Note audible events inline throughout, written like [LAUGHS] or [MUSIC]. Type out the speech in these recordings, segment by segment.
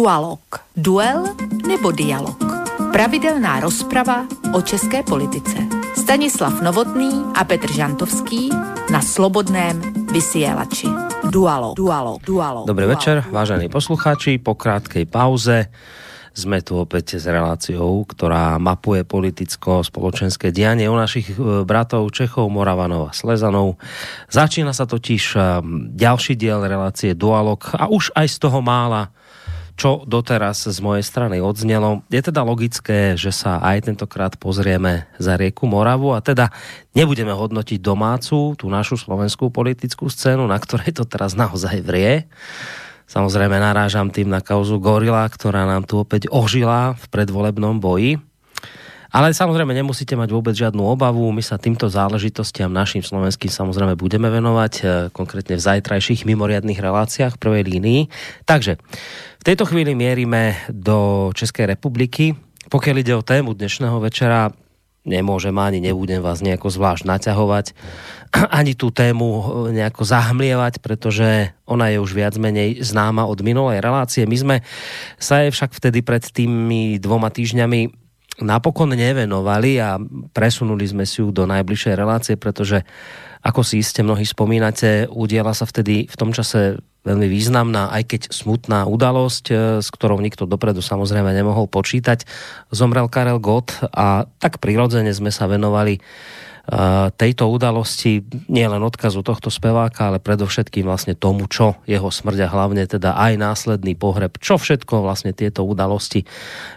Dualog. Duel nebo dialog. Pravidelná rozprava o české politice. Stanislav Novotný a Petr Žantovský na Slobodném vysielači. Dualog. Dualog. Dualog. Dobrý Dualog. večer, vážení poslucháči. Po krátkej pauze sme tu opäť s reláciou, ktorá mapuje politicko-spoločenské dianie u našich e, bratov Čechov, Moravanov a Slezanov. Začína sa totiž e, ďalší diel relácie Dualog a už aj z toho mála čo doteraz z mojej strany odznelo. Je teda logické, že sa aj tentokrát pozrieme za rieku Moravu a teda nebudeme hodnotiť domácu, tú našu slovenskú politickú scénu, na ktorej to teraz naozaj vrie. Samozrejme narážam tým na kauzu Gorila, ktorá nám tu opäť ožila v predvolebnom boji. Ale samozrejme nemusíte mať vôbec žiadnu obavu, my sa týmto záležitostiam našim slovenským samozrejme budeme venovať, e, konkrétne v zajtrajších mimoriadných reláciách prvej línii. Takže v tejto chvíli mierime do Českej republiky. Pokiaľ ide o tému dnešného večera, nemôžem ani nebudem vás nejako zvlášť naťahovať, [CLEARS THROAT] ani tú tému e, nejako zahmlievať, pretože ona je už viac menej známa od minulej relácie. My sme sa je však vtedy pred tými dvoma týždňami napokon nevenovali a presunuli sme si ju do najbližšej relácie, pretože ako si iste mnohí spomínate, udiela sa vtedy v tom čase veľmi významná, aj keď smutná udalosť, e, s ktorou nikto dopredu samozrejme nemohol počítať. Zomrel Karel Gott a tak prirodzene sme sa venovali tejto udalosti nie len odkazu tohto speváka, ale predovšetkým vlastne tomu, čo jeho smrť a hlavne teda aj následný pohreb, čo všetko vlastne tieto udalosti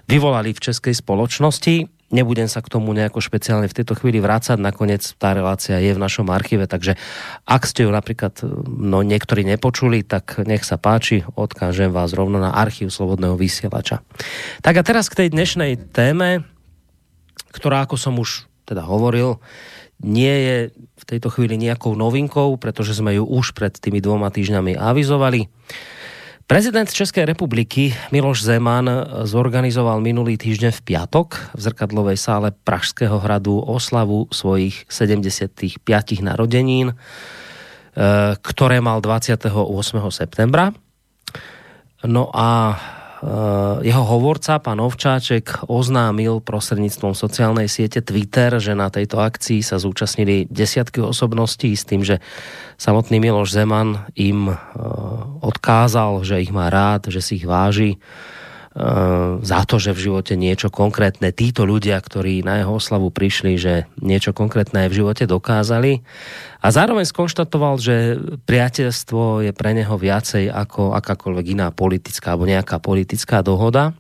vyvolali v českej spoločnosti. Nebudem sa k tomu nejako špeciálne v tejto chvíli vrácať, nakoniec tá relácia je v našom archíve, takže ak ste ju napríklad no, niektorí nepočuli, tak nech sa páči, odkážem vás rovno na archív Slobodného vysielača. Tak a teraz k tej dnešnej téme, ktorá, ako som už teda hovoril, nie je v tejto chvíli nejakou novinkou, pretože sme ju už pred tými dvoma týždňami avizovali. Prezident České republiky Miloš Zeman zorganizoval minulý týždeň v piatok v zrkadlovej sále Pražského hradu oslavu svojich 75 narodenín, e, ktoré mal 28. septembra. No a jeho hovorca, pán Ovčáček, oznámil prostredníctvom sociálnej siete Twitter, že na tejto akcii sa zúčastnili desiatky osobností s tým, že samotný Miloš Zeman im eh, odkázal, že ich má rád, že si ich váži. Eh, za to, že v živote niečo konkrétne títo ľudia, ktorí na jeho oslavu prišli, že niečo konkrétne aj v živote dokázali. A zároveň skonštatoval, že priateľstvo je pre neho viacej ako akákoľvek iná politická alebo nejaká politická dohoda.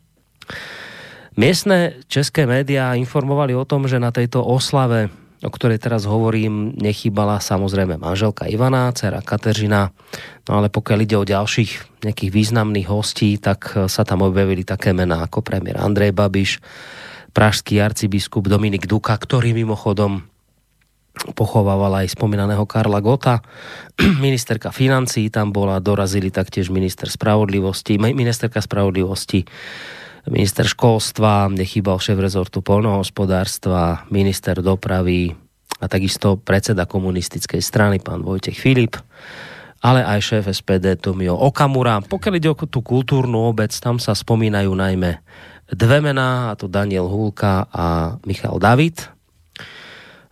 Miestne české médiá informovali o tom, že na tejto oslave o ktorej teraz hovorím, nechýbala samozrejme manželka Ivana, dcera Kateřina, no ale pokiaľ ide o ďalších nejakých významných hostí, tak sa tam objavili také mená ako premiér Andrej Babiš, pražský arcibiskup Dominik Duka, ktorý mimochodom pochovával aj spomínaného Karla Gota. [CLEARS THROAT] Ministerka financí tam bola, dorazili taktiež minister spravodlivosti, ministerka spravodlivosti, minister školstva, nechýbal šéf rezortu polnohospodárstva, minister dopravy a takisto predseda komunistickej strany, pán Vojtech Filip, ale aj šéf SPD Tomio Okamura. Pokiaľ ide o tú kultúrnu obec, tam sa spomínajú najmä dve mená, a to Daniel Hulka a Michal David.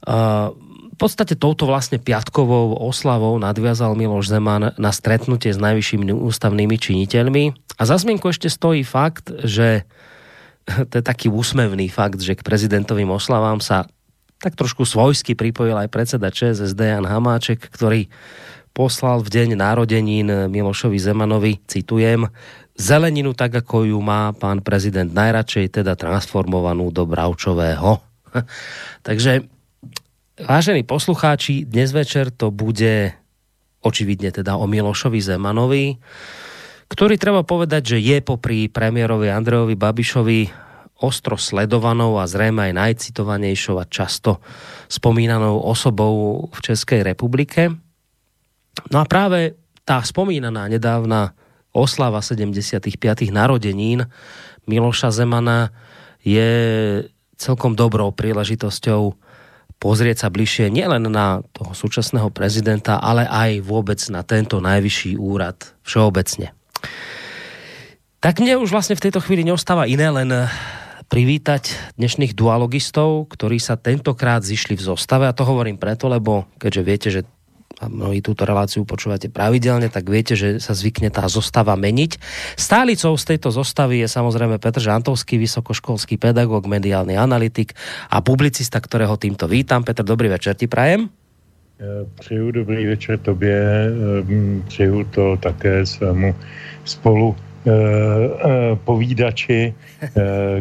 Uh, podstate touto vlastne piatkovou oslavou nadviazal Miloš Zeman na stretnutie s najvyššími ústavnými činiteľmi. A za zmienku ešte stojí fakt, že [LAUGHS] to je taký úsmevný fakt, že k prezidentovým oslavám sa tak trošku svojsky pripojil aj predseda ČSSD Jan Hamáček, ktorý poslal v deň narodenín Milošovi Zemanovi, citujem, zeleninu tak, ako ju má pán prezident najradšej, teda transformovanú do bravčového. [LAUGHS] Takže Vážení poslucháči, dnes večer to bude očividne teda o Milošovi Zemanovi, ktorý treba povedať, že je popri premiérovi Andrejovi Babišovi ostro sledovanou a zrejme aj najcitovanejšou a často spomínanou osobou v Českej republike. No a práve tá spomínaná nedávna oslava 75. narodenín Miloša Zemana je celkom dobrou príležitosťou pozrieť sa bližšie nielen na toho súčasného prezidenta, ale aj vôbec na tento najvyšší úrad všeobecne. Tak mne už vlastne v tejto chvíli neostáva iné, len eh, privítať dnešných dualogistov, ktorí sa tentokrát zišli v zostave. A to hovorím preto, lebo keďže viete, že a mnohí túto reláciu počúvate pravidelne, tak viete, že sa zvykne tá zostava meniť. Stálicou z tejto zostavy je samozrejme Petr Žantovský, vysokoškolský pedagóg, mediálny analytik a publicista, ktorého týmto vítam. Petr, dobrý večer ti prajem. Přeju dobrý večer tobě, ehm, přeju to také svému spolu eh, povídači,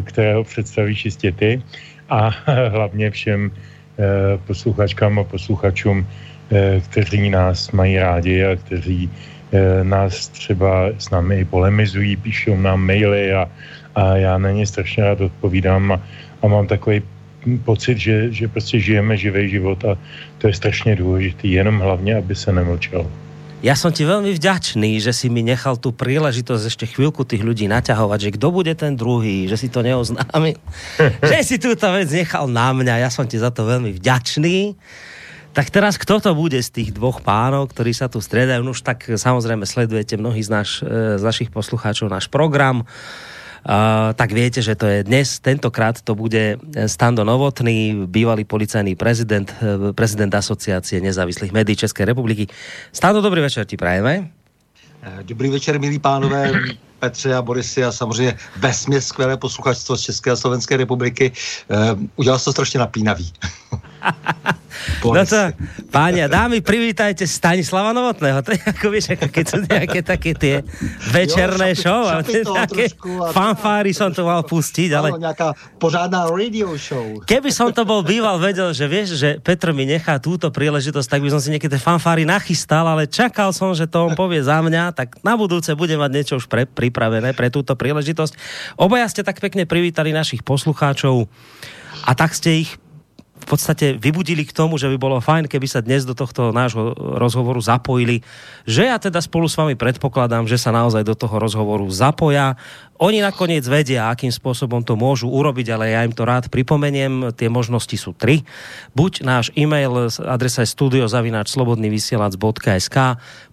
kterého představíš jistě ty a [LAUGHS] hlavně všem posluchačkám a posluchačům, kteří nás mají rádi a kteří nás třeba s námi i polemizují, píšou nám maily a, a já na ně strašně rád odpovídám a, a mám takový pocit, že, že prostě žijeme živý život a to je strašně důležité, jenom hlavně, aby se nemlčelo. Ja som ti veľmi vďačný, že si mi nechal tú príležitosť ešte chvíľku tých ľudí naťahovať, že kto bude ten druhý, že si to neoznámil, [LAUGHS] že si túto vec nechal na mňa. Ja som ti za to veľmi vďačný. Tak teraz kto to bude z tých dvoch pánov, ktorí sa tu stredajú? No už tak samozrejme sledujete mnohí z, naš, z našich poslucháčov náš program. Uh, tak viete, že to je dnes, tentokrát to bude Stando Novotný, bývalý policajný prezident, prezident asociácie nezávislých médií České republiky. Stando, dobrý večer ti prajeme. Dobrý večer, milí pánové. [CLEARS THROAT] Petře a Borisy a samozřejmě vesměs skvělé posluchačstvo z České a Slovenské republiky. Uh, udělal to strašně napínavý. [LAUGHS] no to, páni a dámy, privítajte Stanislava Novotného. To je ako, vieš, ako keď sú nejaké také tie večerné jo, show. Šapi, také fanfáry som to mal pustiť, ale... Nejaká pořádná radio show. Keby som to bol býval, vedel, že vieš, že Petr mi nechá túto príležitosť, tak by som si niekedy fanfáry nachystal, ale čakal som, že to on povie za mňa, tak na budúce budem mať niečo už pre, pripravené pre túto príležitosť. Obaja ste tak pekne privítali našich poslucháčov a tak ste ich v podstate vybudili k tomu, že by bolo fajn, keby sa dnes do tohto nášho rozhovoru zapojili. Že ja teda spolu s vami predpokladám, že sa naozaj do toho rozhovoru zapoja. Oni nakoniec vedia, akým spôsobom to môžu urobiť, ale ja im to rád pripomeniem. Tie možnosti sú tri. Buď náš e-mail, adresa je studiozavináčslobodnyvysielac.sk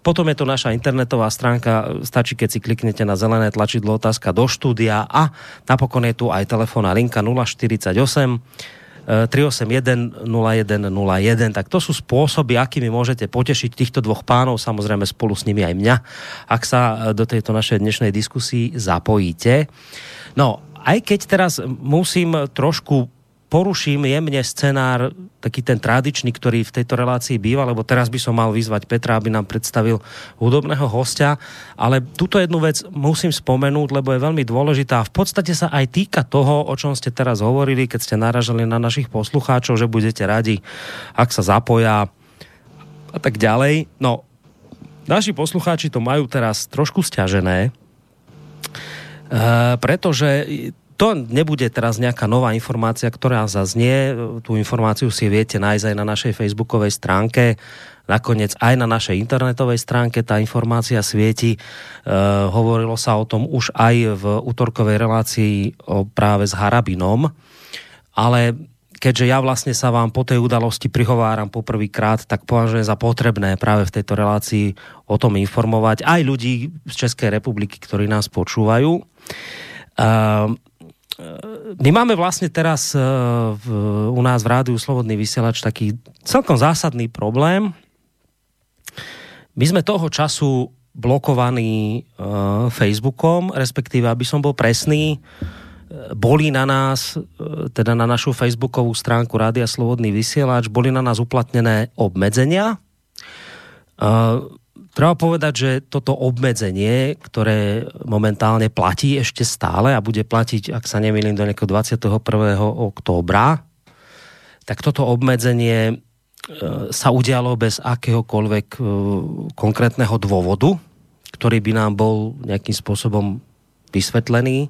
potom je to naša internetová stránka, stačí, keď si kliknete na zelené tlačidlo otázka do štúdia a napokon je tu aj telefónna linka 048 381 0101. Tak to sú spôsoby, akými môžete potešiť týchto dvoch pánov, samozrejme spolu s nimi aj mňa, ak sa e, do tejto našej dnešnej diskusii zapojíte. No, aj keď teraz musím trošku poruším jemne scenár, taký ten tradičný, ktorý v tejto relácii býva, lebo teraz by som mal vyzvať Petra, aby nám predstavil hudobného hostia, ale túto jednu vec musím spomenúť, lebo je veľmi dôležitá. V podstate sa aj týka toho, o čom ste teraz hovorili, keď ste naražali na našich poslucháčov, že budete radi, ak sa zapoja a tak ďalej. No, naši poslucháči to majú teraz trošku stiažené, Uh, pretože to nebude teraz nejaká nová informácia, ktorá zaznie. Tú informáciu si viete nájsť aj na našej facebookovej stránke. Nakoniec aj na našej internetovej stránke tá informácia svieti. E, hovorilo sa o tom už aj v útorkovej relácii o práve s Harabinom. Ale keďže ja vlastne sa vám po tej udalosti prihováram poprvýkrát, tak považujem za potrebné práve v tejto relácii o tom informovať aj ľudí z Českej republiky, ktorí nás počúvajú. Uh, my máme vlastne teraz uh, v, u nás v rádiu Slobodný vysielač taký celkom zásadný problém. My sme toho času blokovaní uh, Facebookom, respektíve, aby som bol presný, boli na nás, teda na našu facebookovú stránku Rádia Slobodný vysielač, boli na nás uplatnené obmedzenia. Uh, Treba povedať, že toto obmedzenie, ktoré momentálne platí ešte stále a bude platiť, ak sa nemýlim, do nejakého 21. októbra, tak toto obmedzenie e, sa udialo bez akéhokoľvek e, konkrétneho dôvodu, ktorý by nám bol nejakým spôsobom vysvetlený. E,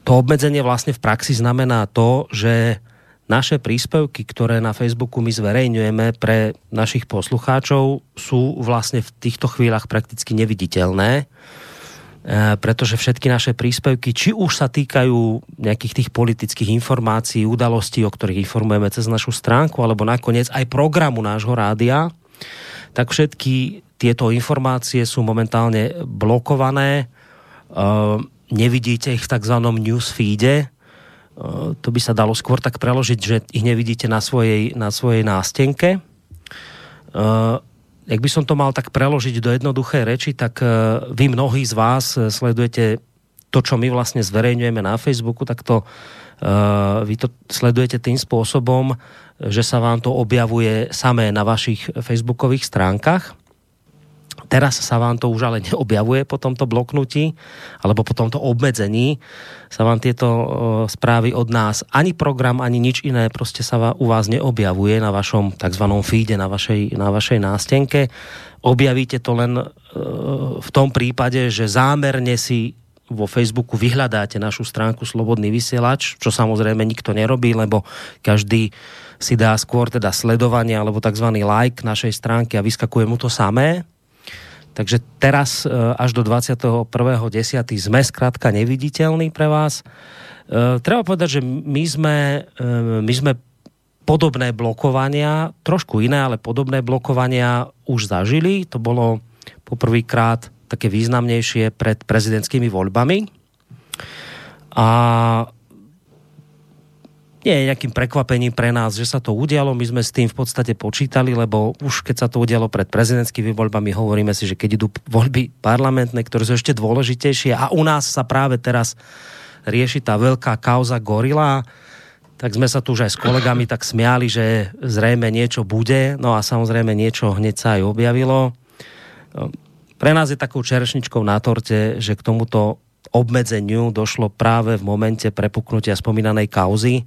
to obmedzenie vlastne v praxi znamená to, že naše príspevky, ktoré na Facebooku my zverejňujeme pre našich poslucháčov, sú vlastne v týchto chvíľach prakticky neviditeľné, e, pretože všetky naše príspevky, či už sa týkajú nejakých tých politických informácií, udalostí, o ktorých informujeme cez našu stránku, alebo nakoniec aj programu nášho rádia, tak všetky tieto informácie sú momentálne blokované, nevidíte ich v tzv. newsfeede, to by sa dalo skôr tak preložiť, že ich nevidíte na svojej, na svojej nástenke. Jak by som to mal tak preložiť do jednoduché reči, tak vy mnohí z vás sledujete to, čo my vlastne zverejňujeme na Facebooku, tak to vy to sledujete tým spôsobom, že sa vám to objavuje samé na vašich facebookových stránkach Teraz sa vám to už ale neobjavuje po tomto bloknutí alebo po tomto obmedzení sa vám tieto správy od nás ani program, ani nič iné prostě sa u vás neobjavuje na vašom takzvanom feede, na vašej, na vašej nástenke. Objavíte to len v tom prípade, že zámerne si vo Facebooku vyhľadáte našu stránku Slobodný vysielač, čo samozrejme nikto nerobí, lebo každý si dá skôr teda sledovanie alebo tzv. like našej stránky a vyskakuje mu to samé. Takže teraz e, až do 21.10. sme zkrátka neviditeľní pre vás. E, treba povedať, že my sme, e, my sme podobné blokovania, trošku iné, ale podobné blokovania už zažili. To bolo poprvýkrát také významnejšie pred prezidentskými voľbami. A nie je nejakým prekvapením pre nás, že sa to udialo. My sme s tým v podstate počítali, lebo už keď sa to udialo pred prezidentskými voľbami, hovoríme si, že keď idú voľby parlamentné, ktoré sú ešte dôležitejšie a u nás sa práve teraz rieši tá veľká kauza Gorila, tak sme sa tu už aj s kolegami tak smiali, že zrejme niečo bude, no a samozrejme niečo hneď sa aj objavilo. Pre nás je takou čerešničkou na torte, že k tomuto obmedzeniu došlo práve v momente prepuknutia spomínanej kauzy,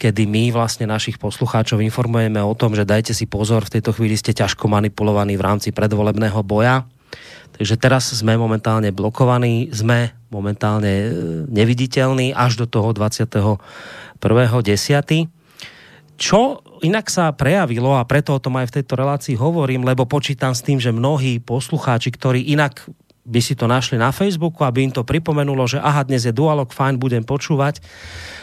kedy my vlastne našich poslucháčov informujeme o tom, že dajte si pozor, v tejto chvíli ste ťažko manipulovaní v rámci predvolebného boja. Takže teraz sme momentálne blokovaní, sme momentálne e, neviditeľní až do toho 21.10. Čo inak sa prejavilo a preto o tom aj v tejto relácii hovorím, lebo počítam s tým, že mnohí poslucháči, ktorí inak by si to našli na Facebooku, aby im to pripomenulo, že aha, dnes je dualog, fajn, budem počúvať.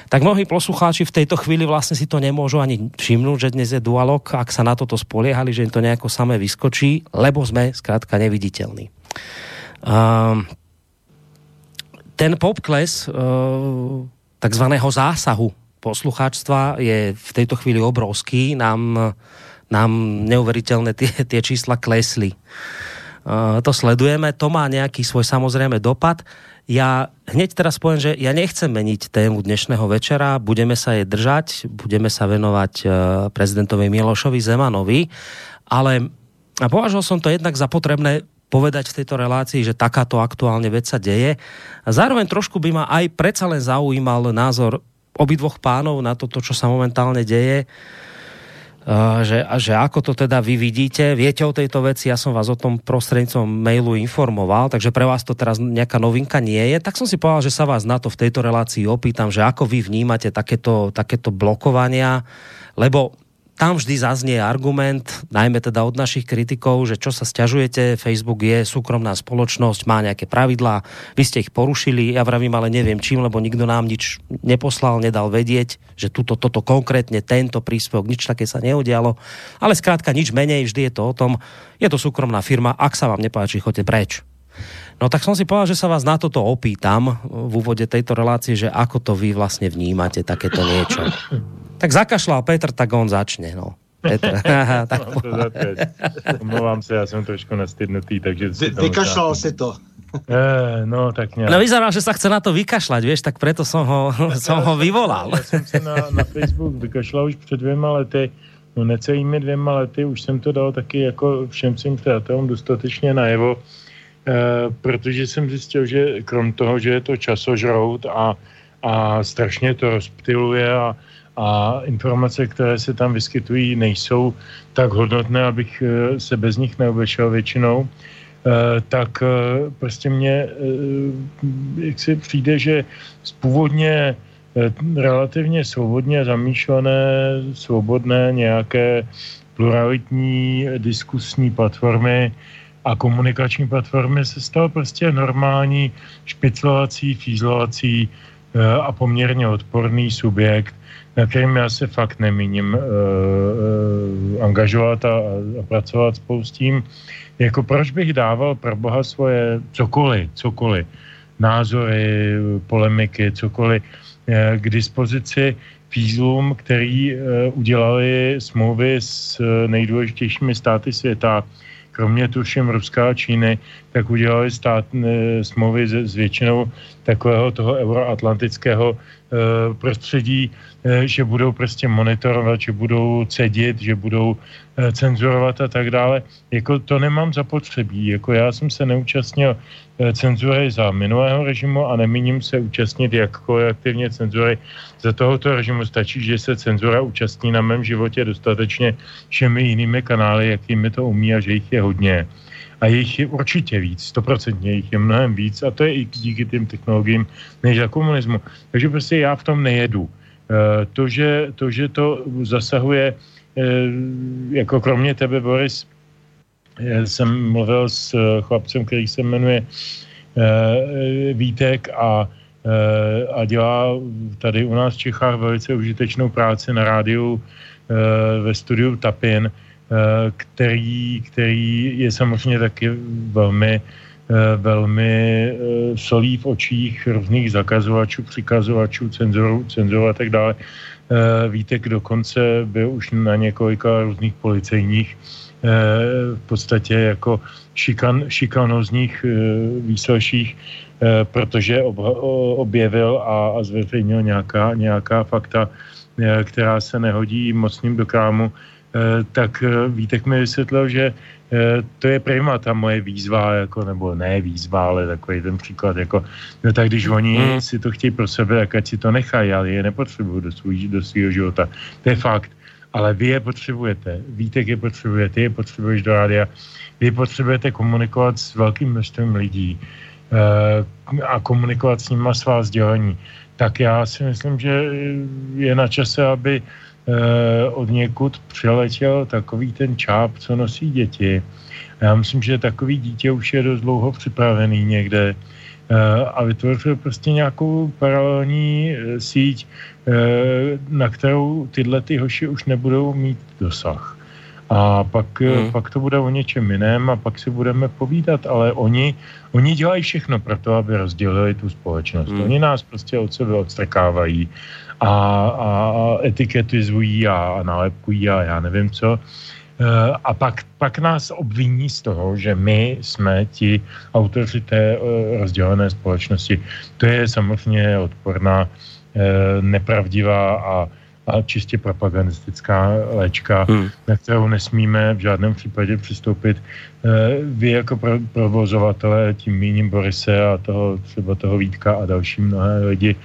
Tak mnohí poslucháči v tejto chvíli vlastne si to nemôžu ani všimnúť, že dnes je dualog, ak sa na toto spoliehali, že im to nejako samé vyskočí, lebo sme zkrátka neviditeľní. Um, ten popkles uh, takzvaného zásahu poslucháčstva je v tejto chvíli obrovský. Nám, nám neuveriteľné tie, tie čísla klesli. Eh, to sledujeme, to má nejaký svoj samozrejme dopad. Ja hneď teraz poviem, že ja nechcem meniť tému dnešného večera, budeme sa jej držať, budeme sa venovať eh, prezidentovi Milošovi Zemanovi, ale považoval som to jednak za potrebné povedať v tejto relácii, že takáto aktuálne vec sa deje. A zároveň trošku by ma aj predsa len zaujímal názor obidvoch pánov na toto, čo sa momentálne deje. Uh, Eh, že, že ako to teda vy vidíte. Viete o tejto veci, ja som vás o tom prostredníctvom mailu informoval, takže pre vás to teraz nejaká novinka nie je. Tak som si povedal, že sa vás na to v tejto relácii opýtam, že ako vy vnímate takéto, takéto blokovania, lebo tam vždy zaznie argument, najmä teda od našich kritikov, že čo sa stiažujete, Facebook je súkromná spoločnosť, má nejaké pravidlá, vy ste ich porušili, ja vravím, ale neviem čím, lebo nikto nám nič neposlal, nedal vedieť, že tuto, toto konkrétne, tento príspevok, nič také sa neudialo, ale zkrátka nič menej, vždy je to o tom, je to súkromná firma, ak sa vám nepáči, choďte preč. No tak som si povedal, že sa vás na toto opýtam v úvode tejto relácie, že ako to vy vlastne vnímate takéto niečo. Tak zakašlal Petr, tak on začne, no. Petr. [LAUGHS] tak Omlouvám se, já jsem trošku nastydnutý, takže... Vy, vykašlal si to. E, no, tak nějak. No vyzerá, že sa chce na to vykašľať, vieš, tak preto som ho, [LAUGHS] som ho vyvolal. Já jsem se na, na Facebook vykašlal už před dvěma lety, no necelými dvěma lety, už jsem to dal taky jako všem svým přátelům dostatečně najevo, protože jsem zjistil, že krom toho, že je to časožrout a, a strašně to rozptiluje a, a informace, které se tam vyskytují, nejsou tak hodnotné, abych eh, se bez nich neobešel většinou, eh, tak eh, prostě mně jak si přijde, že z původně relativně svobodně zamýšlené, svobodné nějaké pluralitní diskusní platformy a komunikační platformy se stal prostě normální špiclovací, fízlovací a poměrně odporný subjekt, na kterým já se fakt nemíním uh, uh, angažovat a, a pracovat spolu s tím. Jako proč bych dával pro boha svoje cokoliv, cokoliv, názory, polemiky, cokoliv uh, k dispozici fízlům, který uh, udělali smlouvy s nejdůležitějšími státy světa, kromě tuším Ruska a Číny, tak udělali stát, smlouvy s, většinou takového toho euroatlantického Eh, prostředí, eh, že budou prostě monitorovat, že budou cedit, že budou eh, cenzurovat a tak dále. Jako to nemám zapotřebí. Jako já jsem se neúčastnil cenzury za minulého režimu a nemíním se účastnit jakkoliv aktivně cenzury za tohoto režimu. Stačí, že se cenzura účastní na mém životě dostatečně všemi jinými kanály, jakými to umí a že jich je hodně a jich je určitě víc, stoprocentně jich je mnohem víc a to je i díky těm technologiím než za komunismu. Takže prostě já v tom nejedu. E, to, že to, že to zasahuje, e, jako kromě tebe, Boris, já jsem mluvil s chlapcem, který se jmenuje Vítek a a dělá tady u nás v Čechách velice užitečnou práci na rádiu ve studiu Tapin, Eh, který, který je samozřejmě taky velmi, eh, velmi eh, solí v očích různých zakazovačů, přikazovačů, cenzorů, cenzorů a tak dále. Vítek dokonce byl už na několika různých policejních v podstatě jako šikan, šikanozních výsleších, protože objevil a, a zveřejnil nějaká, nějaká fakta, která se nehodí mocným do krámu Eh, tak eh, Vítek mi vysvětlil, že eh, to je prima ta moje výzva, jako, nebo ne výzva, ale takový ten příklad, jako, no tak když oni mm. si to chtějí pro sebe, tak ať si to nechají, ale je nepotřebují do, svůj, do svého života. To je fakt. Ale vy je potřebujete, Vítek je potřebuje, ty je potřebuješ do rádia, vy potřebujete komunikovat s velkým množstvím lidí a komunikovat s nimi svá sdělení. Tak já si myslím, že je na čase, aby Eh, od někud přiletěl takový ten čáp, co nosí děti. Já myslím, že takový dítě už je dost dlouho připravený někde eh, a vytvořil prostě nějakou paralelní eh, síť, na kterou tyhle ty hoši už nebudou mít dosah. A pak, hmm. pak to bude o něčem jiném a pak si budeme povídat, ale oni, oni dělají všechno pro to, aby rozdělili tu společnost. Hmm. Oni nás prostě od sebe odstrkávají a, a etiketizují a nálepkují a já nevím co. Eh, a pak, pak nás obviní z toho, že my jsme ti autoři té eh, rozdělené společnosti. To je samozřejmě odporná, eh, nepravdivá a, a čistě propagandistická léčka, hmm. na kterou nesmíme v žádném případě přistoupit. Vy jako provozovatele, tím míním Borise a toho, třeba toho Vítka a další mnohé lidi,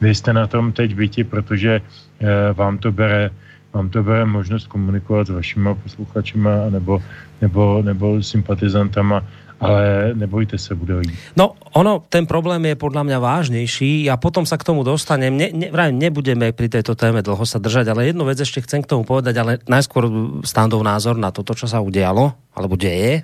vy jste na tom teď byti, protože eh, vám to bere vám to bere možnost komunikovat s vašimi posluchačima nebo, nebo, nebo sympatizantama ale nebojte se, bude jít. No, ono, ten problém je podľa mňa vážnejší a potom sa k tomu dostanem. Ne, ne, vraj, nebudeme pri tejto téme dlho sa držať, ale jednu vec ešte chcem k tomu povedať, ale najskôr standov názor na toto, čo sa udialo alebo děje?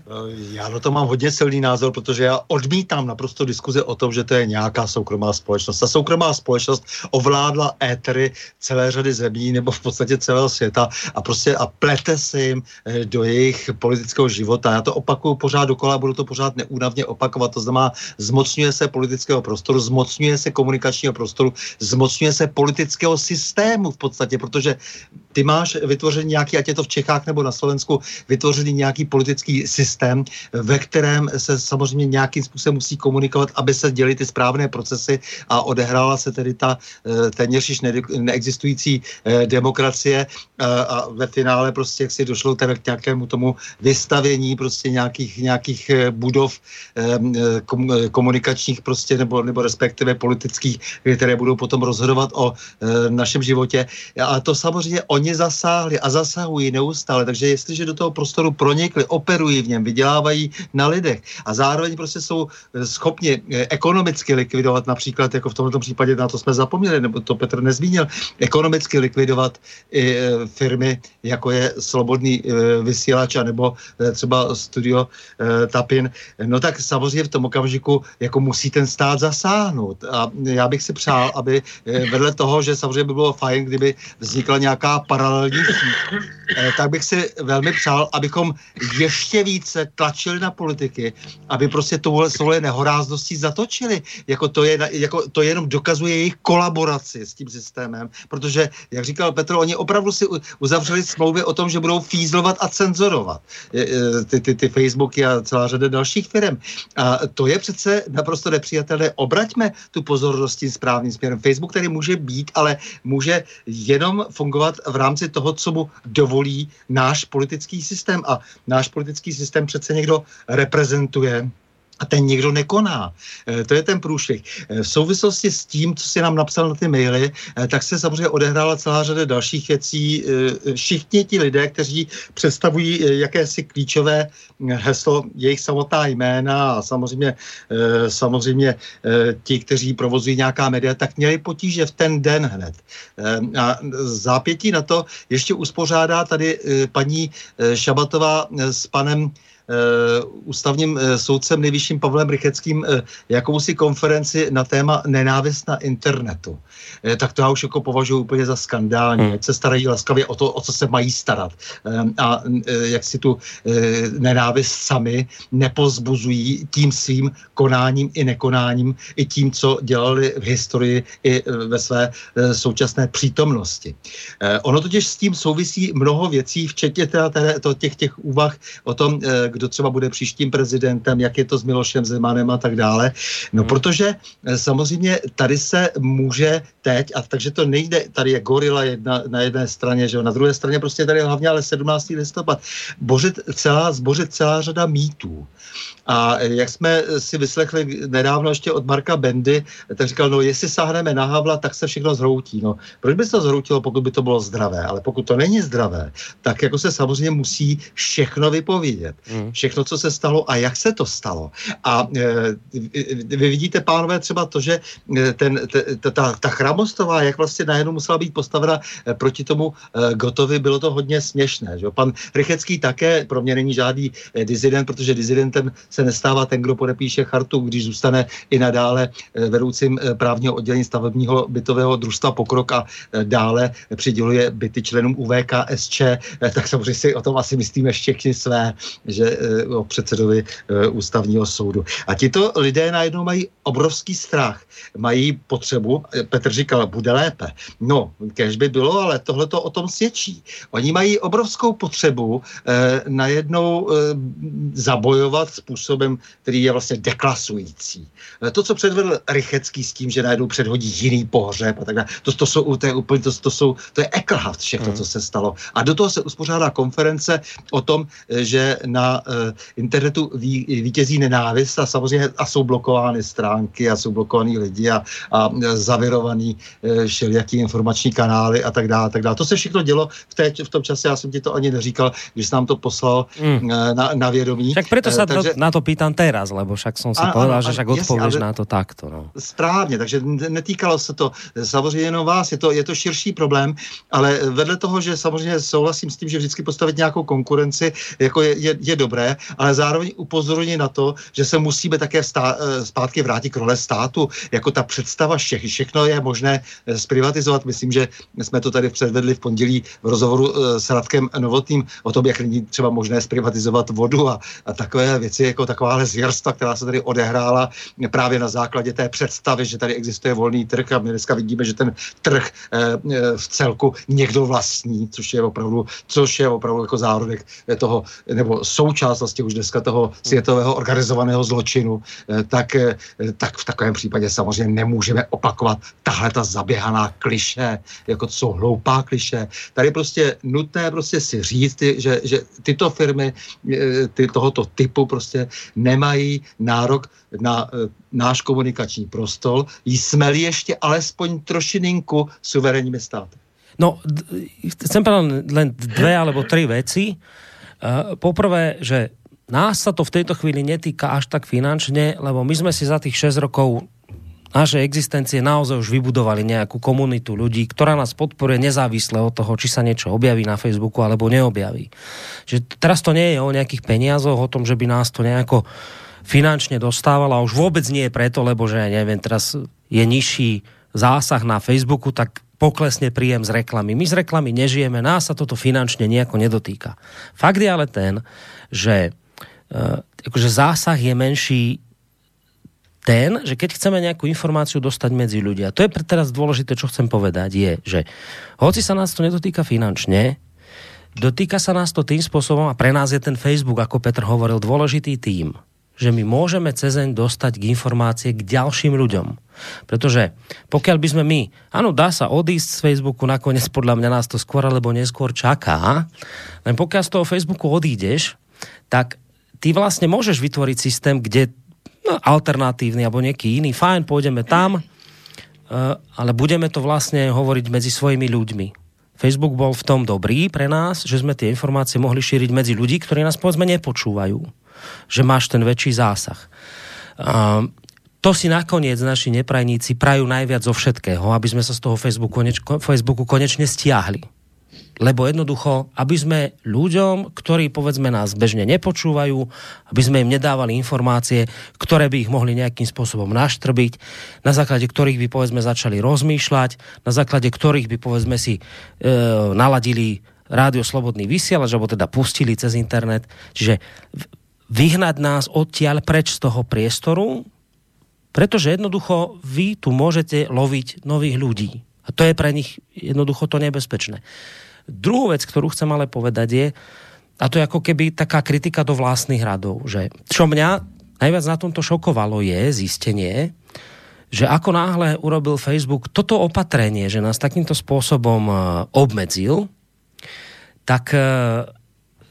Já na to mám hodně silný názor, protože já odmítám naprosto diskuze o tom, že to je nějaká soukromá společnost. Ta soukromá společnost ovládla étery celé řady zemí nebo v podstatě celého světa a prostě a plete se jim eh, do jejich politického života. Já to opakuju pořád dokola, budu to pořád neúnavně opakovat. To znamená, zmocňuje se politického prostoru, zmocňuje se komunikačního prostoru, zmocňuje se politického systému v podstatě, protože ty máš vytvořený nějaký, ať je to v Čechách nebo na Slovensku, vytvořený nějaký politický systém, ve kterém se samozřejmě nějakým způsobem musí komunikovat, aby se děly ty správné procesy a odehrála se tedy ta eh, téměř již neexistující eh, demokracie eh, a ve finále prostě jak si došlo tedy k nějakému tomu vystavění prostě nějakých, nějakých budov komunikačních prostě nebo, nebo respektive politických, které budou potom rozhodovat o našem životě. A to samozřejmě oni oni zasáhli a zasahují neustále, takže jestliže do toho prostoru pronikli, operují v něm, vydělávají na lidech a zároveň prostě jsou schopni ekonomicky likvidovat například, jako v tomto případě na to jsme zapomněli, nebo to Petr nezmínil, ekonomicky likvidovat i firmy, jako je Slobodný vysílač, nebo třeba studio Tapin, no tak samozřejmě v tom okamžiku jako musí ten stát zasáhnout. A já bych si přál, aby eh, vedle toho, že samozřejmě by bylo fajn, kdyby vznikla nějaká paralelní síť, eh, tak bych si velmi přál, abychom ještě více tlačili na politiky, aby prostě tohle svoje nehorázností zatočili. Jako to, je, jako to jenom dokazuje jejich kolaboraci s tím systémem, protože, jak říkal Petr, oni opravdu si uzavřeli smlouvy o tom, že budou fízlovat a cenzorovat ty, ty, ty Facebooky a celá řada dalších firm. A to je přece naprosto nepřijatelné. Obraťme tu pozornost tím správným směrem. Facebook tady může být, ale může jenom fungovat v rámci toho, co mu dovolí náš politický systém. A náš politický systém přece někdo reprezentuje a ten někdo nekoná. E, to je ten průšvih. E, v souvislosti s tím, co si nám napsal na ty maily, e, tak se samozřejmě odehrála celá řada dalších věcí. Všichni ti lidé, kteří představují jakési klíčové heslo, jejich samotná jména a samozřejmě, samozřejmě ti, kteří provozují nějaká média, tak měli potíže v ten den hned. A zápětí na to ještě uspořádá tady paní Šabatová s panem ústavním uh, soudcem nejvyšším Pavlem Rycheckým uh, jakousi konferenci na téma nenávist na internetu. Tak to já už jako považuji úplně za skandální. Hmm. Jak se starají laskavě o to, o co se mají starat. Uh, a jak si tu nenávist sami nepozbuzují tím svým konáním i nekonáním, i tím, co dělali v historii i ve své současné přítomnosti. Ono totiž s tím souvisí mnoho věcí, včetně teda, těch, těch úvah o tom, kdo třeba bude příštím prezidentem, jak je to s Milošem Zemanem a tak dále. No hmm. protože eh, samozřejmě tady se může teď, a takže to nejde, tady je gorila jedna, na jedné straně, že jo, na druhé straně prostě tady hlavně ale 17. listopad, bořit celá, zbořit celá řada mýtů. A jak jsme si vyslechli nedávno ještě od Marka Bendy, tak říkal, no jestli sáhneme na Havla, tak se všechno zhroutí. No, proč by se to zhroutilo, pokud by to bylo zdravé? Ale pokud to není zdravé, tak jako se samozřejmě musí všechno vypovědět. Mm. Všechno, co se stalo a jak se to stalo. A e, vy vidíte, pánové, třeba to, že e, ten, ta, ta, ta chramostová, jak vlastně najednou musela být postavena e, proti tomu e, Gotovi, bylo to hodně směšné. Že? Pan Rychecký také pro mě není žádný e, dizident, protože dizidentem se nestává ten, kdo podepíše chartu, když zůstane i nadále eh, vedoucím eh, právního oddělení stavebního bytového družstva Pokrok a eh, dále přiděluje byty členům UVKSČ, tak samozřejmě si o tom asi myslíme všichni své, že o předsedovi ústavního soudu. A tito lidé najednou mají obrovský strach, mají potřebu, Petr říkal, bude lépe. No, kež by bylo, ale tohle to o tom svědčí. Oni mají obrovskou potřebu eh, najednou eh, zabojovat způsob způsobem, který je vlastně deklasující. To, co předvedl Rychecký s tím, že najednou předhodí jiný pohřeb a tak dále, to, to, jsou, to je úplně, to, to, jsou, to je eklhaft všechno, mm. co se stalo. A do toho se uspořádá konference o tom, že na uh, internetu ví, vítězí nenávist a samozřejmě a jsou blokovány stránky a jsou blokovaní lidi a, a zavirovaný uh, všelijaký informační kanály a tak dále, tak dále. To se všechno dělo v, té, v tom čase, já jsem ti to ani neříkal, když jsi nám to poslal mm. uh, na, na vědomí. Tak proto se takže, na to pýtam teraz, lebo však som si ano, povedal, ano, že však odpovíš na to takto. No. Správně, takže netýkalo se to samozřejmě jenom vás, je to, je to širší problém, ale vedle toho, že samozřejmě souhlasím s tím, že vždycky postavit nějakou konkurenci jako je, je, je dobré, ale zároveň upozorně na to, že se musíme také stá, eh, zpátky vrátit k role státu, jako ta představa všech, všechno je možné eh, zprivatizovat. Myslím, že jsme to tady předvedli v pondělí v rozhovoru eh, s Radkem Novotným o tom, jak není třeba možné zprivatizovat vodu a, a takové věci, jako takováhle zvěrstva, která se tady odehrála právě na základě té představy, že tady existuje volný trh a my dneska vidíme, že ten trh eh, eh, v celku někdo vlastní, což je opravdu, což je opravdu jako zárodek toho, nebo součást vlastně už dneska toho světového organizovaného zločinu, eh, tak, tak v takovém případě samozřejmě nemůžeme opakovat tahle ta zaběhaná kliše, jako jsou hloupá kliše. Tady prostě nutné prostě si říct, že, že tyto firmy ty, tohoto typu prostě nemají nárok na e, náš komunikační prostor, jsme-li ještě alespoň trošininku suverénními státy. No, chcem povedať len dve alebo tri veci. Uh, poprvé, že nás sa to v tejto chvíli netýka až tak finančne, lebo my sme si za tých 6 rokov našej existencie naozaj už vybudovali nejakú komunitu ľudí, ktorá nás podporuje nezávisle od toho, či sa niečo objaví na Facebooku alebo neobjaví. Že teraz to nie je o nejakých peniazoch, o tom, že by nás to nejako finančne dostávalo a už vôbec nie je preto, lebo že neviem, teraz je nižší zásah na Facebooku, tak poklesne príjem z reklamy. My z reklamy nežijeme, nás sa toto finančne nejako nedotýka. Fakt je ale ten, že uh, akože zásah je menší ten, že keď chceme nejakú informáciu dostať medzi ľudia, to je teraz dôležité, čo chcem povedať, je, že hoci sa nás to nedotýka finančne, dotýka sa nás to tým spôsobom a pre nás je ten Facebook, ako Petr hovoril, dôležitý tým, že my môžeme cezeň dostať k informácie k ďalším ľuďom. Pretože pokiaľ by sme my, áno, dá sa odísť z Facebooku, nakoniec podľa mňa nás to skôr alebo neskôr čaká, len pokiaľ z toho Facebooku odídeš, tak ty vlastne môžeš vytvoriť systém, kde no, alternatívny alebo nejaký iný, fajn, pôjdeme tam, uh, ale budeme to vlastne hovoriť medzi svojimi ľuďmi. Facebook bol v tom dobrý pre nás, že sme tie informácie mohli šíriť medzi ľudí, ktorí nás povedzme nepočúvajú. Že máš ten väčší zásah. To si nakoniec naši neprajníci prajú najviac zo všetkého, aby sme sa z toho Facebooku, Facebooku konečne stiahli lebo jednoducho, aby sme ľuďom, ktorí povedzme nás bežne nepočúvajú, aby sme im nedávali informácie, ktoré by ich mohli nejakým spôsobom naštrbiť, na základe ktorých by povedzme začali rozmýšľať, na základe ktorých by povedzme si e, naladili rádio Slobodný vysielač, alebo teda pustili cez internet. Čiže vyhnať nás odtiaľ preč z toho priestoru, pretože jednoducho vy tu môžete loviť nových ľudí. A to je pre nich jednoducho to nebezpečné. Druhú vec, ktorú chcem ale povedať je, a to je ako keby taká kritika do vlastných radov, že čo mňa najviac na tomto šokovalo je zistenie, že ako náhle urobil Facebook toto opatrenie, že nás takýmto spôsobom e, obmedzil, tak e,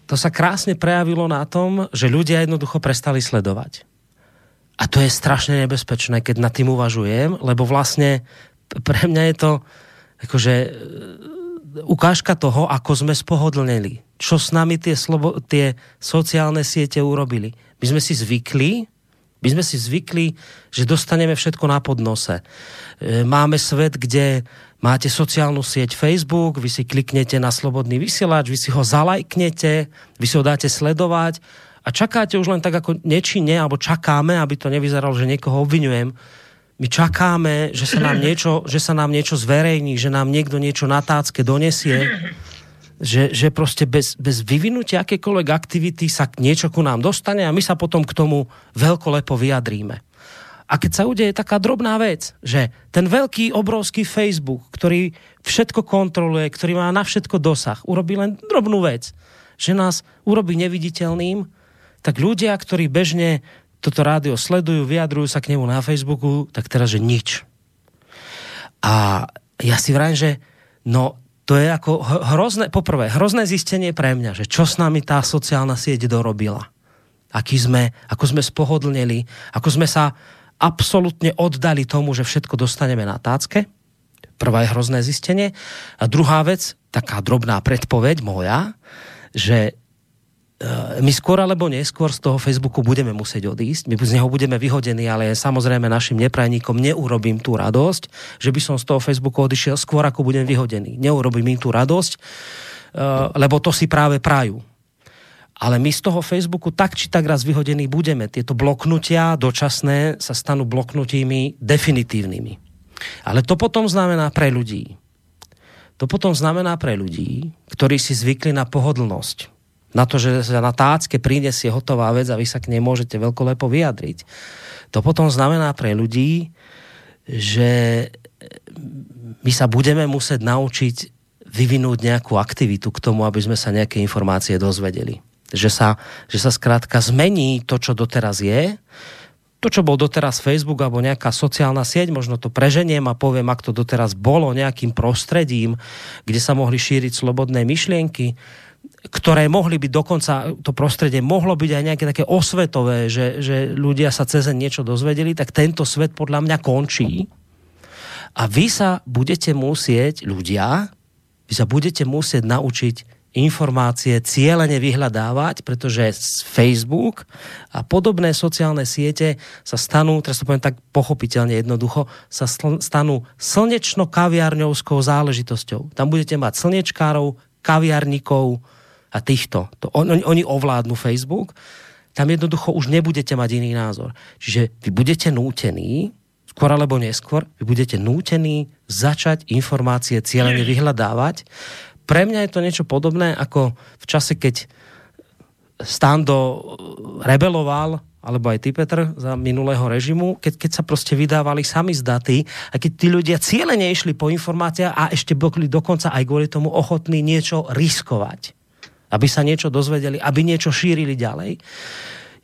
to sa krásne prejavilo na tom, že ľudia jednoducho prestali sledovať. A to je strašne nebezpečné, keď nad tým uvažujem, lebo vlastne pre mňa je to akože ukážka toho, ako sme spohodlneli. Čo s nami tie, slobo, tie sociálne siete urobili. My sme si zvykli, my sme si zvykli, že dostaneme všetko na podnose. E, máme svet, kde máte sociálnu sieť Facebook, vy si kliknete na slobodný vysielač, vy si ho zalajknete, vy si ho dáte sledovať a čakáte už len tak ako nečine, alebo čakáme, aby to nevyzeralo, že niekoho obvinujem, my čakáme, že sa nám niečo, že sa nám niečo zverejní, že nám niekto niečo na tácke donesie, že, že prostě bez, bez vyvinutia akékoľvek aktivity sa niečo ku nám dostane a my sa potom k tomu veľkolepo vyjadríme. A keď sa udeje taká drobná vec, že ten veľký, obrovský Facebook, ktorý všetko kontroluje, ktorý má na všetko dosah, urobí len drobnú vec, že nás urobí neviditeľným, tak ľudia, ktorí bežne toto rádio sledujú, vyjadrujú sa k nemu na Facebooku, tak teraz, že nič. A ja si vrajím, že no to je ako hrozné, poprvé, hrozné zistenie pre mňa, že čo s nami tá sociálna sieť dorobila. Aký sme, ako sme spohodlneli, ako sme sa absolútne oddali tomu, že všetko dostaneme na tácke. Prvá je hrozné zistenie. A druhá vec, taká drobná predpoveď moja, že my skôr alebo neskôr z toho Facebooku budeme musieť odísť, my z neho budeme vyhodení, ale samozrejme našim neprajníkom neurobím tú radosť, že by som z toho Facebooku odišiel skôr ako budem vyhodený. Neurobím im tú radosť, eh, lebo to si práve prajú. Ale my z toho Facebooku tak či tak raz vyhodení budeme. Tieto bloknutia dočasné sa stanú bloknutími definitívnymi. Ale to potom znamená pre ľudí. To potom znamená pre ľudí, ktorí si zvykli na pohodlnosť na to, že sa na tácke prinesie hotová vec a vy sa k nej môžete veľkolepo vyjadriť. To potom znamená pre ľudí, že my sa budeme musieť naučiť vyvinúť nejakú aktivitu k tomu, aby sme sa nejaké informácie dozvedeli. Že sa, že sa zkrátka zmení to, čo doteraz je, to, čo bol doteraz Facebook alebo nejaká sociálna sieť, možno to preženiem a poviem, ak to doteraz bolo nejakým prostredím, kde sa mohli šíriť slobodné myšlienky, ktoré mohli byť dokonca, to prostredie mohlo byť aj nejaké také osvetové, že, že ľudia sa cez niečo dozvedeli, tak tento svet podľa mňa končí. A vy sa budete musieť, ľudia, vy sa budete musieť naučiť informácie cieľene vyhľadávať, pretože Facebook a podobné sociálne siete sa stanú, teraz to poviem tak pochopiteľne jednoducho, sa stanú slnečno-kaviarňovskou záležitosťou. Tam budete mať slnečkárov, kaviarníkov a týchto. To, on, oni ovládnu Facebook. Tam jednoducho už nebudete mať iný názor. Čiže vy budete nútení, skôr alebo neskôr, vy budete nútení začať informácie cieľene vyhľadávať, pre mňa je to niečo podobné ako v čase, keď Stando rebeloval, alebo aj ty, Petr, za minulého režimu, keď, keď sa prostě vydávali sami z daty a keď tí ľudia cieľene išli po informáciách a ešte boli dokonca aj kvôli tomu ochotní niečo riskovať, aby sa niečo dozvedeli, aby niečo šírili ďalej.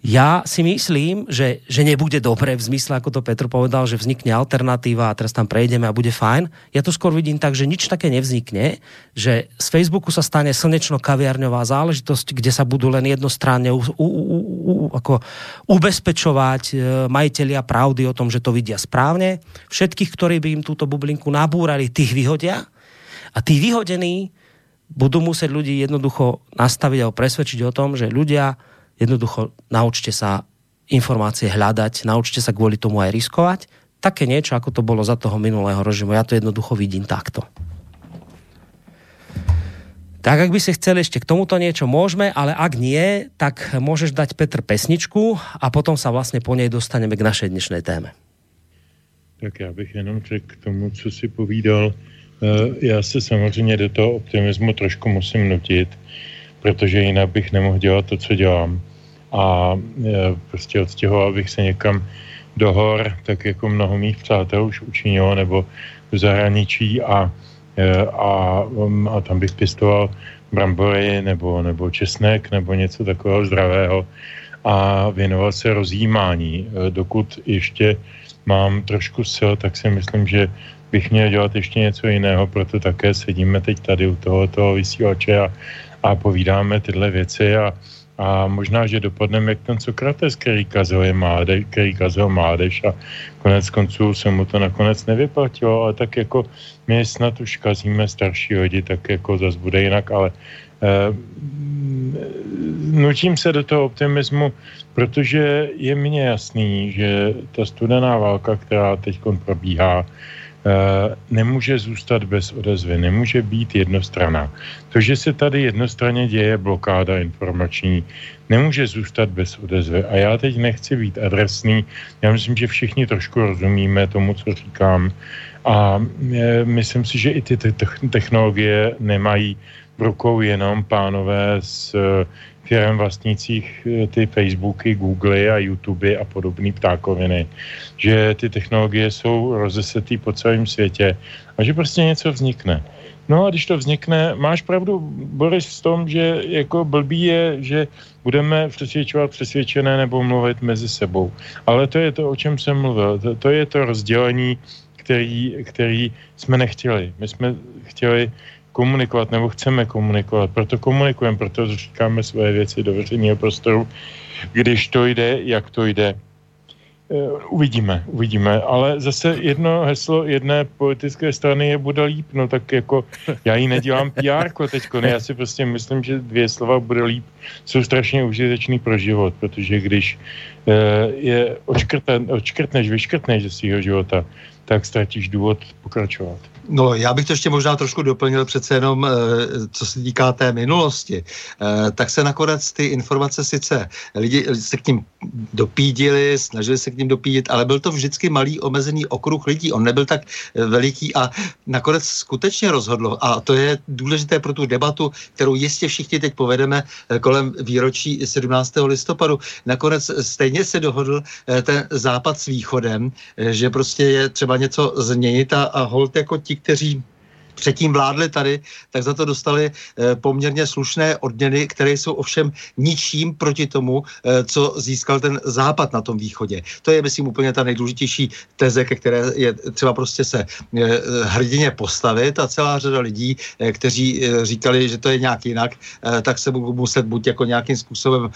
Ja si myslím, že, že nebude dobré v zmysle, ako to Petr povedal, že vznikne alternatíva a teraz tam prejdeme a bude fajn. Ja to skôr vidím tak, že nič také nevznikne, že z Facebooku sa stane slnečno-kaviarňová záležitosť, kde sa budú len jednostranne u, u, u, u, ako ubezpečovať e, majiteľia pravdy o tom, že to vidia správne. Všetkých, ktorí by im túto bublinku nabúrali, tých vyhodia. A tí vyhodení budú musieť ľudí jednoducho nastaviť a presvedčiť o tom, že ľudia Jednoducho naučte sa informácie hľadať, naučte sa kvôli tomu aj riskovať. Také niečo, ako to bolo za toho minulého režimu. Ja to jednoducho vidím takto. Tak ak by si chceli ešte k tomuto niečo, môžeme, ale ak nie, tak môžeš dať Petr pesničku a potom sa vlastně po nej dostaneme k našej dnešnej téme. Tak já bych jenom řekl k tomu, co si povídal. Eh, já se samozřejmě do toho optimismu trošku musím nutit, protože jinak bych nemohl dělat to, co dělám a e, prostě odstěhoval bych se někam do hor, tak jako mnoho mých přátel už učinilo, nebo v zahraničí a, e, a, um, a tam bych pěstoval brambory nebo, nebo česnek nebo něco takového zdravého a věnoval se rozjímání. Dokud ještě mám trošku sil, tak si myslím, že bych měl dělat ještě něco jiného, proto také sedíme teď tady u tohoto vysílače a, a povídáme tyhle věci a, a možná, že dopadneme jak ten Sokrates, který kazil, je mládež, který kazil mládež a konec konců se mu to nakonec nevyplatilo, ale tak jako my snad už kazíme starší lidi, tak jako zase bude jinak, ale eh, nutím se do toho optimismu, protože je mně jasný, že ta studená válka, která teď probíhá, Eh, nemůže zůstat bez odezvy, nemůže být jednostraná. To, že se tady jednostranně děje blokáda informační, nemůže zůstat bez odezvy. A já teď nechci být adresný, já myslím, že všichni trošku rozumíme tomu, co říkám. A eh, myslím si, že i ty technologie nemají v rukou jenom pánové z firm vlastnících eh, ty Facebooky, Google a YouTube a podobné ptákoviny, že ty technologie jsou rozesetý po celém světě a že prostě něco vznikne. No a když to vznikne, máš pravdu, Boris, v tom, že jako blbý je, že budeme přesvědčovat přesvědčené nebo mluvit mezi sebou. Ale to je to, o čem jsem mluvil. To, to je to rozdělení, který, který jsme nechtěli. My jsme chtěli komunikovat nebo chceme komunikovat. Proto komunikujeme, proto říkáme své věci do veřejného prostoru, když to jde, jak to jde. Eh, uvidíme, uvidíme, ale zase jedno heslo jedné politické strany je bude líp, no tak jako já ji nedělám PR teďko, ne, já si prostě myslím, že dvě slova bude líp jsou strašně užitečný pro život, protože když eh, je očkrtneš, vyškrtneš ze svého života, tak ztratíš důvod pokračovat. No, já bych to ještě možná trošku doplnil přece jenom, eh, co se týká té minulosti. Eh, tak se nakonec ty informace sice lidi se k ním dopídili, snažili se k ním dopídit, ale byl to vždycky malý omezený okruh lidí. On nebyl tak eh, veliký a nakonec skutečně rozhodlo. A to je důležité pro tu debatu, kterou jistě všichni teď povedeme kolem výročí 17. listopadu. Nakonec stejně se dohodl ten západ s východem, že prostě je třeba něco změnit a, a hold jako ti, kteří předtím vládli tady, tak za to dostali eh, poměrně slušné odměny, které jsou ovšem ničím proti tomu, eh, co získal ten západ na tom východě. To je, myslím, úplně ta nejdůležitější teze, ke které je třeba prostě se eh, hrdině postavit a celá řada lidí, kteří říkali, že to je nějak jinak, tak se budou muset buď jako nějakým způsobem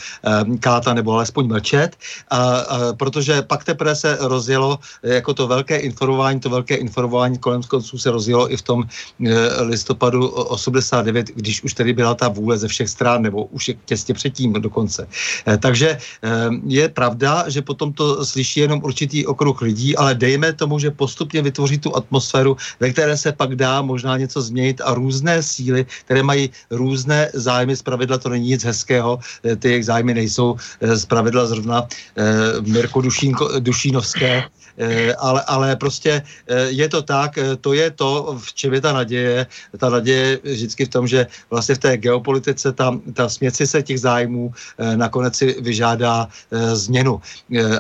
káta nebo alespoň mlčet, a, a, protože pak teprve se rozjelo jako to velké informování, to velké informování kolem konců se rozjelo i v tom listopadu 89, když už tedy byla ta vůle ze všech stran, nebo už je těsně předtím dokonce. Takže je pravda, že potom to slyší jenom určitý okruh lidí, ale dejme tomu, že postupně vytvoří tu atmosféru, ve které se pak dá možná něco změnit a různé síly, které mají různé zájmy, zpravidla to není nic hezkého, ty jejich zájmy nejsou zpravidla zrovna Mirko Dušínko, Dušínovské, Eh, ale, ale prostě eh, je to tak, eh, to je to, v čem je ta naděje. Ta naděje vždycky v tom, že vlastně v té geopolitice ta, ta směci se těch zájmů nakonec si vyžádá změnu.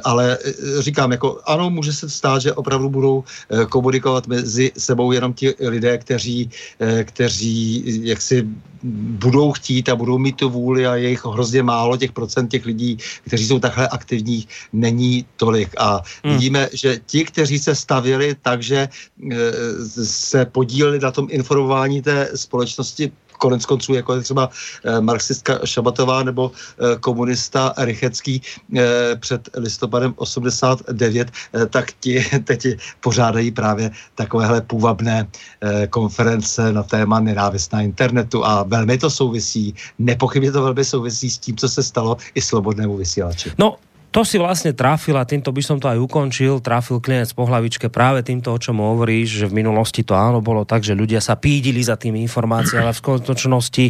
Ale říkám, jako ano, může se stát, že opravdu budou komunikovat mezi sebou jenom ti lidé, kteří, kteří jaksi budou chtít a budou mít tu vůli a je jich hrozně málo, těch procent těch lidí, kteří jsou takhle aktivní, není tolik. A hmm. vidíme, že ti, kteří se stavili tak, že e, se podíleli na tom informování té společnosti konec konců, jako je třeba eh, marxistka Šabatová nebo eh, komunista Rychecký eh, před listopadem 89, tak ti [LAUGHS] teď pořádají právě takovéhle půvabné konference na téma nenávist na internetu a velmi to souvisí, nepochybně to velmi souvisí s tím, co se stalo i slobodnému vysílači. No, to si vlastne trafil a týmto by som to aj ukončil, trafil klienec po hlavičke práve týmto, o čom hovoríš, že v minulosti to áno bolo tak, že ľudia sa pídili za tými informáciami, ale v skutočnosti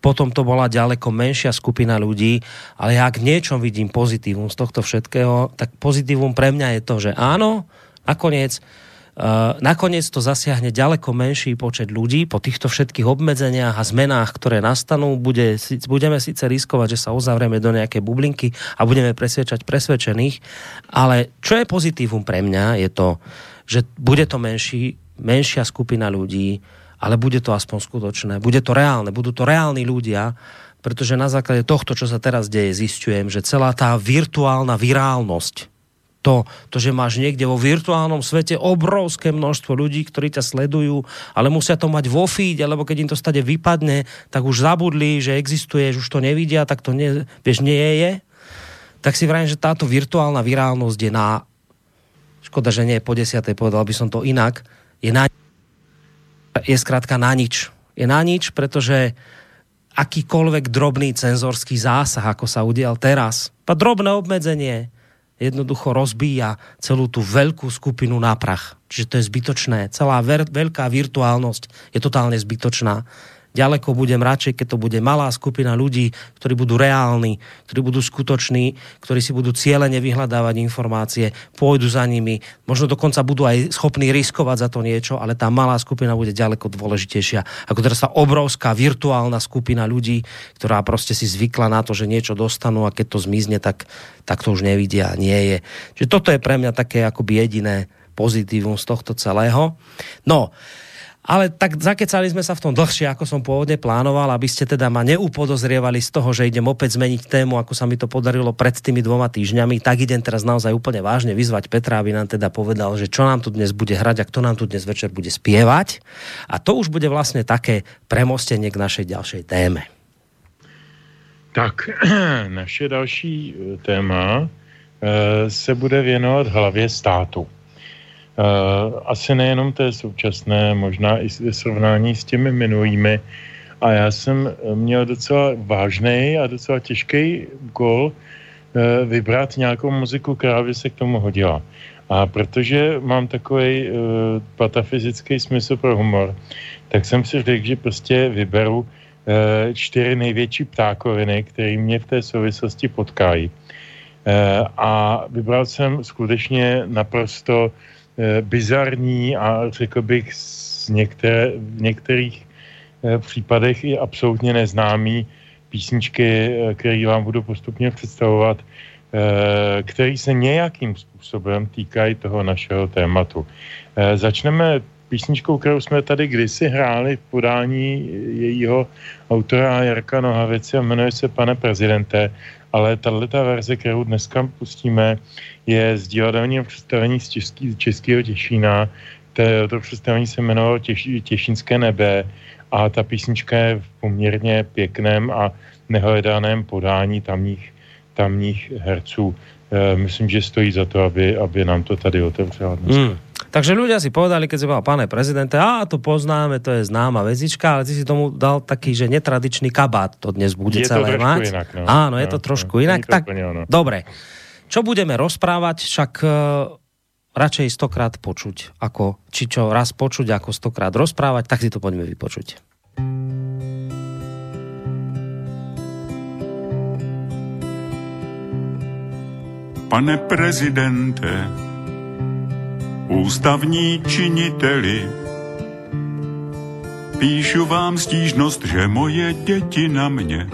potom to bola ďaleko menšia skupina ľudí, ale ja ak niečom vidím pozitívum z tohto všetkého, tak pozitívum pre mňa je to, že áno, nakoniec nakoniec to zasiahne ďaleko menší počet ľudí po týchto všetkých obmedzeniach a zmenách, ktoré nastanú. Bude, budeme síce riskovať, že sa uzavrieme do nejakej bublinky a budeme presvedčať presvedčených, ale čo je pozitívum pre mňa je to, že bude to menší, menšia skupina ľudí, ale bude to aspoň skutočné, bude to reálne, budú to reálni ľudia, pretože na základe tohto, čo sa teraz deje, zistujem, že celá tá virtuálna virálnosť to, to, že máš niekde vo virtuálnom svete obrovské množstvo ľudí, ktorí ťa sledujú, ale musia to mať vo feed, alebo keď im to stade vypadne, tak už zabudli, že existuje, že už to nevidia, tak to nie, vieš, nie je. Tak si vrajím, že táto virtuálna virálnosť je na... Škoda, že nie je po desiatej, povedal by som to inak. Je na... Je zkrátka na nič. Je na nič, pretože akýkoľvek drobný cenzorský zásah, ako sa udial teraz, pa drobné obmedzenie, jednoducho rozbíja celú tú veľkú skupinu na prach. Čiže to je zbytočné. Celá ver, veľká virtuálnosť je totálne zbytočná ďaleko budem radšej, keď to bude malá skupina ľudí, ktorí budú reálni, ktorí budú skutoční, ktorí si budú cieľene vyhľadávať informácie, pôjdu za nimi, možno dokonca budú aj schopní riskovať za to niečo, ale tá malá skupina bude ďaleko dôležitejšia ako teraz tá obrovská virtuálna skupina ľudí, ktorá proste si zvykla na to, že niečo dostanú a keď to zmizne, tak, tak to už nevidia, nie je. Čiže toto je pre mňa také akoby jediné pozitívum z tohto celého. No, ale tak zakecali sme sa v tom dlhšie, ako som pôvodne plánoval, aby ste teda ma neupodozrievali z toho, že idem opäť zmeniť tému, ako sa mi to podarilo pred tými dvoma týždňami. Tak idem teraz naozaj úplne vážne vyzvať Petra, aby nám teda povedal, že čo nám tu dnes bude hrať a kto nám tu dnes večer bude spievať. A to už bude vlastne také premostenie k našej ďalšej téme. Tak, [CLEARS THROAT] naše další eh, téma eh, se bude věnovat hlavě státu. Eh, asi nejenom té současné, možná i srovnání s těmi minulými. A já jsem měl docela vážný a docela těžký úkol eh, vybrat nějakou muziku, která by se k tomu hodila. A protože mám takový uh, patafyzický smysl pro humor, tak jsem si řekl, že prostě vyberu uh, čtyři největší ptákoviny, které mě v té souvislosti potkají. Uh, a vybral jsem skutečně naprosto Eh, bizarní a řekl bych z některé, v některých eh, případech i absolutně neznámý písničky, eh, které vám budu postupně představovat, který se nějakým způsobem týkají toho našeho tématu. Začneme písničkou, kterou jsme tady kdysi hráli v podání jejího autora Jarka Nohavice a jmenuje se Pane prezidente, ale tato verze, kterou dneska pustíme, je z divadelního představení z český, Českého Těšína. To, to představení se jmenovalo Těš, Těšínské nebe a ta písnička je v poměrně pěkném a nehledaném podání tamních, tamních herců. E, myslím, že stojí za to, aby, aby nám to tady otevřela dneska. Hmm. Takže ľudia si povedali, keď si povedal, pane prezidente, a to poznáme, to je známa vezička, ale ty si tomu dal taký, že netradičný kabát to dnes bude je celé to mať. Inak, no. Áno, je no, to trošku no, inak. To tak, ono. dobre. Čo budeme rozprávať, však uh, radšej stokrát počuť, ako, či čo raz počuť, ako stokrát rozprávať, tak si to poďme vypočuť. Pane prezidente, ústavní činiteli, píšu vám stížnost, že moje děti na mě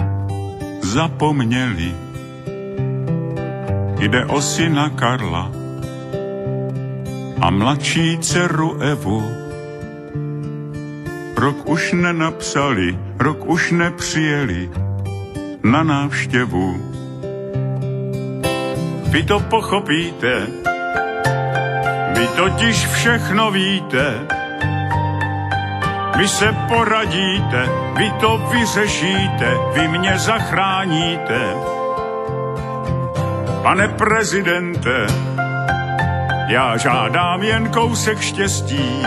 zapomněli. Jde o syna Karla a mladší dceru Evu. Rok už nenapsali, rok už nepřijeli na návštěvu. Vy to pochopíte, vy totiž všechno víte. Vy se poradíte, vy to vyřešíte, vy mě zachráníte. Pane prezidente, já žádám jen kousek štěstí.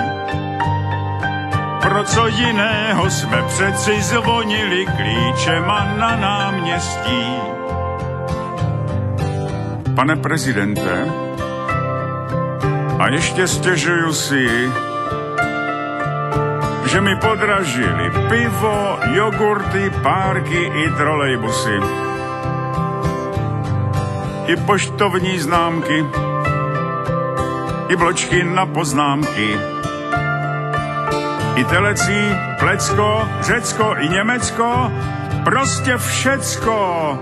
Pro co jiného jsme přeci zvonili klíčema na náměstí. Pane prezidente, a ještě stěžuju si, že mi podražili pivo, jogurty, párky i trolejbusy. I poštovní známky, i bločky na poznámky. I telecí, Plecko, Řecko i Německo, prostě všecko.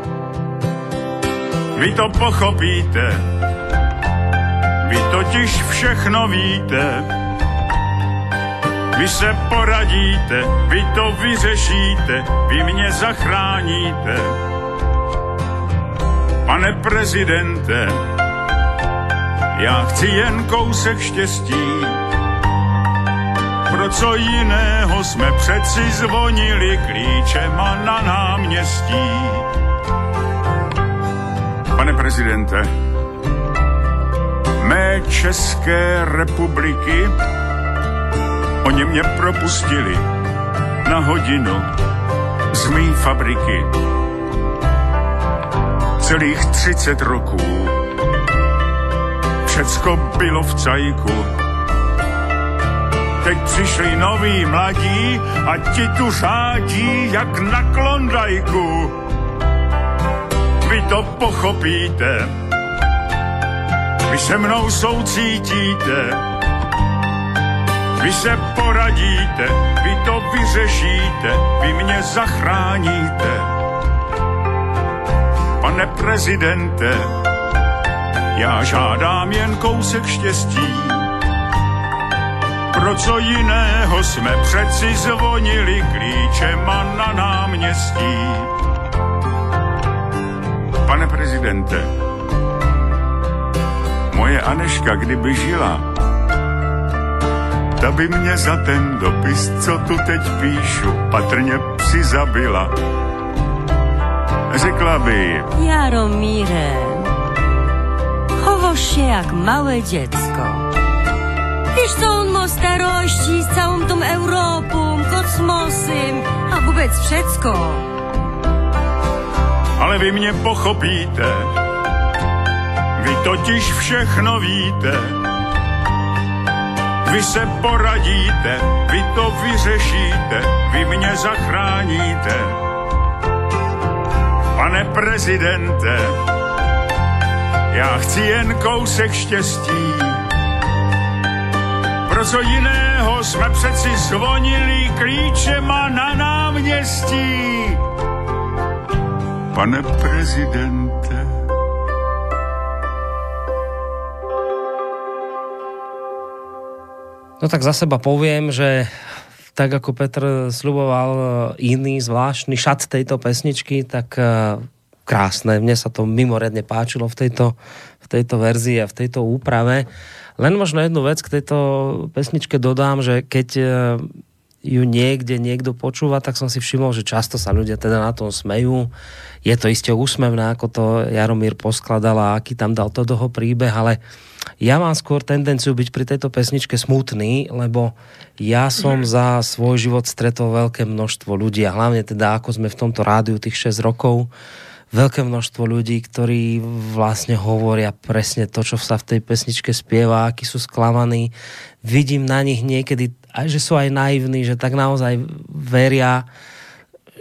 Vy to pochopíte, vy totiž všechno víte. Vy se poradíte, vy to vyřešíte, vy mě zachráníte. Pane prezidente, já chci jen kousek štěstí. Pro co jiného jsme přeci zvonili klíčema na náměstí. Pane prezidente, mé České republiky Oni mě propustili na hodinu z mý fabriky. Celých 30 roků všecko bylo v cajku. Teď přišli noví mladí a ti tu řádí jak na klondajku. Vy to pochopíte, vy se mnou soucítíte, vy se poradíte, vy to vyřešíte, vy mě zachráníte. Pane prezidente, já žádám jen kousek štěstí. Pro co jiného jsme přeci zvonili klíčema na náměstí. Pane prezidente, moje Aneška, kdyby žila, ta by mě za ten dopis, co tu teď píšu, patrně psi zabila. Řekla by, Jaromíre, chowasz się jak małe dziecko. Wiesz co on ma starości z całą tą Europą, kosmosem, a vůbec všecko. ale vy mě pochopíte. Vy totiž všechno víte. Vy se poradíte, vy to vyřešíte, vy mě zachráníte. Pane prezidente, já chci jen kousek štěstí. Pro co jiného jsme přeci zvonili klíčema na náměstí. Pane prezidente, No tak za seba poviem, že tak ako Petr sluboval e, iný zvláštny šat tejto pesničky, tak e, krásne. Mne sa to mimoriadne páčilo v tejto, v tejto verzii a v tejto úprave. Len možno jednu vec k tejto pesničke dodám, že keď e, ju niekde niekto počúva, tak som si všimol, že často sa ľudia teda na tom smejú. Je to iste úsmevné, ako to Jaromír poskladal a aký tam dal to toho príbeh, ale Ja mám skôr tendenciu byť pri tejto pesničke smutný, lebo ja som za svoj život stretol veľké množstvo ľudí a hlavne teda ako sme v tomto rádiu tých 6 rokov, veľké množstvo ľudí, ktorí vlastne hovoria presne to, čo sa v tej pesničke spieva, akí sú sklamaní. Vidím na nich niekedy, že sú aj naivní, že tak naozaj veria,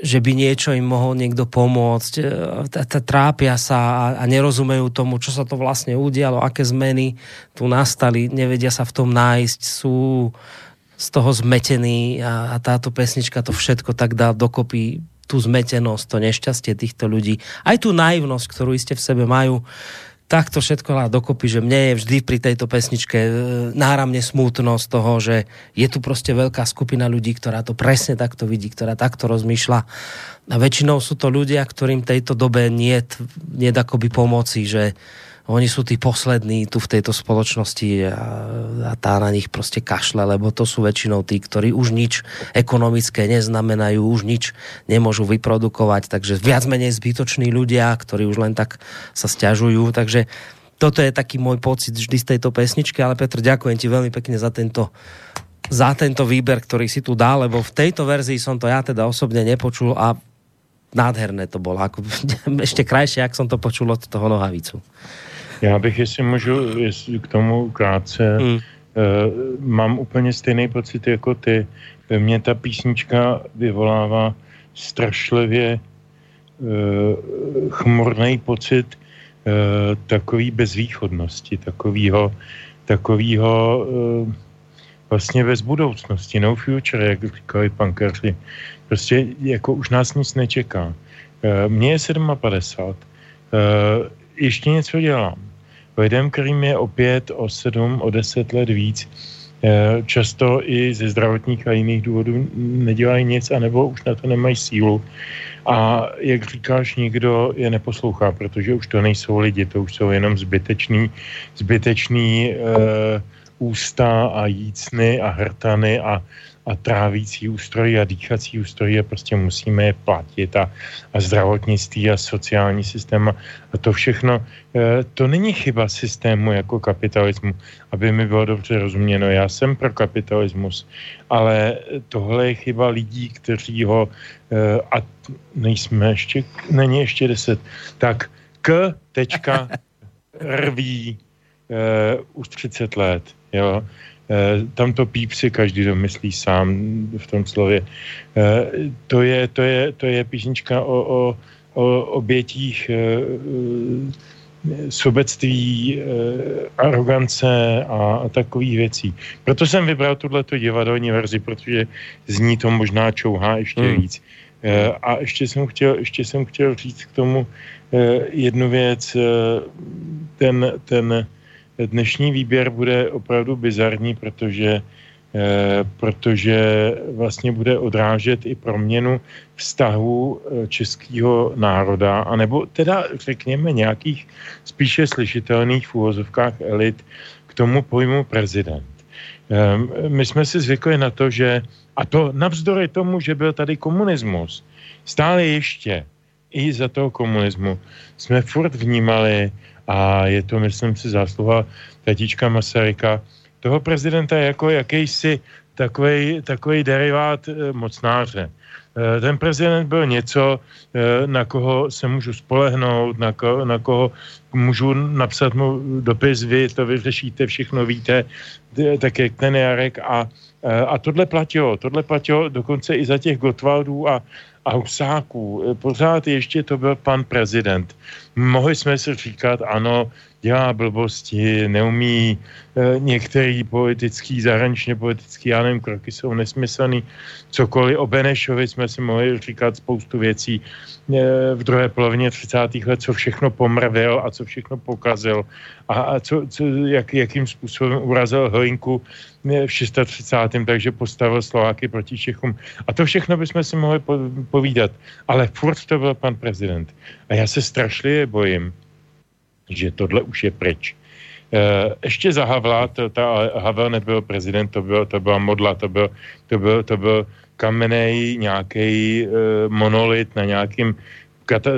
že by niečo im mohol niekto pomôcť, e, trápia sa a nerozumejú tomu, čo sa to vlastne udialo, aké zmeny tu nastali, nevedia sa v tom nájsť, sú z toho zmetení a, táto pesnička to všetko tak dá dokopy tú zmetenosť, to nešťastie týchto ľudí, aj tú naivnosť, ktorú iste v sebe majú tak to všetko dá dokopy, že mne je vždy pri tejto pesničke e, náramne smutno z toho, že je tu prostě veľká skupina ľudí, ktorá to presne takto vidí, ktorá takto rozmýšľa. A väčšinou sú to ľudia, ktorým tejto dobe nie, nie akoby pomoci, že oni sú tí poslední tu v tejto spoločnosti a, a tá na nich prostě kašle, lebo to sú väčšinou tí, ktorí už nič ekonomické neznamenajú, už nič nemôžu vyprodukovať, takže viac menej zbytoční ľudia, ktorí už len tak sa stiažujú, takže toto je taký môj pocit vždy z tejto pesničky, ale Petr, ďakujem ti veľmi pekne za tento za tento výber, ktorý si tu dal, lebo v tejto verzii som to ja teda osobne nepočul a nádherné to bolo. Ako, [LAUGHS] ešte krajšie, jak som to počul od toho nohavicu. Já bych, jestli můžu jestli k tomu krátce, hmm. uh, mám úplně stejný pocit jako ty. Ve mně ta písnička vyvolává strašlivě uh, chmurný pocit uh, takový bezvýchodnosti, takovýho, takovýho uh, vlastně bez budoucnosti, no future, jak říkali pankaři. Prostě jako už nás nic nečeká. Uh, mně je 57, uh, ještě něco dělám lidem, kterým je opět o 7, o 10 let víc, eh, často i ze zdravotních a jiných důvodů nedělají nic, anebo už na to nemají sílu. A jak říkáš, nikdo je neposlouchá, protože už to nejsou lidi, to už jsou jenom zbytečný, zbytečný e, ústa a jícny a hrtany a a trávící ústrojí a dýchací ústrojí a prostě musíme je platit a, a zdravotnictví a sociální systém a, a to všechno, e, to není chyba systému jako kapitalismu, aby mi bylo dobře rozuměno. Já jsem pro kapitalismus, ale tohle je chyba lidí, kteří ho, e, a nejsme ještě, není ještě deset, tak k tečka [LAUGHS] rví e, už 30 let, jo. Eh, tam to píp si každý domyslí sám v tom slově. Eh, to je, to je, to je písnička o, o, o obětích eh, sobectví, arogance a, a takových věcí. Proto jsem vybral tuto divadelní verzi, protože zní to možná čouhá ještě hmm. víc. A ještě jsem, chtěl, ještě jsem chtěl říct k tomu jednu věc. Ten, ten dnešní výběr bude opravdu bizarní, protože eh, protože vlastně bude odrážet i proměnu vztahu eh, českého národa, anebo teda řekněme nějakých spíše slyšitelných v úvozovkách elit k tomu pojmu prezident. Ehm, my jsme si zvykli na to, že, a to navzdory tomu, že byl tady komunismus, stále ještě i za toho komunismu jsme furt vnímali a je to, myslím si, zásluha tatička Masaryka, toho prezidenta jako jakýsi takový, takový derivát e, mocnáře. E, ten prezident byl něco, e, na koho se můžu spolehnout, na, ko, na koho můžu napsat mu dopis, vy to vyřešíte, všechno víte, tak jak ten Jarek a, a tohle platilo, tohle platilo dokonce i za těch Gotwaldů a, a Husáků. Pořád ještě to byl pan prezident. Mohli jsme si říkat, ano, dělá blbosti, neumí e, některý politický, zahraničně politický, já nevím, kroky jsou nesmyslný. Cokoliv o Benešovi jsme si mohli říkat spoustu věcí e, v druhé polovině 30. let, co všechno pomrvil a co všechno pokazil a, a co, co, jak, jakým způsobem urazil Hlinku v 630. takže postavil Slováky proti Čechům. A to všechno bychom si mohli povídat. Ale furt to byl pan prezident. A já se strašlivě bojím, že tohle už je pryč. Eh, ještě za Havla, to, ta Havel nebyl prezident, to, byl, to byla modla, to byl, to byl, to byl kamenej nějaký uh, monolit na nějakým kata,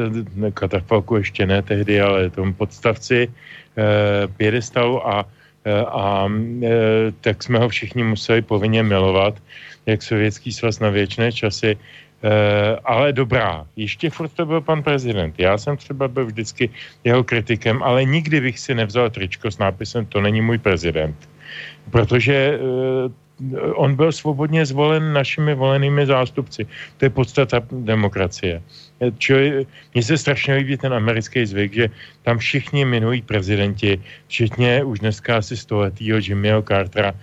katafalku ještě ne tehdy, ale tom podstavci uh, pědestalu a a tak jsme ho všichni museli povinně milovat, jak sovětský svaz na věčné časy, ale dobrá, ještě furt to byl pan prezident. Já jsem třeba byl vždycky jeho kritikem, ale nikdy bych si nevzal tričko s nápisem to není můj prezident. Protože on byl svobodně zvolen našimi volenými zástupci. To je podstata demokracie. Čili mně se strašně líbí ten americký zvyk, že tam všichni jmenují prezidenti, včetně už dneska asi stoletýho Jimmyho Cartera, eh,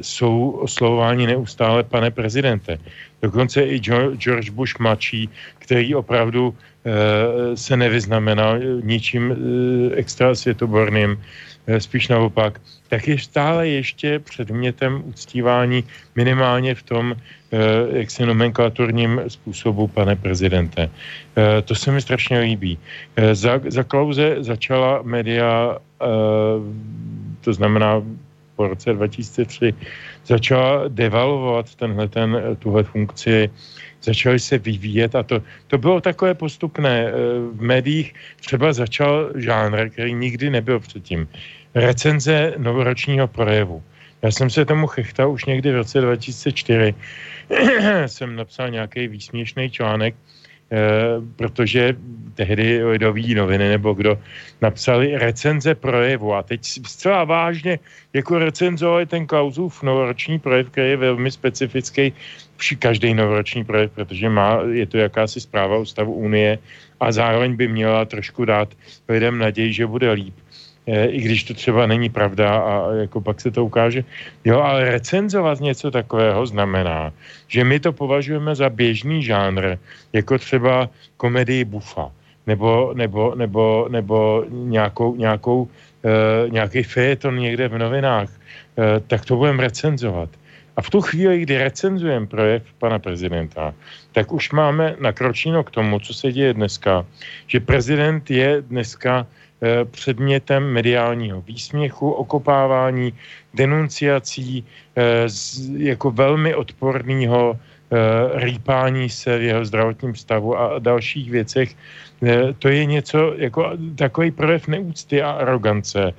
jsou oslovováni neustále pane prezidente. Dokonce i George Bush mladší, který opravdu eh, se nevyznamenal ničím eh, extra světoborným, eh, spíš naopak, tak je stále ještě předmětem uctívání minimálně v tom, eh, jak se nomenklaturním způsobu, pane prezidente. Eh, to se mi strašně líbí. Eh, za, za Klauze začala média, to znamená po roce 2003, začala devalvovat tenhle, ten, tuhle funkci, začaly se vyvíjet a to, to bylo takové postupné. V médiích třeba začal žánr, který nikdy nebyl předtím recenze novoročního projevu. Já jsem se tomu chechtal už někdy v roce 2004. [CLEARS THROAT] jsem napsal nějaký výsměšný článek, eh, protože tehdy lidový noviny nebo kdo napsali recenze projevu a teď zcela vážně jako recenzovali ten Klausův novoroční projev, který je velmi specifický, každý novoroční projev, protože má, je to jakási zpráva o stavu Unie a zároveň by měla trošku dát lidem naději, že bude líp. Eh, i když to třeba není pravda a jako pak se to ukáže. Jo, ale recenzovat něco takového znamená, že my to považujeme za běžný žánr, jako třeba komedii bufa, nebo, nebo, nebo, nebo nějakou, nějakou, uh, nějaký fejeton někde v novinách, uh, tak to budeme recenzovat. A v tu chvíli, kdy recenzujeme projev pana prezidenta, tak už máme nakročeno k tomu, co se děje dneska, že prezident je dneska předmětem mediálního výsměchu, okopávání, denunciací, eh, jako velmi odporného eh, rýpání se v jeho zdravotním stavu a dalších věcech. To je něco jako takový projev neúcty a arogance.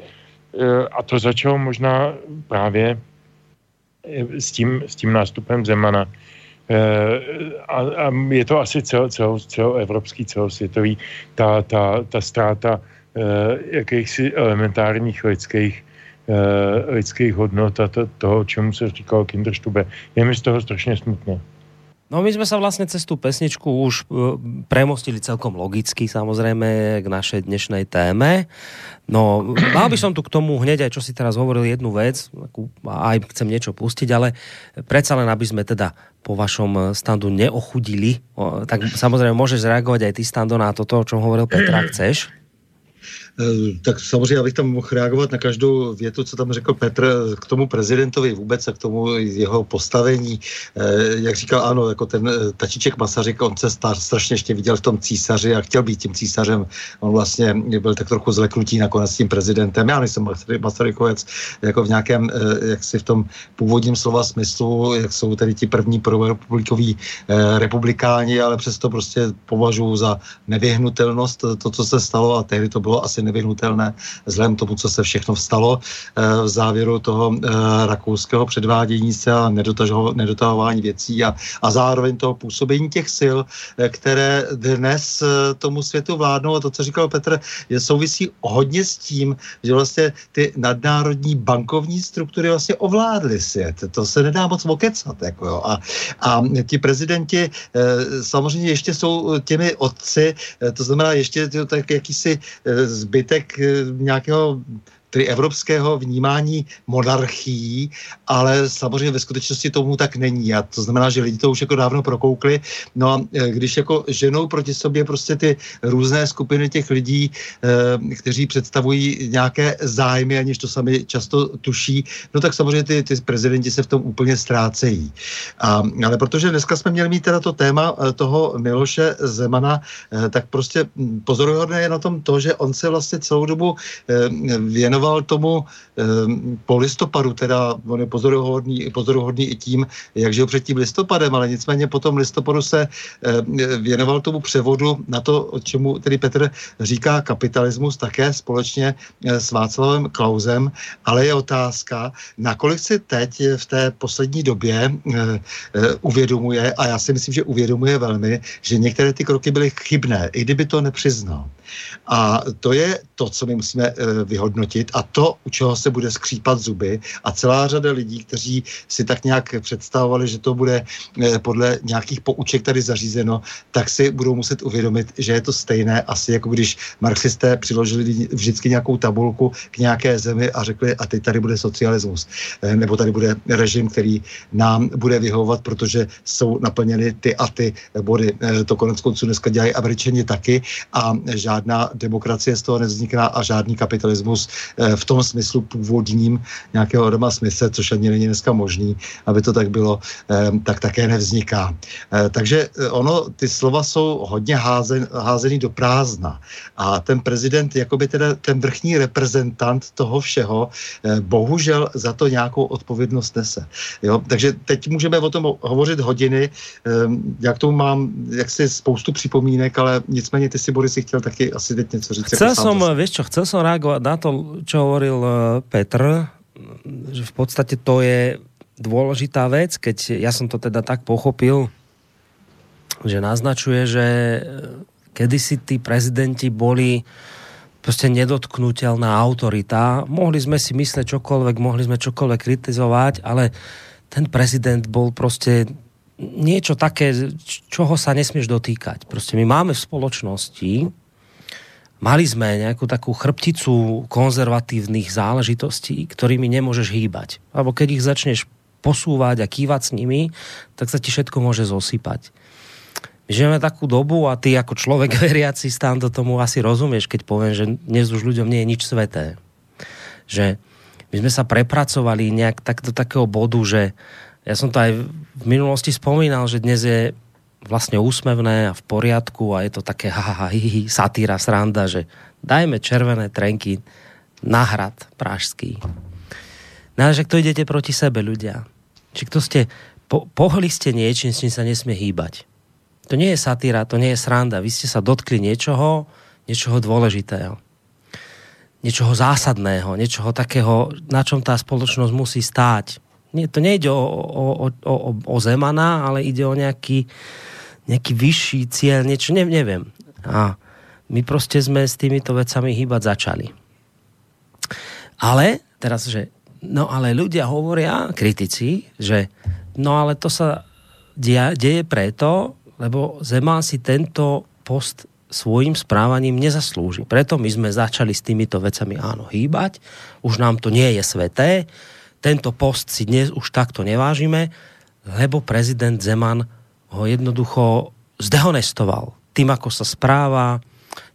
A to začalo možná právě s tím, s tím nástupem Zemana. A, a je to asi celo, celo, celoevropský, celosvětový, ta, ta, ta ztráta Eh, jakýchsi elementárních lidských, eh, lidských hodnot a to, toho, čemu se říkalo Kinderstube. Je mi z toho strašně smutné. No my sme sa vlastne cez tú pesničku už uh, premostili celkom logicky samozrejme k našej dnešnej téme. No mal by som tu k tomu hneď aj, čo si teraz hovoril, jednu vec, aj chcem niečo pustiť, ale predsa len, aby sme teda po vašom standu neochudili, tak samozrejme môžeš reagovať aj ty, Stando, na toto, o čom hovoril Petra, chceš? Eh, tak samozřejmě já bych tam mohl reagovat na každou větu, co tam řekl Petr k tomu prezidentovi vůbec a k tomu jeho postavení. Eh, jak říkal, ano, jako ten eh, tačiček Masaryk, on se star, strašně ještě viděl v tom císaři a chtěl být tím císařem. On vlastně byl tak trochu zleknutý nakonec tím prezidentem. Já nejsem Masarykovec, jako v nějakém, jak si v tom původním slova smyslu, jak jsou tady ti první prvorepublikoví republikáni, ale přesto prostě považuji za nevyhnutelnost to, co se stalo a tehdy to bylo asi nevyhnutelné vzhledem tomu, co se všechno vstalo eh, v závěru toho eh, rakouského předvádění se a nedotahování věcí a, a zároveň toho působení těch sil, eh, které dnes tomu světu vládnou. A to, co říkal Petr, je souvisí hodně s tím, že vlastně ty nadnárodní bankovní struktury vlastně ovládly svět. To se nedá moc okecat. Jako jo. A, a ti prezidenti samozřejmě ještě jsou těmi otci, to znamená ještě tak jakýsi zbyt zbytek eh, nějakého tedy evropského vnímání monarchií, ale samozřejmě ve skutečnosti tomu tak není. A to znamená, že lidi to už jako dávno prokoukli. No a e, když jako ženou proti sobě prostě ty různé skupiny těch lidí, e, kteří představují nějaké zájmy, aniž to sami často tuší, no tak samozřejmě ty, ty prezidenti se v tom úplně ztrácejí. A, ale protože dneska jsme měli mít teda to téma e, toho Miloše Zemana, tak prostě pozoruhodné je na tom to, že on se vlastně celou dobu věnoval věnoval tomu po listopadu, teda on je pozoruhodný, pozoruhodný i tím, jak žil před tím listopadem, ale nicméně po tom listopadu se věnoval tomu převodu na to, čemu tedy Petr říká kapitalismus také společně s Václavem Klausem, ale je otázka, nakolik si teď v té poslední době uvědomuje, a já si myslím, že uvědomuje velmi, že některé ty kroky byly chybné, i kdyby to nepřiznal. A to je to, co my musíme eh, vyhodnotit a to, u čeho se bude skřípat zuby a celá řada lidí, kteří si tak nějak představovali, že to bude eh, podle nějakých pouček tady zařízeno, tak si budou muset uvědomit, že je to stejné asi jako když marxisté přiložili vždycky nějakou tabulku k nějaké zemi a řekli, a teď tady bude socialismus, eh, nebo tady bude režim, který nám bude vyhovovat, protože jsou naplněny ty a ty body. To konec konců dneska dělají Američani taky a žádná demokracie z toho nevzniká a žádný kapitalismus eh, v tom smyslu původním nějakého Adama Smise, což ani není dneska možný, aby to tak bylo, eh, tak také nevzniká. Eh, takže ono, ty slova jsou hodně házen, házený do prázdna a ten prezident, jakoby teda ten vrchní reprezentant toho všeho, bohužel za to nějakou odpovědnost nese. Jo? Takže teď můžeme o tom hovořit hodiny, já k tomu mám jaksi spoustu připomínek, ale nicméně ty si, Boris, chtěl taky asi teď něco říct. Chcel jako som, vieš čo, chcel som reagovať na to, čo hovoril eh, Petr, že v podstate to je dôležitá vec, keď ja som to teda tak pochopil, že naznačuje, že eh, kedysi tí prezidenti boli prostě nedotknutelná autorita. Mohli sme si mysleť čokoľvek, mohli sme čokoľvek kritizovať, ale ten prezident bol prostě niečo také, čoho sa nesmieš dotýkať. Prostě my máme v spoločnosti mali sme nejakú takú chrbticu konzervatívnych záležitostí, ktorými nemôžeš hýbať. Alebo keď ich začneš posúvať a kývať s nimi, tak sa ti všetko môže zosypať. My žijeme takú dobu a ty ako človek [LAUGHS] veriaci stán do tomu asi rozumieš, keď poviem, že dnes už ľuďom nie je nič sveté. Že my sme sa prepracovali nejak tak do takého bodu, že ja som to aj v minulosti spomínal, že dnes je vlastne úsmevné a v poriadku a je to také ha, ha, hi, hi, satíra, sranda, že dajme červené trenky na hrad pražský. No že to idete proti sebe, ľudia. Či kto ste, po, pohli ste niečím, s čím sa nesmie hýbať. To nie je satíra, to nie je sranda. Vy ste sa dotkli niečoho, niečoho dôležitého. Niečoho zásadného, niečoho takého, na čom tá spoločnosť musí stáť. Nie, to nejde o, o, o, o, o Zemana, ale ide o nejaký, nejaký vyšší cieľ, niečo, ne, neviem. A my prostě sme s týmito vecami hýbať začali. Ale, teraz, že no ale ľudia hovoria, kritici, že no ale to sa deje, deje preto, lebo Zeman si tento post svojím správaním nezaslúži. Preto my sme začali s týmito vecami áno hýbať, už nám to nie je sveté, tento post si dnes už takto nevážime, lebo prezident Zeman ho jednoducho zdehonestoval tým, ako sa správa,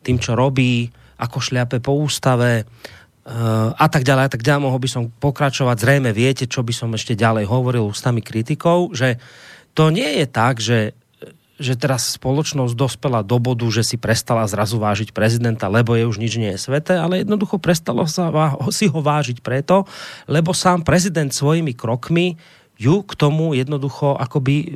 tým, čo robí, ako šliape po ústave uh, a tak ďalej, a tak ďalej. Mohol by som pokračovať. Zrejme viete, čo by som ešte ďalej hovoril ústami kritikov, že to nie je tak, že že teraz spoločnosť dospela do bodu, že si prestala zrazu vážiť prezidenta, lebo je už nič nie je sveté, ale jednoducho prestalo sa [LAUGHS] si ho vážiť preto, lebo sám prezident svojimi krokmi ju k tomu jednoducho akoby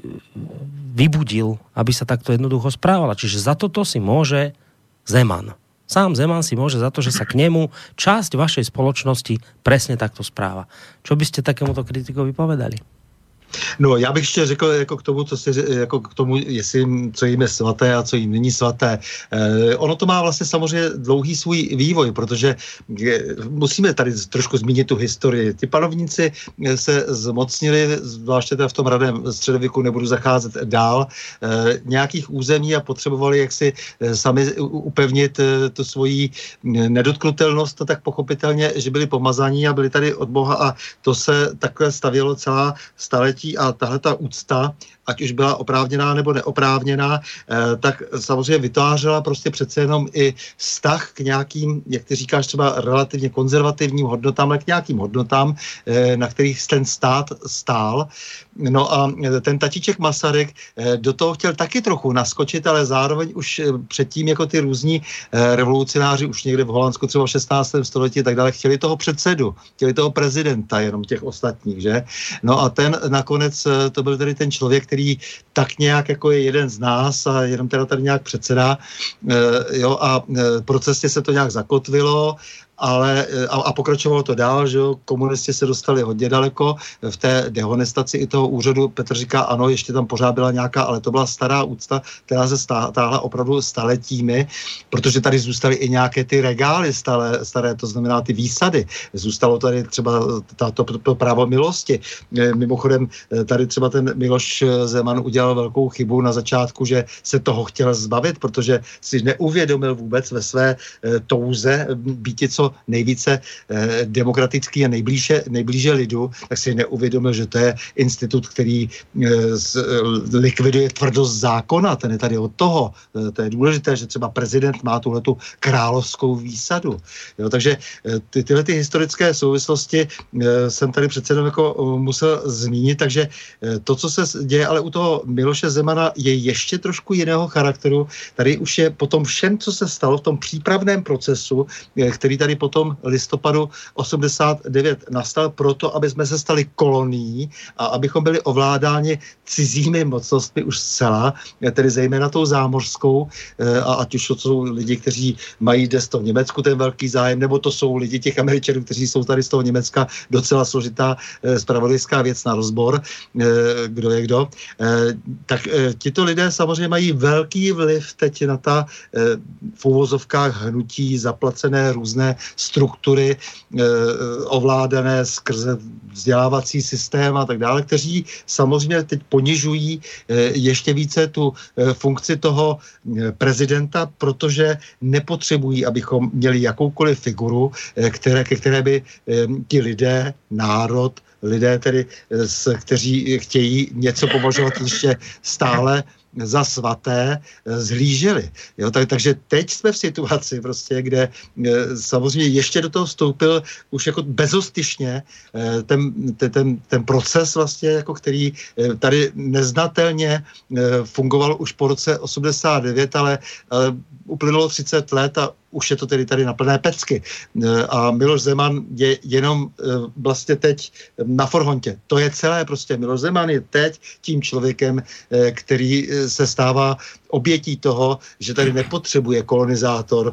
vybudil, aby sa takto jednoducho správala. Čiže za toto si môže Zeman. Sám Zeman si môže za to, že sa k nemu časť vašej spoločnosti presne takto správa. Čo by ste takémuto kritikovi povedali? No, já bych ještě řekl jako k tomu, co si, jako k tomu, jestli, co jim je svaté a co jim není svaté. Eh, ono to má vlastně samozřejmě dlouhý svůj vývoj, protože je, musíme tady trošku zmínit tu historii. Ty panovníci se zmocnili, zvláště teda v tom radém středověku, nebudu zacházet dál, eh, nějakých území a potřebovali jaksi eh, sami upevnit eh, tu svoji nedotknutelnost, tak pochopitelně, že byli pomazaní a byli tady od Boha a to se takhle stavělo celá staletí a tahle ta úcta ať už byla oprávněná nebo neoprávněná, tak samozřejmě vytvářela prostě přece jenom i vztah k nějakým, jak ty říkáš, třeba relativně konzervativním hodnotám, ale k nějakým hodnotám, na kterých ten stát stál. No a ten tatíček Masaryk do toho chtěl taky trochu naskočit, ale zároveň už předtím jako ty různí revolucionáři už někde v Holandsku třeba v 16. století tak dále chtěli toho předsedu, chtěli toho prezidenta, jenom těch ostatních, že? No a ten nakonec, eh, to byl tedy ten člověk, který tak nějak jako je jeden z nás a jenom teda tady nějak předsedá, e, jo, a e, po cestě se to nějak zakotvilo ale eh, a, a pokračovalo to dál, že jo, komunisti se dostali hodně daleko v té dehonestaci i toho úřadu. Petr říká, ano, ještě tam pořád byla nějaká, ale to byla stará úcta, která se táhla opravdu staletími, protože tady zůstaly i nějaké ty regály staré, staré to znamená ty výsady. Zůstalo tady třeba to, to, to právo milosti. Eh, mimochodem, eh, tady třeba ten Miloš Zeman udělal velkou chybu na začátku, že se toho chtěl zbavit, protože si neuvědomil vůbec ve své touze být co nejvíce eh, demokratický a nejblíže, nejblíže lidu, tak si neuvědomil, že to je institut, který eh, z, eh, likviduje tvrdost zákona, ten je tady od toho. Eh, to je důležité, že třeba prezident má tuhle tu královskou výsadu. Jo, takže eh, ty, tyhle ty historické souvislosti eh, jsem tady přece jenom jako eh, musel zmínit, takže eh, to, co se děje ale u toho Miloše Zemana, je ještě trošku jiného charakteru. Tady už je po tom všem, co se stalo v tom přípravném procesu, eh, který tady potom listopadu 89 nastal proto, aby jsme se stali kolonií a abychom byli ovládáni cizími mocnostmi už zcela, tedy zejména tou zámořskou, eh, a ať už to jsou lidi, kteří mají desto v Německu ten velký zájem, nebo to jsou lidi těch Američanů, kteří jsou tady z toho Německa docela složitá eh, spravodajská věc na rozbor, eh, kdo je kdo, tak tito lidé samozřejmě mají velký vliv teď na ta v hnutí zaplacené různé struktury eh, ovládané skrze vzdělávací systém a tak dále, kteří samozřejmě teď ponižují eh, ještě více tu eh, funkci toho prezidenta, protože nepotřebují, abychom měli jakoukoliv figuru, které, ke které by ti lidé, národ, lidé tedy, kteří chtějí něco považovat ještě stále za svaté eh, zhlíželi. Jo, tak, takže teď jsme v situaci, prostě, kde e, samozřejmě ještě do toho vstoupil už jako bezostyšně e, ten, ten, ten, ten proces vlastně, jako který tady neznatelně fungoval už po roce 89, ale, ale uplynulo 30 let a už je to tedy tady na plné pecky. A Miloš Zeman je jenom vlastně teď na forhontě. To je celé prostě. Miloš Zeman je teď tím člověkem, který se stává obětí toho, že tady nepotřebuje kolonizátor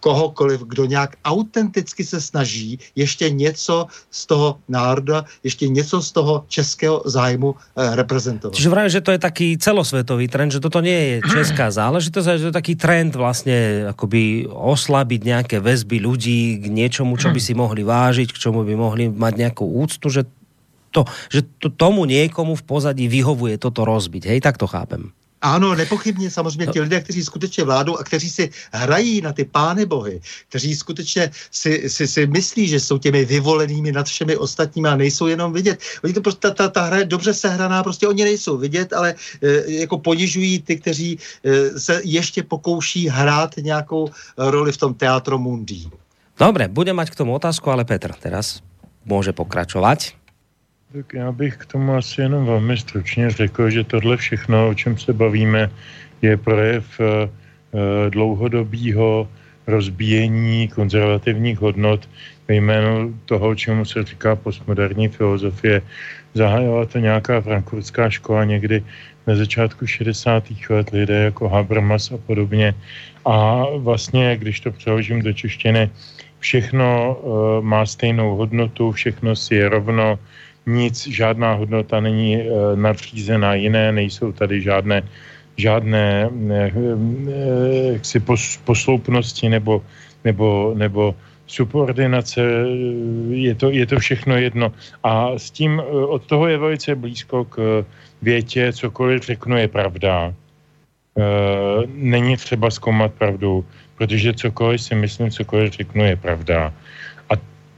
kohokoliv, kdo nějak autenticky se snaží ještě něco z toho národa, ještě něco z toho českého zájmu eh, reprezentovat. Čiže vrajím, že to je taký celosvětový trend, že toto nie je česká [CLEARS THROAT] záležitost, že to je taký trend vlastně akoby oslabiť nějaké väzby ľudí k něčemu, čo by si mohli vážiť, k čemu by mohli mať nějakou úctu, že to, že to, tomu někomu v pozadí vyhovuje toto rozbiť. Hej, tak to chápem. Ano, nepochybně samozřejmě ti lidé, kteří skutečně vládou a kteří si hrají na ty pány bohy, kteří skutečně si, si, si myslí, že jsou těmi vyvolenými nad všemi ostatními a nejsou jenom vidět. Oni to prostě, ta, ta, ta hra je dobře sehraná, prostě oni nejsou vidět, ale e, jako ponižují ty, kteří e, se ještě pokouší hrát nějakou roli v tom teatro mundi. Dobre, budem mať k tomu otázku, ale Petr teraz může pokračovat. Tak já bych k tomu asi jenom velmi stručně řekl, že tohle všechno, o čem se bavíme, je projev uh, dlouhodobého rozbíjení konzervativních hodnot ve jménu toho, čemu se říká postmoderní filozofie. Zahájila to nějaká frankfurtská škola někdy na začátku 60. let lidé jako Habermas a podobně. A vlastně, když to přeložím do češtiny, všechno uh, má stejnou hodnotu, všechno si je rovno, nic, žádná hodnota není e, nadřízená jiné, nejsou tady žádné, žádné e, jaksi pos, posloupnosti nebo, nebo, nebo subordinace, je to, je to všechno jedno. A s tím od toho je velice blízko k větě, cokoliv řeknu je pravda. Není třeba zkoumat pravdu, protože cokoliv si myslím, cokoliv řeknu je pravda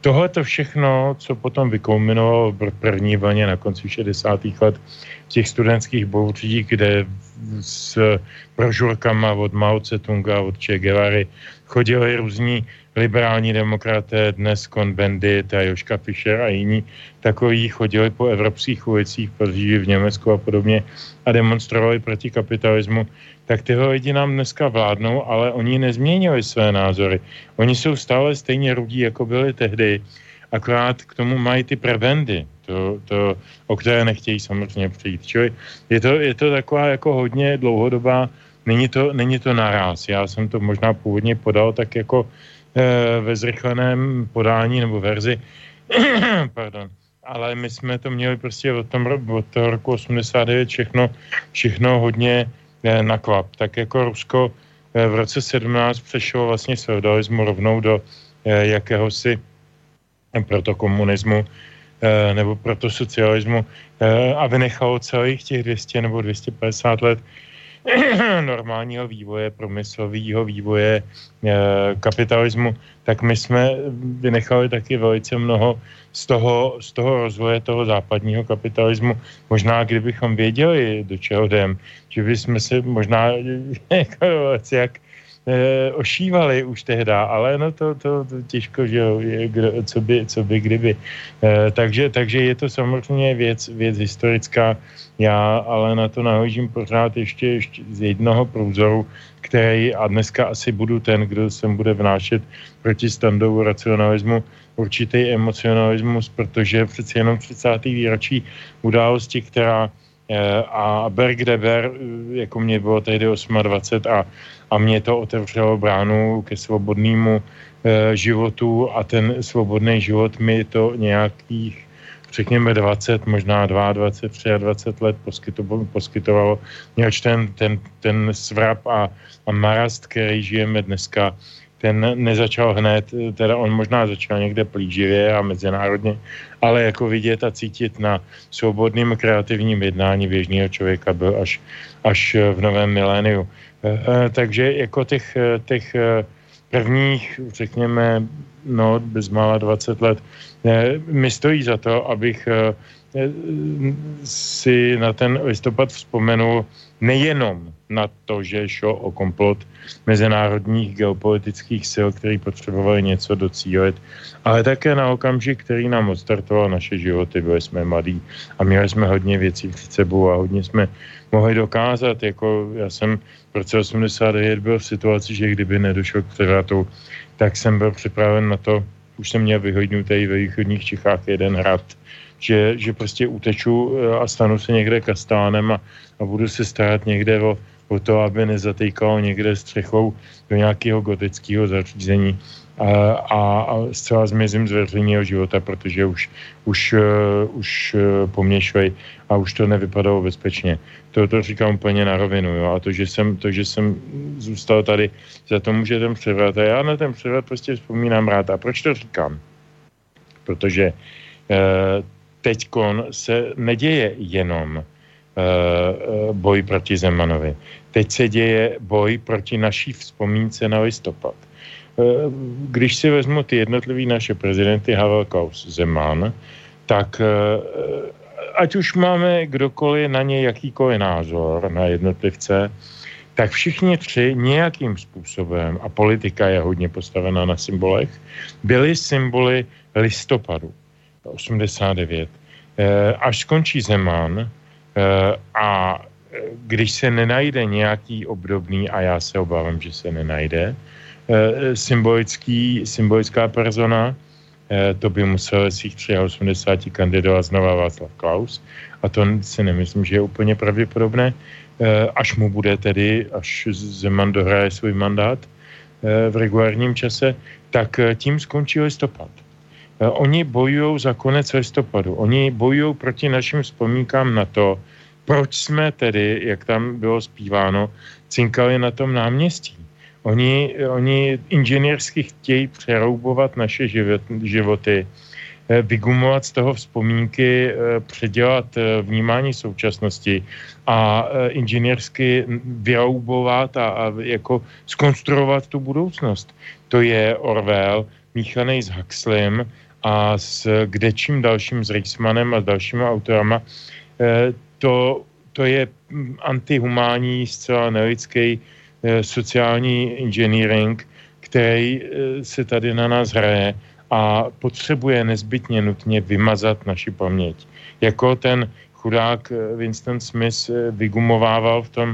tohle to všechno, co potom vykulminovalo v první vlně na konci 60. let, těch studentských bouří, kde s brožurkama od Mao Tse-tunga, od Che Guevary chodili různí liberální demokraté, dnes Bendit a Joška Fischer a jiní takový chodili po evropských ulicích, protože v Německu a podobně a demonstrovali proti kapitalismu, tak tyhle lidi nám dneska vládnou, ale oni nezměnili své názory. Oni jsou stále stejně rudí, jako byli tehdy, akorát k tomu mají ty prebendy, to, to, o které nechtějí samozřejmě přijít. Čili je to, je to taková jako hodně dlouhodobá, není to, není to naraz. Já jsem to možná původně podal tak jako ve zrychleném podání nebo verzi, [CLEARS THROAT] pardon, ale my jsme to měli prostě od, tom, od toho roku 89 všechno, všechno hodně e, na. Tak jako Rusko e, v roce 17 přešlo vlastně z feudalismu rovnou do jakéhosi protokomunismu nebo protosocialismu e, a vynechalo celých těch 200 nebo 250 let [LAUGHS] normálního vývoje, průmyslového vývoje e, kapitalismu, tak my jsme vynechali taky velice mnoho z toho, z toho rozvoje toho západního kapitalismu. Možná, kdybychom věděli, do čeho jdem, že bychom se možná [LAUGHS] jako, jak e, ošívali už tehdy, ale no to, to, to těžko, že jo, je, kdo, co, by, co by kdyby. E, takže, takže je to samozřejmě věc, věc historická, já ale na to nahlížím pořád ještě, ještě z jednoho průzoru, který a dneska asi budu ten, kdo sem bude vnášet proti standovu racionalismu určitý emocionalismus, protože přeci jenom 30. výročí události, která a ber kde ber, jako mě bylo tehdy 28 a a mě to otevřelo bránu ke svobodnému e, životu a ten svobodný život mi to nějakých řekněme 20, možná 22, 23 let poskytovalo, poskytovalo mělč ten, ten, ten svrap a, a marast, který žijeme dneska, ten nezačal hned, teda on možná začal někde plíživě a mezinárodně, ale jako vidět a cítit na svobodným kreativním jednání běžného člověka byl až, až v novém miléniu. Eh, eh, takže jako těch, eh, těch prvních, řekněme, no, bezmála 20 let, mi stojí za to, abych si na ten listopad vzpomenul nejenom na to, že šlo o komplot mezinárodních geopolitických sil, který potřebovali něco docílit, ale také na okamžik, který nám odstartoval naše životy. Byli jsme mladí a měli jsme hodně věcí před sebou a hodně jsme mohli dokázat. Jako já jsem v roce 89 byl v situaci, že kdyby nedošlo k převratu, tak jsem byl připraven na to, už jsem měl vyhodnutý ve východních Čechách jeden hrad, že, že prostě uteču eh, a stanu se někde kastánem a, a budu se starat někde o, o to, aby nezatýkalo někde střechou do nějakého gotického zařízení a, a, a zcela zmizím z veřejného života, protože už, už, uh, už uh, po mně šli a už to nevypadalo bezpečně. To, to říkám úplně na rovinu. Jo? A to že, jsem, to, že jsem zůstal tady, za to může ten převrat. A já na ten převrat prostě vzpomínám rád. A proč to říkám? Protože uh, teď se neděje jenom uh, boj proti Zemanovi. Teď se děje boj proti naší vzpomínce na listopad. Uh, když si vezmu ty jednotlivý naše prezidenty Havel, Klaus, Zeman, tak uh, ať už máme kdokoliv na ně jakýkoliv názor, na jednotlivce, tak všichni tři nějakým způsobem, a politika je hodně postavená na symbolech, byly symboly listopadu. 89. Eh, až skončí Zeman eh, a eh, když se nenajde nějaký obdobný, a já se obávám, že se nenajde, symbolický, symbolická persona, to by musel z těch 83 kandidovat znova Václav Klaus a to si nemyslím, že je úplně pravděpodobné, až mu bude tedy, až Zeman dohraje svůj mandát v regulárním čase, tak tím skončí listopad. Eh, oni bojují za konec listopadu. Oni bojují proti našim vzpomínkám na to, proč jsme tedy, jak tam bylo zpíváno, cinkali na tom náměstí. Oni, oni inženýrsky chtějí přeroubovat naše život, životy, eh, vygumovat z toho vzpomínky, eh, předělat vnímání současnosti a inženýrsky vyroubovat a, a jako skonstruovat tu budoucnost. To je Orwell míchaný s Huxleym, a s kdečím dalším, s Reichsmanem a s dalšími autorama, eh, to, to je antihumánní, zcela nelidský sociální engineering, který se tady na nás hraje a potřebuje nezbytně nutně vymazat naši paměť. Jako ten chudák Winston Smith vygumovával v tom,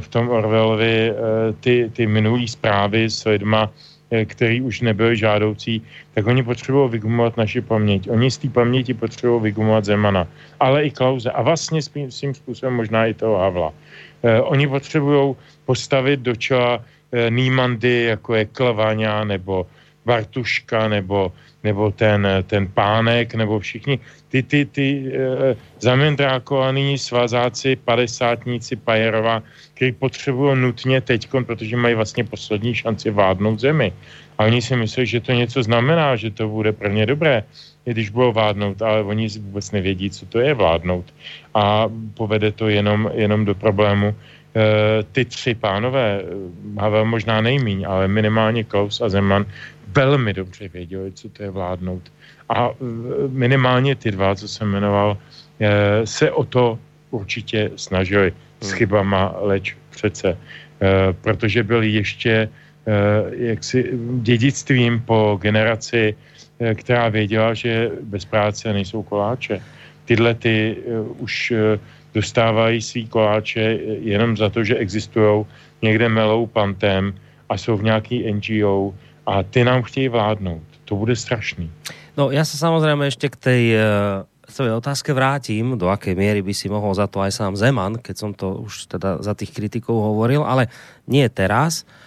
v tom Orwellovi ty, ty minulý zprávy s lidma, Eh, který už nebyl žádoucí, tak oni potřebují vygumovat naši paměť. Oni z té paměti potřebují vygumovat Zemana, ale i Klauze a vlastně s tím způsobem možná i toho Havla. Eh, oni potřebují postavit do čela eh, Nýmandy, jako je Klavaňa nebo Bartuška nebo, nebo ten, ten pánek nebo všichni ty, ty, ty e, zamendrákovaný svazáci, padesátníci Pajerova, který potřebují nutně teď, protože mají vlastně poslední šanci vládnout zemi. A oni si myslí, že to něco znamená, že to bude pro ně dobré, když budou vládnout, ale oni vůbec nevědí, co to je vládnout. A povede to jenom, jenom do problému. E, ty tři pánové, Havel možná nejmíň, ale minimálně Klaus a Zeman velmi dobře věděli, co to je vládnout. A minimálně ty dva, co jsem jmenoval, se o to určitě snažili s hmm. chybama, leč přece, protože byl ještě jaksi dědictvím po generaci, která věděla, že bez práce nejsou koláče. Tyhle ty už dostávají svý koláče jenom za to, že existují, někde melou pantem a jsou v nějaký NGO a ty nám chtějí vládnout. To bude strašný. No ja sa samozrejme ešte k tej uh, svojej otázke vrátim, do akej miery by si mohol za to aj sám Zeman, keď som to už teda za tých kritikov hovoril, ale nie teraz. E,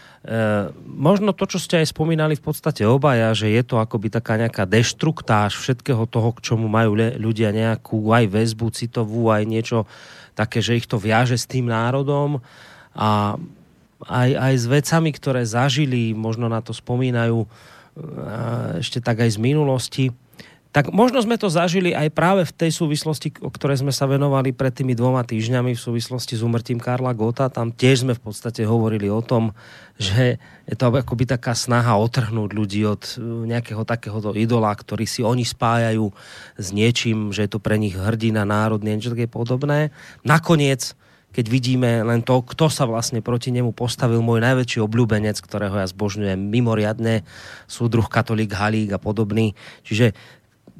možno to, čo ste aj spomínali v podstate obaja, že je to akoby taká nejaká deštruktáž všetkého toho, k čomu majú ľudia nejakú aj väzbu citovú, aj niečo také, že ich to viaže s tým národom a aj, aj s vecami, ktoré zažili, možno na to spomínajú ešte tak aj z minulosti. Tak možno sme to zažili aj práve v tej súvislosti, o ktorej sme sa venovali pred tými dvoma týždňami v súvislosti s umrtím Karla Gota. Tam tiež sme v podstate hovorili o tom, že je to akoby taká snaha otrhnúť ľudí od e, nejakého takéhoto idola, ktorý si oni spájajú s niečím, že je to pre nich hrdina národný, niečo také podobné. Nakoniec keď vidíme len to, kto sa vlastne proti nemu postavil, môj najväčší obľúbenec, ktorého ja zbožňujem mimoriadne, súdruh katolík Halík a podobný. Čiže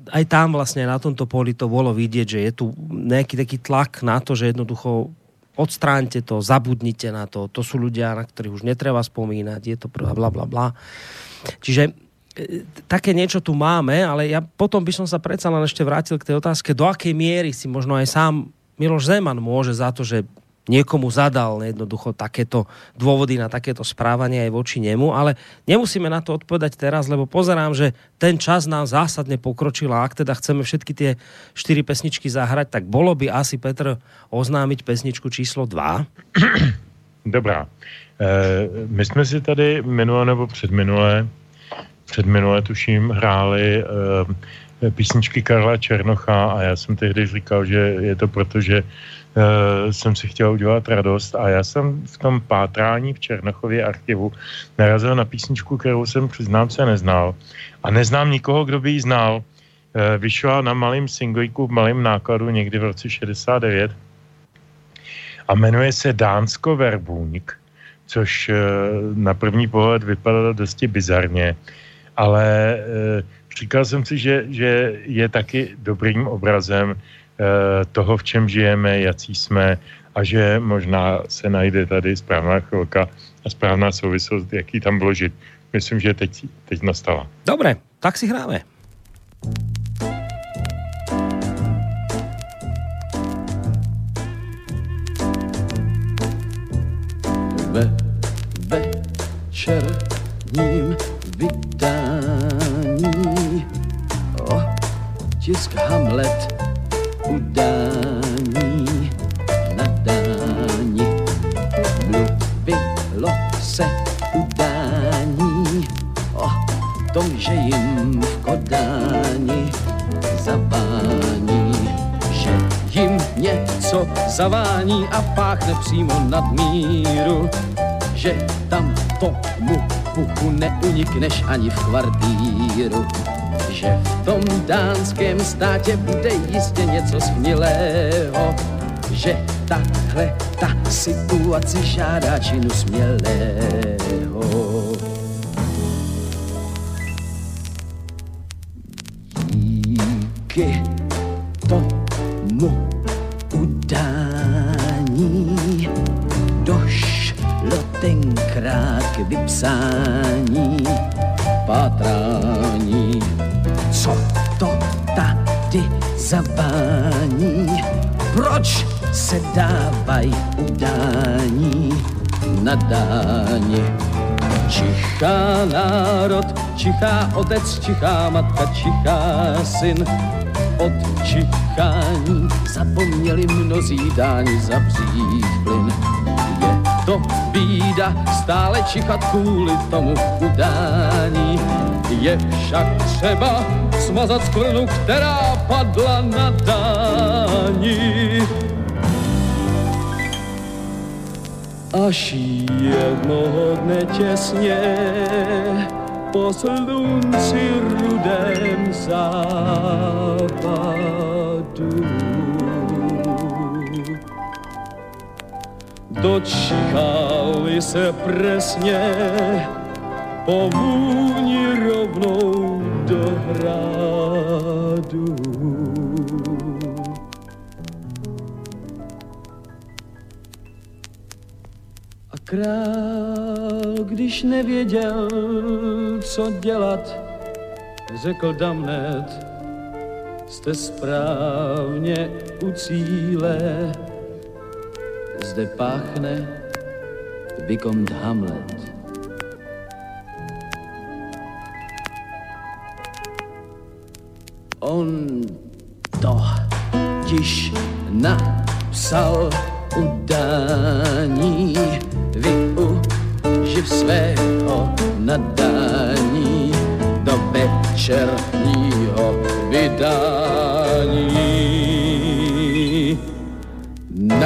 aj tam vlastne na tomto poli to bolo vidieť, že je tu nejaký taký tlak na to, že jednoducho odstránte to, zabudnite na to, to sú ľudia, na ktorých už netreba spomínať, je to bla bla bla. Čiže e, také niečo tu máme, ale ja potom by som sa predsa len ešte vrátil k tej otázke, do akej miery si možno aj sám Miloš Zeman môže za to, že niekomu zadal jednoducho takéto dôvody na takéto správanie aj voči nemu, ale nemusíme na to odpovedať teraz, lebo pozerám, že ten čas nám zásadne pokročil a ak teda chceme všetky tie štyri pesničky zahrať, tak bolo by asi Petr oznámiť pesničku číslo 2. Dobrá. E, my jsme si tady minule nebo předminule, předminule tuším, hráli e, písničky Karla Černocha a já jsem tehdy říkal, že je to proto, že uh, jsem si chtěl udělat radost a já jsem v tom pátrání v Černochově archivu narazil na písničku, kterou jsem přiznám se neznal. A neznám nikoho, kdo by ji znal. Uh, vyšla na malém singlíku v malém nákladu někdy v roce 69 a jmenuje se Dánsko Verbůňk, což uh, na první pohled vypadalo dosti bizarně, ale uh, říkal jsem si, že, že je taky dobrým obrazem toho, v čem žijeme, jací jsme a že možná se najde tady správná chvilka a správná souvislost, jaký tam vložit. Myslím, že teď, teď nastala. Dobré, tak si hráme. Ve večerním vydání tisk Hamlet, udání, nadání. Mluvilo se udání o tom, že jim v Kodáni zavání, že jim něco zavání a páchne přímo nad míru, že tam tomu puchu neunikneš ani v kvartíru že v tom dánském státě bude jistě něco smělého, že tahle ta situace žádá činu smělého. Díky tomu tenkrát k vypsání pátrání. Co to tady zavání? Proč se dávají udání na dáni? Čichá národ, čichá otec, čichá matka, čichá syn. Od čichání zapomněli mnozí dáni zavřít plyn. To bída stále čichat kvůli tomu udání. Je však třeba smazat skvrnu, která padla na dání. Až jednoho dne těsně po slunci rudém západu dočíchali se presně po vůni rovnou do hradu. A král, když nevěděl, co dělat, řekl Damnet, jste správně u cíle, zde páchne Vicomte Hamlet. On to tiž napsal udání, využiv svého nadání do večerního vydání.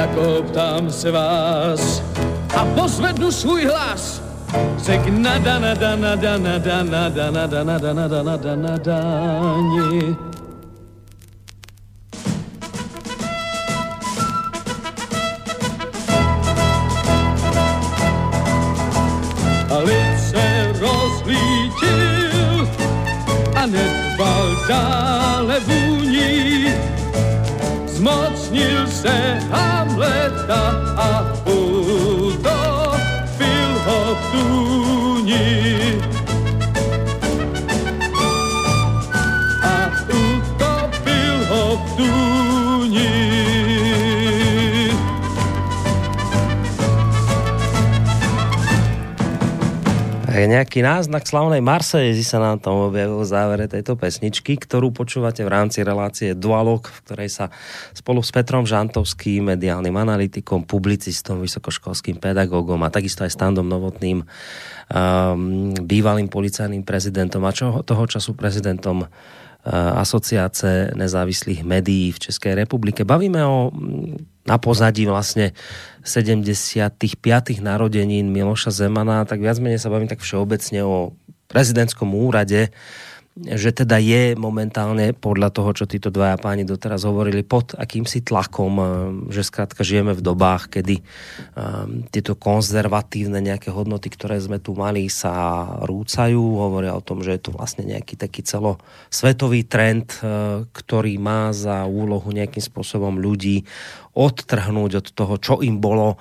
Nakoptám se vás a pozvednu svůj hlas. Řek nada, nada, nada, nada, nada, nada, nada, nada, nada, nadáni. A lid se rozlítil a nedbal dále vůní. Zmocnil se Hamleta Nejaký náznak slavnej Marsejezi sa nám tam objavil v závere tejto pesničky, ktorú počúvate v rámci relácie Dualog, v ktorej sa spolu s Petrom Žantovským, mediálnym analytikom, publicistom, vysokoškolským pedagógom a takisto aj Standom Novotným, um, bývalým policajným prezidentom a čo, toho času prezidentom uh, asociace nezávislých médií v Českej republike. Bavíme o na pozadí vlastne 75. narodenín Miloša Zemana, tak viac menej sa bavím tak všeobecne o prezidentskom úrade, že teda je momentálne podľa toho, čo títo dvaja páni doteraz hovorili, pod akýmsi tlakom, eh, že skrátka žijeme v dobách, kedy um, tieto konzervatívne nejaké hodnoty, ktoré sme tu mali, sa rúcajú. Hovoria o tom, že je to vlastne nejaký taký celosvetový trend, uh, ktorý má za úlohu nejakým spôsobom ľudí odtrhnúť od toho, čo im bolo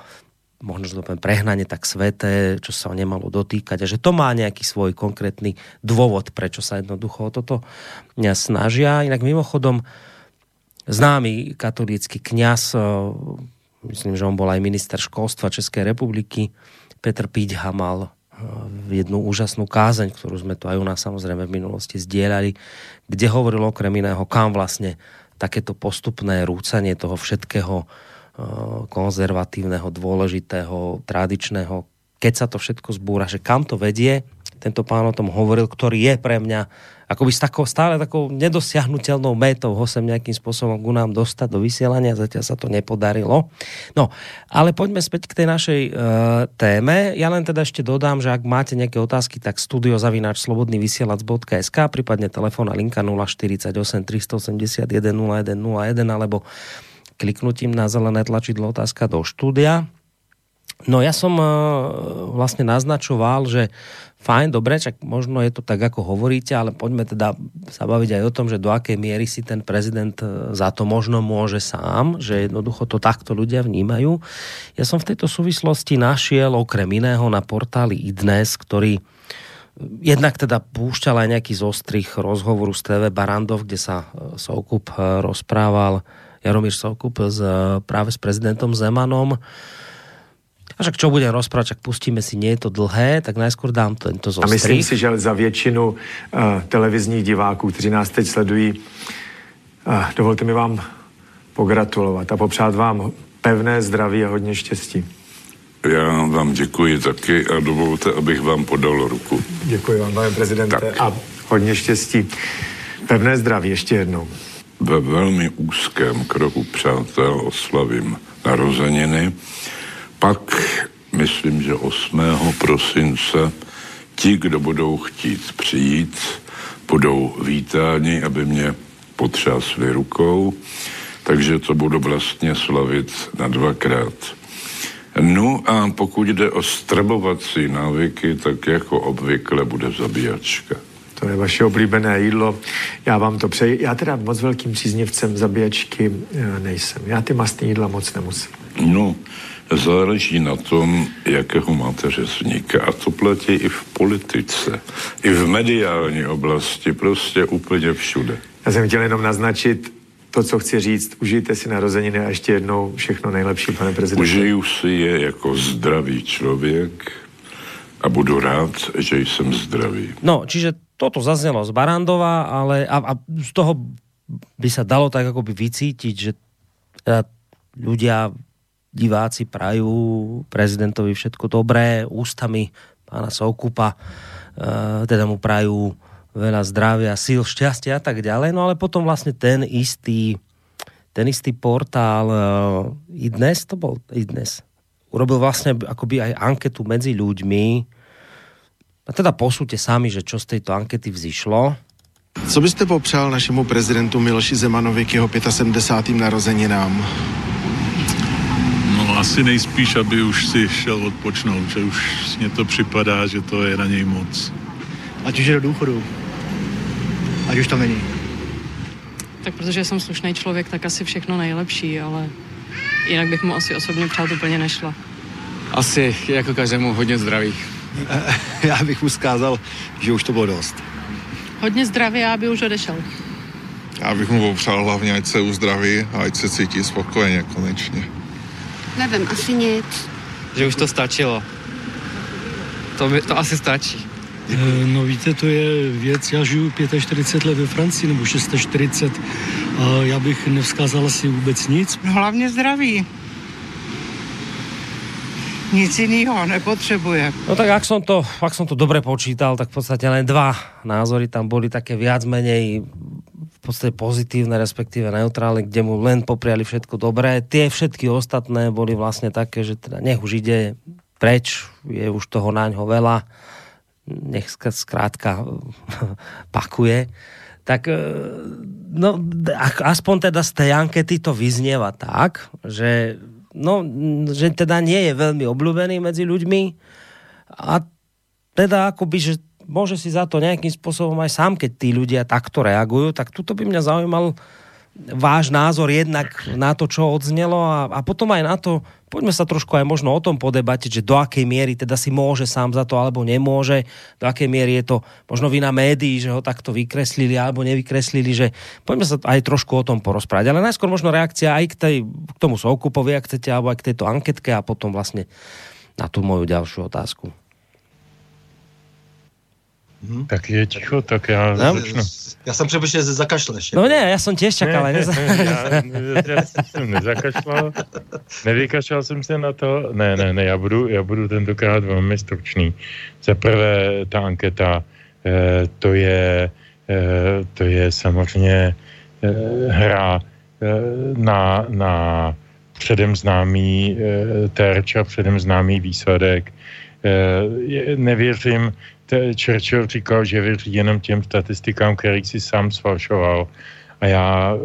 možno, že to poviem prehnanie tak sveté, čo sa nemalo dotýkať a že to má nejaký svoj konkrétny dôvod, prečo sa jednoducho o toto snažia. Inak mimochodom známy katolícky kňaz, myslím, že on bol aj minister školstva Českej republiky, Petr Píďha mal jednu úžasnú kázeň, ktorú sme tu aj u nás samozrejme v minulosti zdieľali, kde hovoril okrem iného, kam vlastne takéto postupné rúcanie toho všetkého konzervatívneho, dôležitého, tradičného, keď sa to všetko zbúra, že kam to vedie, tento pán o tom hovoril, ktorý je pre mňa akoby s takou stále takou nedosiahnutelnou metou ho sem nejakým spôsobom ku nám dostať do vysielania, zatiaľ sa to nepodarilo. No, ale poďme späť k tej našej uh, téme. Ja len teda ešte dodám, že ak máte nejaké otázky, tak studiozavináč.slobodnyvysielac.sk prípadne telefón a linka 048 381 0101 alebo kliknutím na zelené tlačidlo otázka do štúdia. No ja som uh, vlastne naznačoval, že fajn, dobre, čak možno je to tak, ako hovoríte, ale poďme teda sa baviť aj o tom, že do akej miery si ten prezident e, za to možno môže sám, že jednoducho to takto ľudia vnímajú. Ja som v tejto súvislosti našiel okrem iného na portáli iDnes, ktorý jednak teda púšťal aj nejaký zostrich rozhovoru z TV Barandov, kde sa Soukup rozprával, Jaromír Soukup s, práve s prezidentom Zemanom a však čo budem rozprávať, tak pustíme si, nie je to dlhé, tak najskôr dám tento zostřih. A myslím si, že za většinu uh, televizních diváků, kteří nás teď sledují, uh, dovolte mi vám pogratulovat a popřát vám pevné zdraví a hodně štěstí. Já vám děkuji taky a dovolte, abych vám podal ruku. Děkuji vám, pane prezidente, tak. a hodně štěstí. Pevné zdraví ještě jednou. Ve velmi úzkém kroku přátel oslavím narozeniny pak, myslím, že 8. prosince, ti, kdo budou chtít přijít, budou vítáni, aby mě potřásli rukou, takže to budu vlastně slavit na dvakrát. No a pokud jde o stravovací návyky, tak jako obvykle bude zabíjačka. To je vaše oblíbené jídlo. Já vám to přeji. Já teda moc velkým příznivcem zabíjačky eh, nejsem. Já ty mastné jídla moc nemusím. No, záleží na tom, jakého máte řezníka. A to platí i v politice, i v mediální oblasti, prostě úplně všude. Já jsem chtěl jenom naznačit to, co chci říct. Užijte si narozeniny a ještě jednou všechno nejlepší, pane prezidente. Užiju si je jako zdravý člověk a budu rád, že jsem zdravý. No, čiže toto zaznělo z Barandova, ale a, a z toho by sa dalo tak akoby vycítiť, že teda ľudia diváci prajú prezidentovi všetko dobré, ústami pána Soukupa, e, teda mu prajú veľa zdravia, síl, šťastia a tak ďalej. No ale potom vlastne ten istý, ten istý portál e, i dnes, to bol i dnes, urobil vlastne akoby aj anketu medzi ľuďmi. A teda posúďte sami, že čo z tejto ankety vzýšlo. Co byste popřál našemu prezidentu Miloši Zemanovi k jeho 75. narozeninám? Asi nejspíš, aby už si šel odpočnout, že už mně to připadá, že to je na něj moc. Ať už je do důchodu. Ať už tam není. Tak protože jsem slušný člověk, tak asi všechno nejlepší, ale jinak bych mu asi osobně přát úplně nešla. Asi jako každému hodně zdraví. [LAUGHS] Já bych mu zkázal, že už to bylo dost. Hodně zdraví, aby už odešel. Já bych mu popřál hlavně, ať se uzdraví a ať se cítí spokojeně konečně. Nevím, asi nic. Že už to stačilo. To, by, to asi stačí. Eh, no víte, to je věc, já žiju 45 let ve Francii, nebo 640 a já bych nevzkázal asi vůbec nic. No hlavně zdraví. Nic jiného nepotřebuje. No tak ak som, to, ak som to dobre počítal, tak v podstate len dva názory tam boli také viac menej podstate pozitívne, respektíve neutrálne, kde mu len popriali všetko dobré. Tie všetky ostatné boli vlastne také, že teda nech už ide preč, je už toho naňho veľa, nech skrátka [LAUGHS] pakuje. Tak e, no, aspoň teda z tej ankety to vyznieva tak, že, no, že teda nie je veľmi obľúbený medzi ľuďmi a teda akoby, že môže si za to nejakým spôsobom aj sám, keď tí ľudia takto reagujú, tak tuto by mňa zaujímal váš názor jednak na to, čo odznelo a, a potom aj na to, poďme sa trošku aj možno o tom podebatiť, že do akej miery teda si môže sám za to alebo nemôže, do akej miery je to možno vina médií, že ho takto vykreslili alebo nevykreslili, že poďme sa aj trošku o tom porozprávať. Ale najskôr možno reakcia aj k, tej, k tomu Soukupovi, ak chcete, alebo aj k tejto anketke a potom vlastne na tú moju ďalšiu otázku. Hmm. Tak je ticho, tak já no. začnu. Já jsem přemýšlel, že zakašleš. No ne, já jsem těž čakal. Ne, ne, já, já jsem nezakašlal, nevykašlal jsem se na to. Ne, ne, ne, já budu, já budu tentokrát velmi stručný. Za prvé, ta anketa, eh, to je, eh, to je samozřejmě eh, hra eh, na, na předem známý eh, terč a předem známý výsledek. Eh, nevěřím, Churchill říkal, že věří jenom těm statistikám, který si sám sfalšoval. A já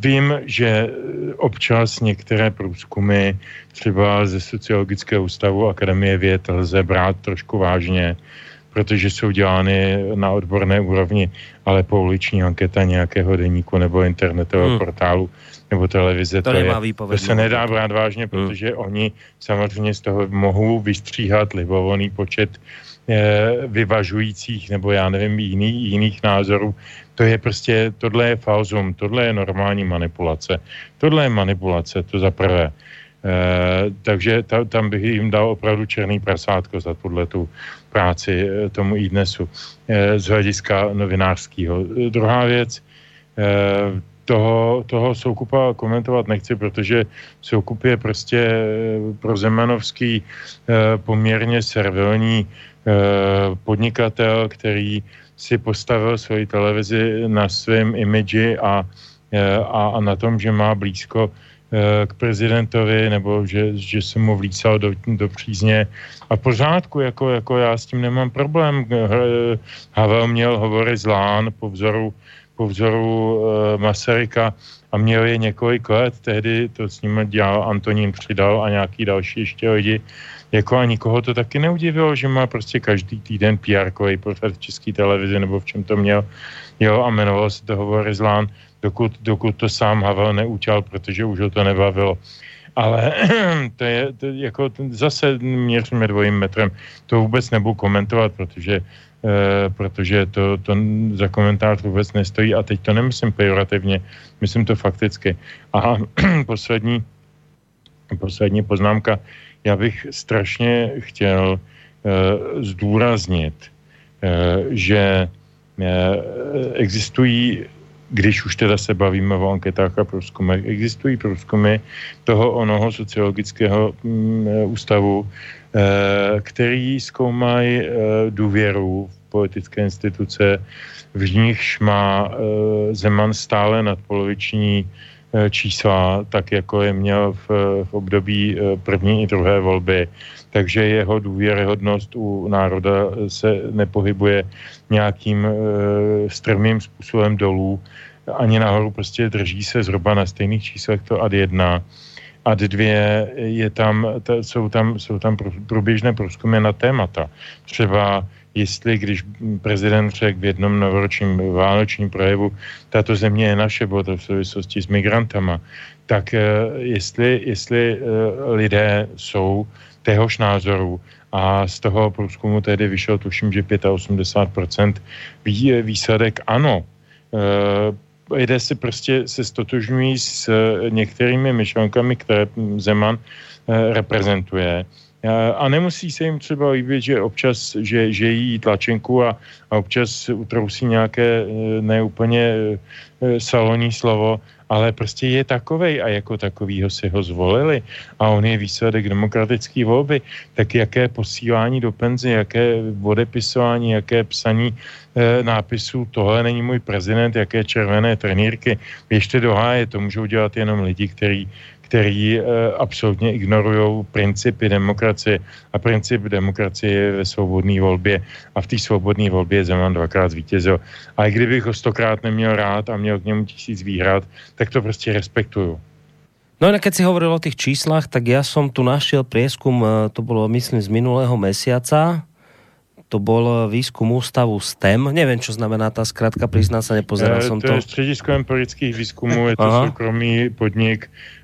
Vím, že občas některé průzkumy třeba ze Sociologického ústavu Akademie věd lze brát trošku vážně, protože jsou dělány na odborné úrovni, ale pouliční anketa nějakého deníku nebo internetového hmm. portálu nebo televize, to, to, je, to se nedá brát vážně, protože hmm. oni samozřejmě z toho mohou vystříhat libovolný počet eh, vyvažujících nebo já nevím jiný, jiných názorů. To je prostě, tohle je falzum, tohle je normální manipulace. Tohle je manipulace, to za prvé. Eh, takže ta, tam bych jim dal opravdu černý prasátko za tuhle tu práci eh, tomu i dnesu eh, z hlediska novinářského. Druhá věc, eh, toho, toho Soukupa komentovat nechci, protože Soukup je prostě pro Zemanovský poměrně servilní podnikatel, který si postavil svoji televizi na svém imidži a, a, a na tom, že má blízko k prezidentovi, nebo že, že jsem mu vlísal do, do přízně. A pořádku, jako, jako já s tím nemám problém. Havel měl hovory z Lán po vzoru, po vzoru Masaryka a měl je několik let. Tehdy to s ním dělal Antonín Přidal a nějaký další ještě lidi. Jako a nikoho to taky neudivilo, že má prostě každý týden PR-kový pořad v české televizi nebo v čem to měl. Jo, a jmenoval se to hovory z Lán dokud, dokud to sám Havel neučal, protože už ho to nebavilo. Ale [CLEARS THROAT] to je, to jako zase měříme dvojím metrem. To vůbec nebudu komentovat, protože, eh, protože to, to za komentář vůbec nestojí a teď to nemyslím pejorativně, myslím to fakticky. A [CLEARS THROAT] poslední, poslední poznámka. Já bych strašně chtěl eh, zdůraznit, eh, že eh, existují když už teda se bavíme o anketách a průzkumech, existují průzkumy toho onoho sociologického mm, ústavu, který zkoumají důvěru v politické instituce, v nichž má Zeman stále nadpoloviční čísla, tak jako je měl v, v období první i druhé volby. Takže jeho důvěryhodnost u národa se nepohybuje nějakým e, strmým způsobem dolů, ani nahoru, prostě drží se zhruba na stejných číslech to ad jedna. Ad dvě je tam, ta, jsou, tam, jsou tam průběžné průzkumy na témata. Třeba jestli, když prezident řekl v jednom novoročním vánočním projevu, tato země je naše, bylo to v souvislosti s migrantama, tak eh, jestli, jestli eh, lidé jsou téhož názoru a z toho průzkumu tedy vyšel, tuším, že 85% výsledek ano. Eh, lidé si prostě se stotožňují s některými myšlenkami, které Zeman reprezentuje. A nemusí se jim třeba líbit, že občas, že, že jí tlačenku a, a občas utrousí nějaké neúplně saloní slovo, ale prostě je takovej a jako takovýho si ho zvolili a on je výsledek demokratické volby, tak jaké posílání do penze, jaké odepisování, jaké psaní e, nápisů, tohle není můj prezident, jaké červené trenýrky, ještě do háje, to můžou dělat jenom lidi, kteří který e, absolutně ignorují principy demokracie a princip demokracie je ve svobodné volbě a v té svobodné volbě Zeman dvakrát zvítězil. A i kdybych ho stokrát neměl rád a měl k němu tisíc výhrad, tak to prostě respektuju. No a keď si hovoril o tých číslach, tak ja som tu našiel prieskum, e, to bolo myslím z minulého mesiaca, to bol výskum ústavu STEM. Neviem, čo znamená tá skratka, priznám sa, nepozeral som to. To je Středisko empirických výzkumů, je to Aha. soukromý podnik, Eh,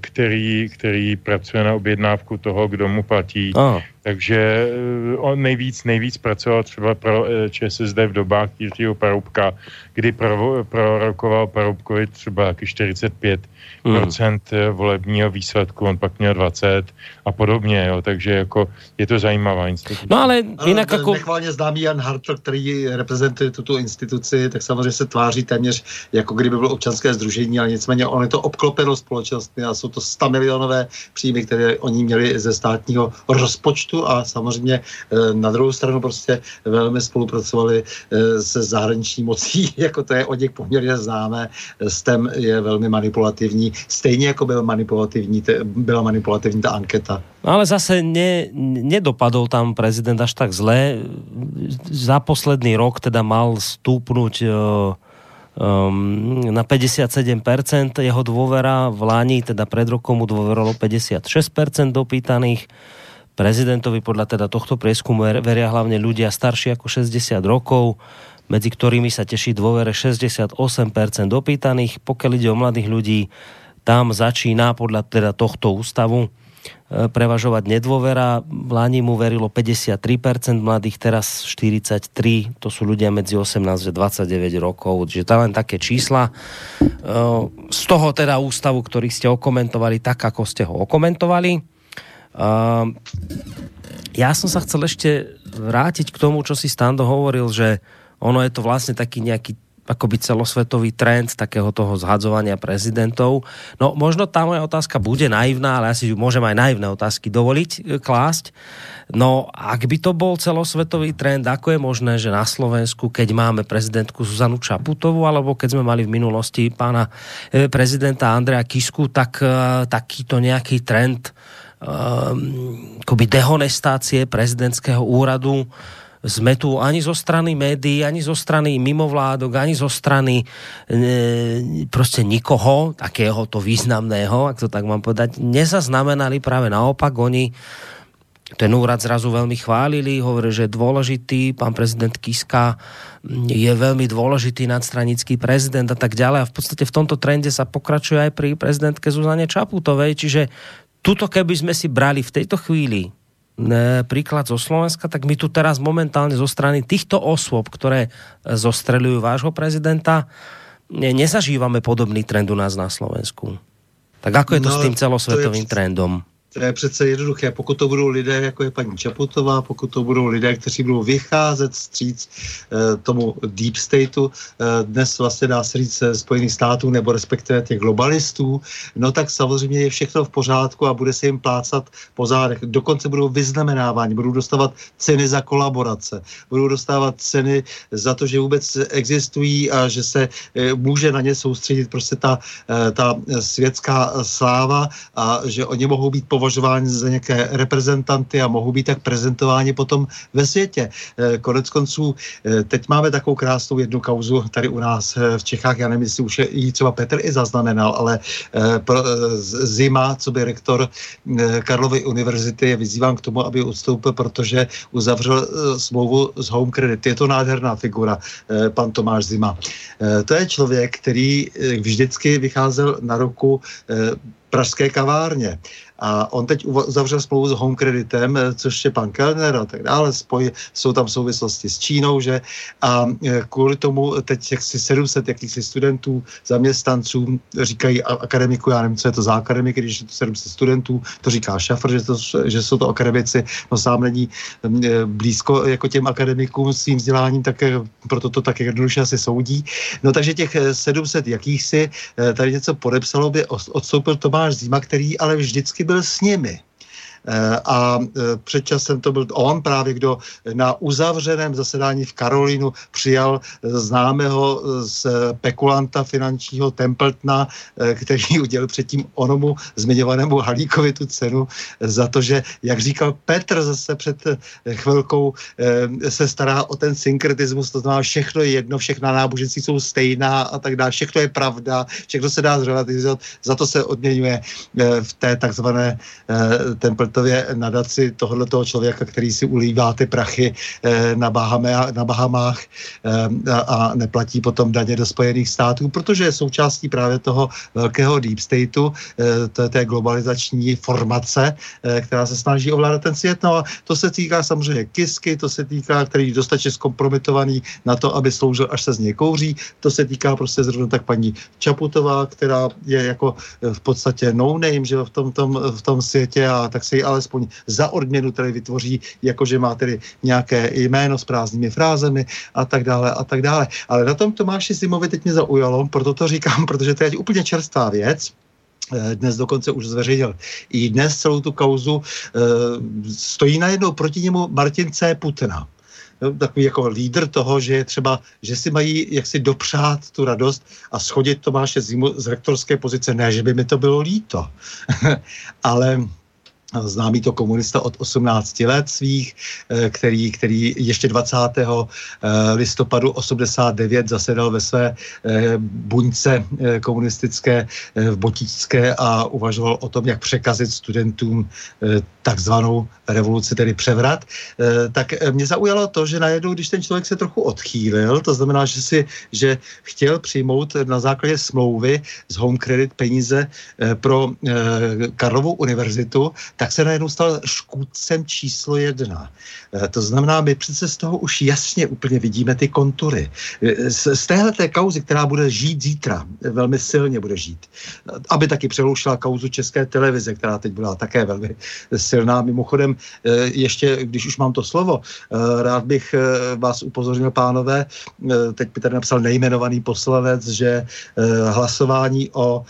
který, který pracuje na objednávku toho, kdo mu platí. Aha. Takže eh, on nejvíc, nejvíc pracoval třeba pro eh, ČSSD v dobách Jiřího Paroubka, kdy prorokoval Paroubkovi třeba taky 45 mm. procent volebního výsledku, on pak měl 20 a podobně, jo, takže jako je to zajímavá instituce. No ale jinak jako... Nechválně známý Jan Hartl, který reprezentuje tuto instituci, tak samozřejmě se tváří téměř jako kdyby bylo občanské združení, ale nicméně on je to obklopeno společnostmi a jsou to 100 milionové příjmy, které oni měli ze státního rozpočtu a samozřejmě eh, na druhou stranu prostě velmi spolupracovali eh, se zahraniční mocí, [LAUGHS] jako to je o něch poměrně známé. STEM je velmi manipulativní, stejně jako byl manipulativní, byla manipulativní ta anketa. No ale zase ne, nedopadol tam prezident až tak zle. Za posledný rok teda mal stúpnuť uh, um, na 57%, jeho dôvera v Láni, teda pred rokom mu dôveralo 56% dopýtaných, prezidentovi podľa teda tohto prieskumu veria hlavne ľudia starší ako 60 rokov, medzi ktorými sa teší dôvere 68% dopýtaných. Pokiaľ ide o mladých ľudí, tam začína podľa teda tohto ústavu prevažovať nedôvera. V Lani mu verilo 53% mladých, teraz 43%, to sú ľudia medzi 18 a 29 rokov, čiže to len také čísla. E, z toho teda ústavu, ktorý ste okomentovali tak, ako ste ho okomentovali. E, ja som sa chcel ešte vrátiť k tomu, čo si Stando hovoril, že ono je to vlastne taký nejaký akoby celosvetový trend takého toho zhadzovania prezidentov. No možno tá moja otázka bude naivná, ale ja si môžem aj naivné otázky dovoliť e, klásť. No ak by to bol celosvetový trend, ako je možné, že na Slovensku, keď máme prezidentku Zuzanu Čaputovú, alebo keď sme mali v minulosti pána e, prezidenta Andreja Kisku, tak e, takýto nejaký trend um, akoby dehonestácie prezidentského úradu sme tu ani zo strany médií, ani zo strany mimovládok, ani zo strany e, prostě nikoho, takého to významného, ak to tak mám povedať, nezaznamenali práve naopak. Oni ten úrad zrazu veľmi chválili, hovorili, že je dôležitý, pán prezident Kiska je veľmi dôležitý nadstranický prezident a tak ďalej. A v podstate v tomto trende sa pokračuje aj pri prezidentke Zuzane Čaputovej, čiže tuto keby sme si brali v tejto chvíli príklad zo Slovenska, tak my tu teraz momentálne zo strany týchto osôb, ktoré e, zostrelujú vášho prezidenta, nezažívame podobný trend u nás na Slovensku. Tak ako je to no, s tým celosvetovým to je, trendom? To je přece jednoduché. Pokud to budou lidé, jako je paní Čaputová, pokud to budou lidé, kteří budou vycházet stříc eh, tomu deep stateu, eh, dnes vlastně dá se říct Spojených států nebo respektive těch globalistů, no tak samozřejmě je všechno v pořádku a bude se jim plácat po zádech. Dokonce budou vyznamenávání, budou dostávat ceny za kolaborace, budou dostávat ceny za to, že vůbec existují a že se eh, může na ně soustředit prostě ta, eh, ta světská sláva a že oni mohou být považováni považováni za nějaké reprezentanty a mohou být tak prezentováni potom ve světě. Eh, konec konců, eh, teď máme takovou krásnou jednu kauzu tady u nás eh, v Čechách, já nevím, jestli už ji třeba Petr i zaznamenal, ale Zima, co by rektor Karlovy univerzity, je vyzývám k tomu, aby odstoupil, protože uzavřel smlouvu s Home Credit. Je to nádherná figura, pan Tomáš Zima. To je člověk, který vždycky vycházel na ruku pražské kavárně. A on teď uzavřel smlouvu s Home Creditem, eh, což je pan Kellner a tak dále. Spoj, jsou tam souvislosti s Čínou, že? A eh, kvůli tomu teď jaksi 700 jakýchsi studentů, zaměstnanců, říkají akademiku, já nevím, co je to za akademik, když je to 700 studentů, to říká Šafr, že, to, že jsou to akademici, no sám není mm, eh, blízko jako těm akademikům svým vzděláním, tak proto to tak jednoduše asi soudí. No takže těch 700 jakýchsi tady něco podepsalo, by odstoupil Tomáš Zima, který ale vždycky byl s nimi. Eh, a eh, před časem to byl on právě, kdo na uzavřeném zasedání v Karolínu přijal eh, známého spekulanta finančního Templetna, který udělal předtím onomu zmiňovanému Halíkovi tu cenu za to, že, jak říkal Petr zase před chvilkou, se stará o ten synkretismus, to znamená, všechno je jedno, všechna náboženství jsou stejná a tak dále, všechno je pravda, všechno se dá zrelativizovat, za to se odměňuje v té takzvané Templeton Robertově nadaci tohoto člověka, který si ulívá ty prachy eh, na, Bahame, na Bahamách eh, a, neplatí potom daně do Spojených států, protože je součástí právě toho velkého deep stateu, eh, té globalizační formace, která se snaží ovládat ten svět. No a to se týká samozřejmě Kisky, to se týká, který je dostatečně zkompromitovaný na to, aby sloužil, až se z něj kouří. To se týká prostě zrovna tak paní Čaputová, která je jako v podstatě no name, že v tom, tom, v tom světě a tak se ji alespoň za odměnu tady vytvoří, jakože má tedy nějaké jméno s prázdnými frázemi a tak dále a tak dále. Ale na tom Tomáši Simovi teď mě zaujalo, proto to říkám, [LAUGHS] protože to je úplně čerstvá věc, eh, dnes dokonce už zveřejnil. I dnes celou tu kauzu e, stojí najednou proti němu Martin C. Putna. No, takový jako lídr toho, že je třeba, že si mají jaksi dopřát tu radost a schodit Tomáše Zimu z rektorské pozice. Ne, že by mi to bylo líto, [LAUGHS] ale známý to komunista od 18 let svých, eh, který, který ještě 20. Eh, listopadu 89 zasedal ve své eh, buňce komunistické v Botičské a uvažoval o tom, jak překazit studentům takzvanou revoluci, tedy převrat, tak mě zaujalo to, že najednou, když ten člověk se trochu odchýlil, to znamená, že si, že chtěl přijmout na základě smlouvy z Home Credit peníze pro Karlovou univerzitu, tak se najednou stal škůdcem číslo jedna. Eh, to znamená, my přece z toho už jasně úplně vidíme ty kontury. Eh, z, z téhle té kauzy, která bude žít zítra, eh, velmi silně bude žít, aby taky přeloušila kauzu České televize, která teď byla také velmi silná. Mimochodem, ještě, když už mám to slovo, rád bych vás upozornil, pánové, teď by tady napsal nejmenovaný poslanec, že hlasování o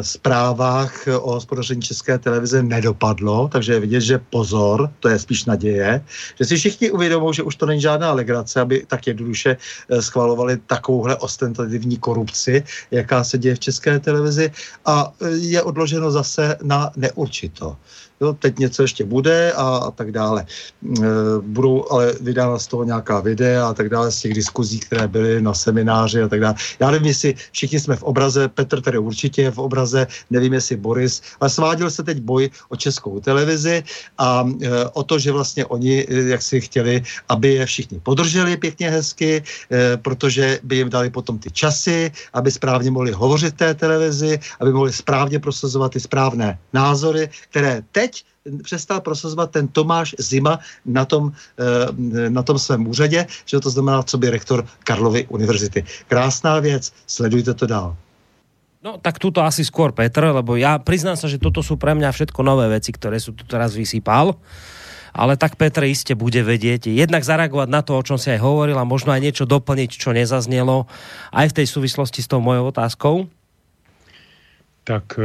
zprávách o hospodaření České televize nedopadlo, takže je vidět, že pozor, to je spíš naděje, že si všichni uvědomují, že už to není žádná legrace, aby tak jednoduše eh, schvalovali takovouhle ostentativní korupci, jaká se děje v české televizi. A eh, je odloženo zase na neurčito jo, teď něco ještě bude a, a tak dále. E, budou ale vydána z toho nějaká videa a tak dále z těch diskuzí, které byly na semináři a tak dále. Já nevím, jestli všichni jsme v obraze, Petr tedy určitě je v obraze, nevím, jestli Boris, ale sváděl se teď boj o českou televizi a e, o to, že vlastně oni, e, jak si chtěli, aby je všichni podrželi pěkně hezky, protože by jim dali potom ty časy, aby správně mohli hovořit té televizi, aby mohli správně prosazovat ty správné názory, které teď přestal prosazovat ten Tomáš Zima na tom, eh, na tom svém úřadě, že to znamená, co by rektor Karlovy univerzity. Krásná věc, sledujte to dál. No tak tuto asi skôr Petr, lebo ja priznám sa, že toto sú pre mňa všetko nové veci, ktoré sú tu teraz vysypal. Ale tak Petr iste bude vedieť jednak zareagovať na to, o čom si aj hovoril a možno aj niečo doplniť, čo nezaznelo aj v tej súvislosti s tou mojou otázkou tak eh,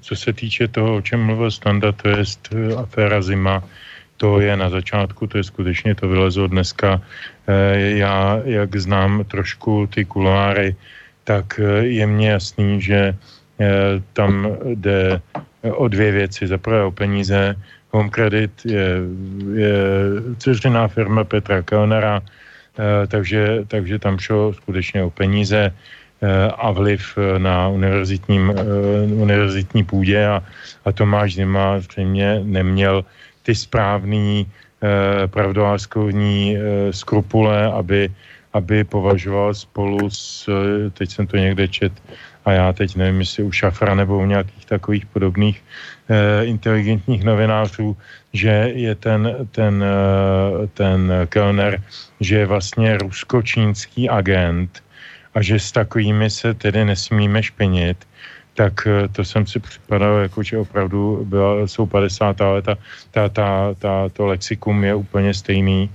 co se týče toho, o čem mluvil Standa, to je eh, aféra Zima, to je na začátku, to je skutečně, to vylezlo dneska. Eh, já, jak znám trošku ty kuloáry, tak je mně jasný, že tam jde o dvě věci. Za prvé o peníze. Home Credit je, je ceřiná firma Petra Kellnera, takže, takže tam šlo skutečně o peníze. Eh, a vliv eh, na univerzitním, eh, univerzitní půdě. A, a Tomáš Zima zřejmě neměl ty správný pravdoláskovní skrupule, aby, aby považoval spolu s, teď jsem to někde čet, a já teď nevím, jestli u Šafra nebo u nějakých takových podobných inteligentních novinářů, že je ten, ten, ten Kellner, že je vlastně rusko-čínský agent, a že s takovými se tedy nesmíme špinit, tak eh, to jsem si připadal, jako že opravdu byla, jsou 50. leta, ta, ta, ta, to lexikum je úplně stejný.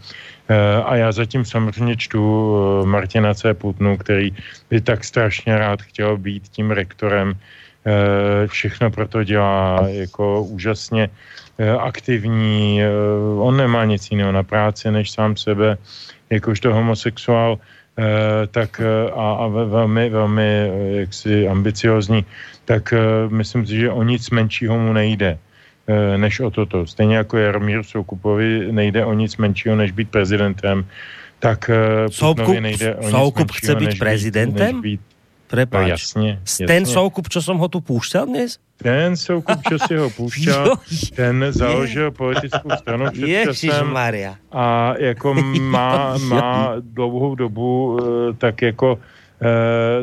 Eh, a já zatím samozřejmě čtu eh, Martina C. Putnu, který by tak strašně rád chtěl být tím rektorem. Všechno proto dělá jako úžasně aktivní. On nemá nic jiného na práci, než sám sebe, jakožto homosexuál tak eh, a, a velmi, velmi eh, jaksi ambiciozní, tak myslím si, že o nic menšího mu nejde než o toto. Stejně jako Jaromír Soukupovi nejde o nic menšího, než být prezidentem, tak Soukup, nejde o nic Soukup chce být prezidentem? Než být, Prepáč. No, jasně. Ten soukup, čo som ho tu púšťal dnes? Ten soukup, čo si ho púšťal, ten založil politickou stranu před časem a jako [LAUGHS] má, má dlouhou dobu eh, tak jako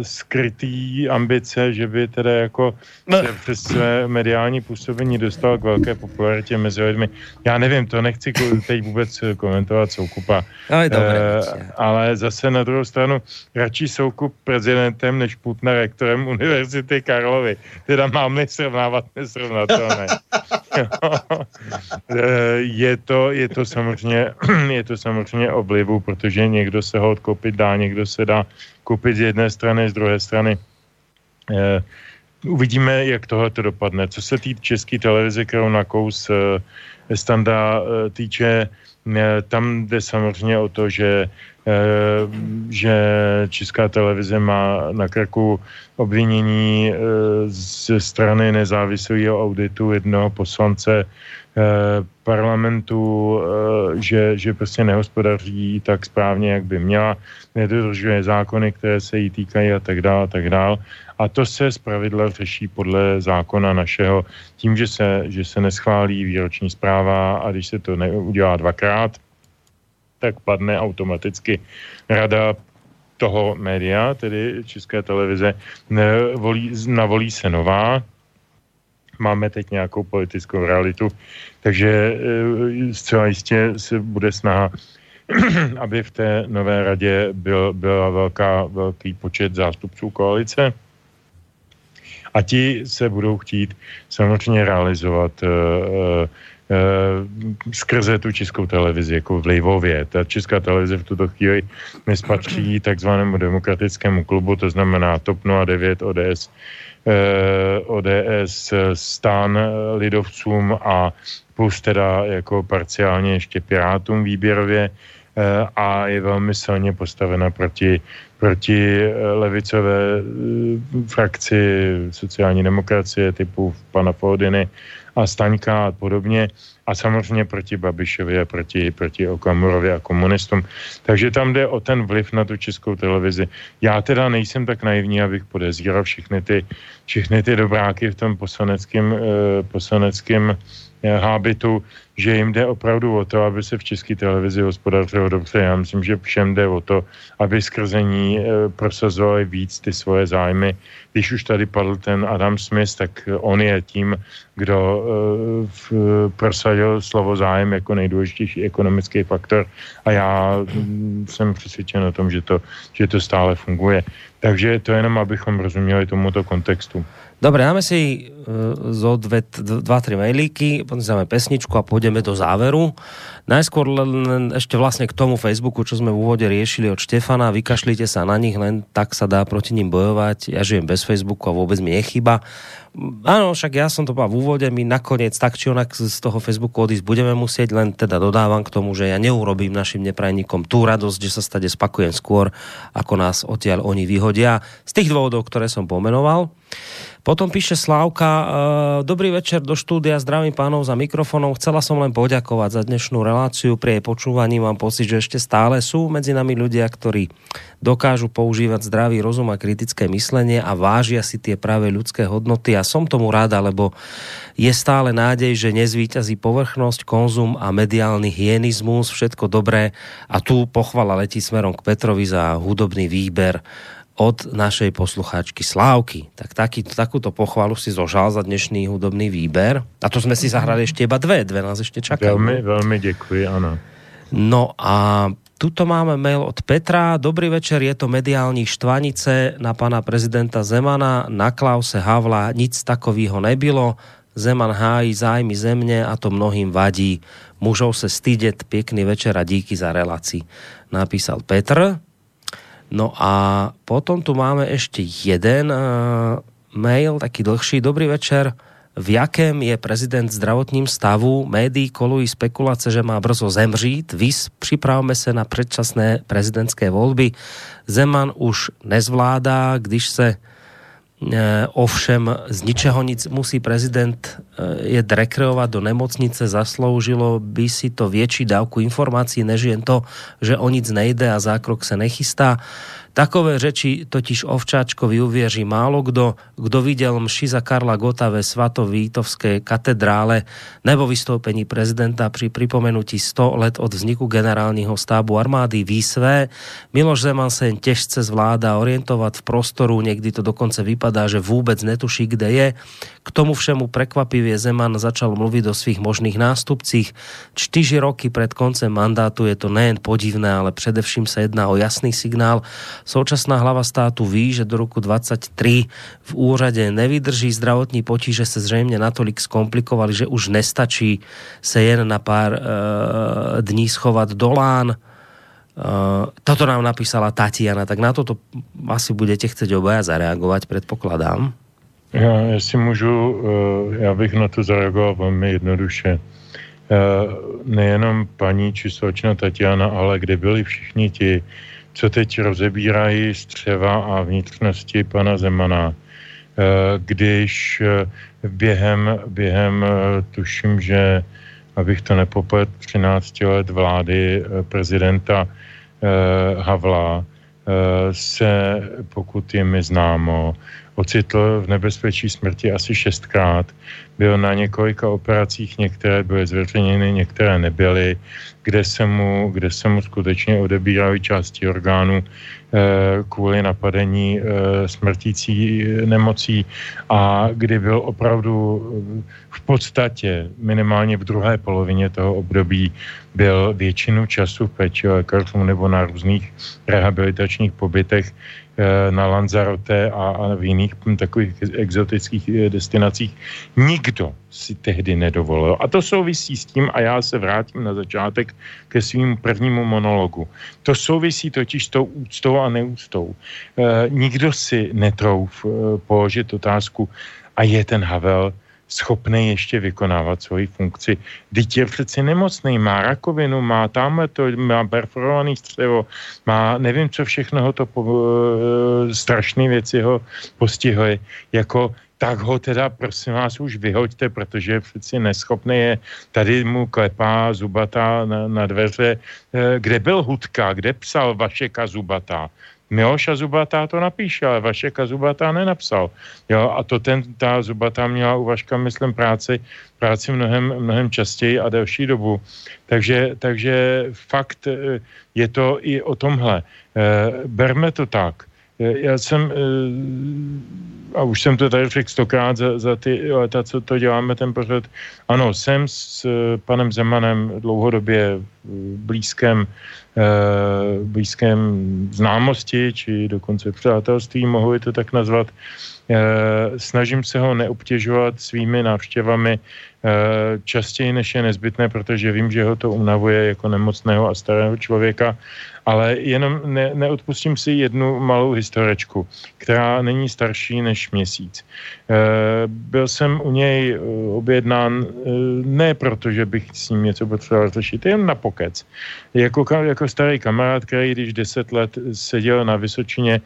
skrytý ambice, že by teda jako no. se přes své mediální působení dostal k velké popularitě mezi lidmi. Já nevím, to nechci teď vůbec komentovat Soukupa. No, je dobré, e, ale zase na druhou stranu radši Soukup prezidentem než Putna rektorem Univerzity Karlovy. Teda mám srovnávat nesrovnatelné. [LAUGHS] Eh, je, to, je, to samozřejmě, [CLEARS THROAT] je to samozřejmě oblivu, protože někdo se ho odkoupit dá, někdo se dá koupit z jedné strany, z druhé strany. Eh, uvidíme, jak tohle to dopadne. Co se týče české televize, kterou na kous eh, standa týče, tam jde samozřejmě o to, že že Česká televize má na krku obvinění ze strany nezávislého auditu jednoho poslance parlamentu, že, že prostě nehospodaří tak správně, jak by měla, nedodržuje zákony, které se jí týkají a tak dále, a tak dále. A to se zpravidla řeší podle zákona našeho. Tím, že se, že se neschválí výroční zpráva a když se to neudělá dvakrát, tak padne automaticky rada toho média, tedy České televize, volí, navolí se nová, máme teď nějakou politickou realitu, takže e, zcela jistě se bude snaha, [CLEARS THROAT] aby v té nové radě byl, byla velká, velký počet zástupců koalice, a ti se budou chtít samozřejmě realizovat uh, uh, skrze tu českou televizi, jako v Lejvově. Ta česká televize v tuto chvíli nespatří takzvanému demokratickému klubu, to znamená TOP 09, ODS, ODS, stan lidovcům a plus teda jako parciálně ještě Pirátům výběrově a je velmi silně postavena proti proti eh, levicové eh, frakci sociální demokracie typu pana Fodiny a Staňka a podobně a samozřejmě proti Babišovi a proti, proti Okamurovi a komunistům. Takže tam jde o ten vliv na tu českou televizi. Já teda nejsem tak naivní, abych podezíral všechny ty, všechny ty dobráky v tom poslaneckém, eh, poslaneckém hábitu, že jim jde opravdu o to, aby se v české televizi hospodařilo dobře. Já myslím, že všem jde o to, aby skrze ní e, prosazovali víc ty svoje zájmy. Když už tady padl ten Adam Smith, tak on je tím, kdo e, v, prosadil slovo zájem jako nejdůležitější ekonomický faktor a já m, jsem přesvědčen o tom, že to, že to stále funguje. Takže to jenom, abychom rozuměli tomuto kontextu. Dobre, dáme si uh, zo dve, dva, tri mailíky, potom si dáme pesničku a pôjdeme do záveru. Najskôr len ešte vlastne k tomu Facebooku, čo sme v úvode riešili od Štefana, vykašlite sa na nich, len tak sa dá proti ním bojovať. Ja žijem bez Facebooku a vôbec mi nechyba. Áno, však ja som to povedal v úvode, my nakoniec tak či onak z toho Facebooku odísť budeme musieť, len teda dodávam k tomu, že ja neurobím našim neprajníkom tú radosť, že sa stade spakujem skôr, ako nás odtiaľ oni vyhodia. Z tých dôvodov, ktoré som pomenoval. Potom píše Slávka, e, dobrý večer do štúdia, zdravím pánov za mikrofonom. Chcela som len poďakovať za dnešnú reláciu. Pri jej počúvaní mám pocit, že ešte stále sú medzi nami ľudia, ktorí dokážu používať zdravý rozum a kritické myslenie a vážia si tie práve ľudské hodnoty. A som tomu ráda, lebo je stále nádej, že nezvýťazí povrchnosť, konzum a mediálny hyenizmus, všetko dobré. A tu pochvala letí smerom k Petrovi za hudobný výber od našej poslucháčky Slávky. Tak taký, takúto pochvalu si zožal za dnešný hudobný výber. A to sme si zahrali ešte iba dve, dve nás ešte čakajú. Veľmi, veľmi děkuji, ano. No a tuto máme mail od Petra. Dobrý večer, je to mediální štvanice na pana prezidenta Zemana, na Klause Havla, nic takového nebylo. Zeman hájí zájmy země a to mnohým vadí. Mužov se stydět, pěkný večer a díky za relaci. Napísal Petr. No a potom tu máme ešte jeden uh, mail, taký dlhší. Dobrý večer. V jakém je prezident zdravotním stavu? Médií kolují spekulace, že má brzo zemřít. Vys, připravme se na předčasné prezidentské volby. Zeman už nezvládá, když se Eh, ovšem z ničeho nic musí prezident eh, je rekreovať do nemocnice, zasloužilo by si to větší dávku informací, než jen to, že o nic nejde a zákrok se nechystá. Takové řeči totiž Ovčáčkovi uvěří málo kdo, kdo viděl mši za Karla Gota ve svatovítovské katedrále nebo vystoupení prezidenta při připomenutí 100 let od vzniku generálního stábu armády ví své. Miloš Zeman se těžce zvládá orientovat v prostoru, někdy to dokonce vypadá, že vůbec netuší, kde je. K tomu všemu prekvapivě Zeman začal mluvit o svých možných nástupcích. Čtyři roky před koncem mandátu je to nejen podivné, ale především se jedná o jasný signál Současná hlava státu ví, že do roku 23 v úřade nevydrží zdravotní potíže se zřejmě natolik skomplikovali, že už nestačí se jen na pár uh, dní schovat do lán. Uh, toto nám napísala Tatiana, tak na toto asi budete chcieť obaja zareagovať, predpokladám. Já, jestli můžu, eh, já bych na to zareagoval velmi jednoduše. Nejenom paní či slečna Tatiana, ale kde byli všichni ti, co teď rozebírají střeva a vnitřnosti pana Zemana, eh, když během, během tuším, že abych to nepoplet, 13 let vlády prezidenta Havla se, pokud je mi známo, ocitl v nebezpečí smrti asi šestkrát. Byl na několika operacích, některé byly zveřejněny, některé nebyly, kde se mu, kde se mu skutečně odebíraly části orgánů Eh, kvůli napadení eh, smrtící nemocí. A kdy byl opravdu eh, v podstatě minimálně v druhé polovině toho období byl většinu času v péči lékařů nebo na různých rehabilitačních pobytech na Lanzarote a, a v jiných takových exotických destinacích. Nikdo si tehdy nedovolil. A to souvisí s tím, a já se vrátím na začátek ke svým prvnímu monologu. To souvisí totiž s tou úctou a neúctou. E, nikdo si netrouf e, položit otázku, a je ten Havel schopný ještě vykonávat svoji funkci. Dítě je přeci nemocný, má rakovinu, má tamhle to, má perforovaný střevo, má nevím, co všechno ho to po, e, strašné věci ho postihuje. Jako tak ho teda prosím vás už vyhoďte, protože je přeci neschopný je. Tady mu klepá Zubata na, na dveře. E, kde byl Hudka? Kde psal Vašeka Zubata? Miloša Zubatá to napíše, ale Vašeka Zubatá nenapsal. Jo, a to ten, ta Zubatá měla u Vaška, myslím, práci, práci mnohem, mnohem častěji a delší dobu. Takže, takže fakt e, je to i o tomhle. E, berme to tak. Eh, já jsem, eh, a už jsem to tady řekl stokrát za, za ty leta, co to děláme, ten pořad. Ano, jsem s eh, panem Zemanem dlouhodobě blízkém, blízkém známosti, či dokonce přátelství, mohu to tak nazvat. Snažím se ho neobtěžovat svými návštěvami častěji, než je nezbytné, protože vím, že ho to unavuje jako nemocného a starého člověka ale jenom ne, neodpustím si jednu malou historičku, která není starší než měsíc. E, byl jsem u něj eh, objednán ne proto, že bych s ním něco potřeboval řešit, jen na pokec. Jako, jako starý kamarád, který když deset let seděl na Vysočině,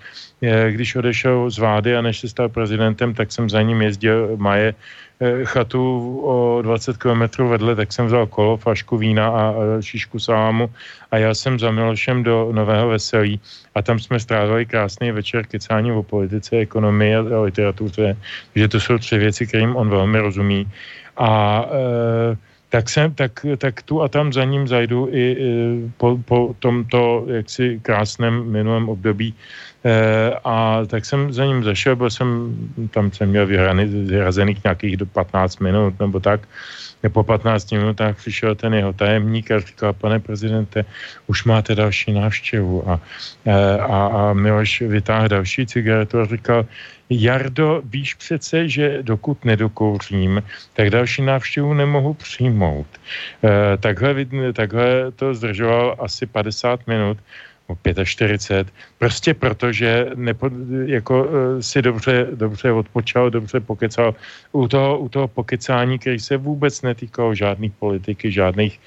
když odešel z vlády a než se stal prezidentem, tak jsem za ním jezdil Maje Eh, chatu o 20 kilometrů vedle, tak jsem vzal kolo, fašku vína a šišku salámu a já jsem za Milošem do Nového Veselí a tam jsme strávili krásný večer kecání o politice, ekonomii a literatuře, že to jsou tři věci, kterým on velmi rozumí. A e, tak, jsem, tak, tak tu a tam za ním zajdu i, i po, po tomto jaksi krásném minulém období Eh, a tak jsem za ním zašel, byl jsem, tam jsem měl vyhrazených nějakých do 15 minut nebo tak. Po 15 minutách přišel ten jeho tajemník a říkal, pane prezidente, už máte další návštěvu. A, eh, a, a Miloš vytáhl další cigaretu a říkal, Jardo, víš přece, že dokud nedokouřím, tak další návštěvu nemohu přijmout. E, takhle, takhle to zdržoval asi 50 minut 45, prostě protože nepo, jako uh, si dobře, dobře odpočal, dobře pokecal. U toho, u toho pokecání, který se vůbec netýkal žádných politiky, žádných,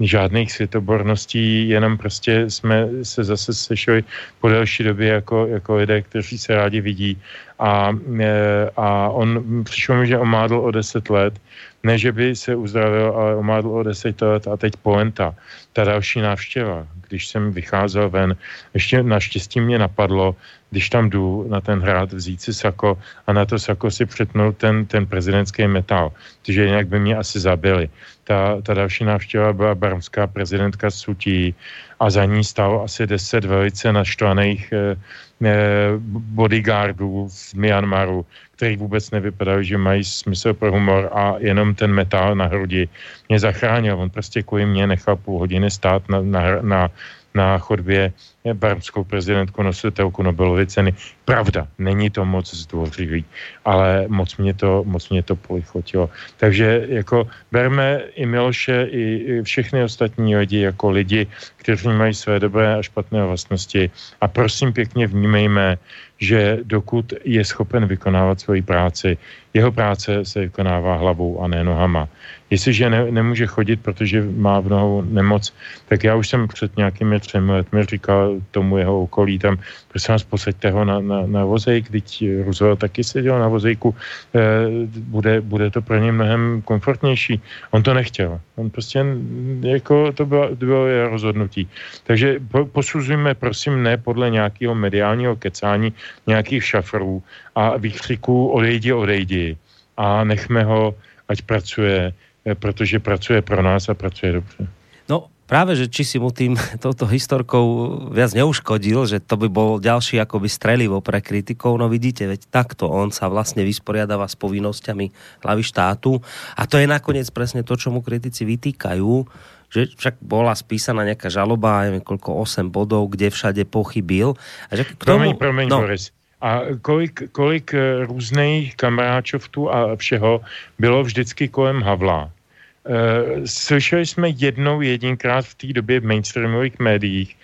žádných světoborností, jenom prostě jsme se zase sešli po delší době jako, jako lidé, kteří se rádi vidí. A, e, a on přišel mi, že omádl o 10 let, ne, že by se uzdravil, ale omádl o 10 let a teď poenta. Ta další návštěva, když jsem vycházel ven, ještě naštěstí mě napadlo, když tam jdu na ten hrad vzít si sako a na to sako si přetnout ten, ten prezidentský metal, protože jinak by mě asi zabili. Ta, ta další návštěva byla barmská prezidentka Sutí a za ní stalo asi deset velice naštvaných eh, bodyguardů v Myanmaru, který vůbec nevypadali, že mají smysl pro humor a jenom ten metal na hrudi mě zachránil. On prostě kvůli mě nechal půl hodiny stát na, na, na na chodbě barmskou prezidentku nositelku Nobelovy ceny. Pravda, není to moc zdvořilý, ale moc mě to, moc mě to polichotilo. Takže jako berme i Miloše, i všechny ostatní lidi jako lidi, kteří mají své dobré a špatné vlastnosti a prosím pěkně vnímejme, že dokud je schopen vykonávat svoji práci, jeho práce se vykonává hlavou a ne nohama. Jestliže ne, nemůže chodit, protože má v nohou nemoc, tak já už jsem před nějakými třemi letmi říkal tomu jeho okolí tam, prosím vás, posaďte ho na, na, na vozejk, teď Roosevelt taky seděl na vozejku, e, bude, bude to pro ně mnohem komfortnější. On to nechtěl. On prostě, jako to bylo, bylo jeho rozhodnutí. Takže po, posuzujme, prosím, ne podle nějakého mediálního kecání, nějakých šafrů a výkřiků odejdi, odejdi a nechme ho, ať pracuje, protože pracuje pro nás a pracuje dobře. No, práve, že či si mu tým [LAUGHS] touto historkou viac neuškodil, že to by bol ďalší akoby strelivo pre kritikov, no vidíte, veď takto on sa vlastne vysporiadáva s povinnosťami hlavy štátu a to je nakoniec presne to, čo mu kritici vytýkajú, že však bola spísaná nejaká žaloba, neviem koľko, 8 bodov, kde všade pochybil. A že k tomu, promiň, promiň, no, Boris. A kolik, kolik eh, různých kamaráčovtů a všeho bylo vždycky kolem Havla. E, slyšeli jsme jednou jedinkrát v té době v mainstreamových médiích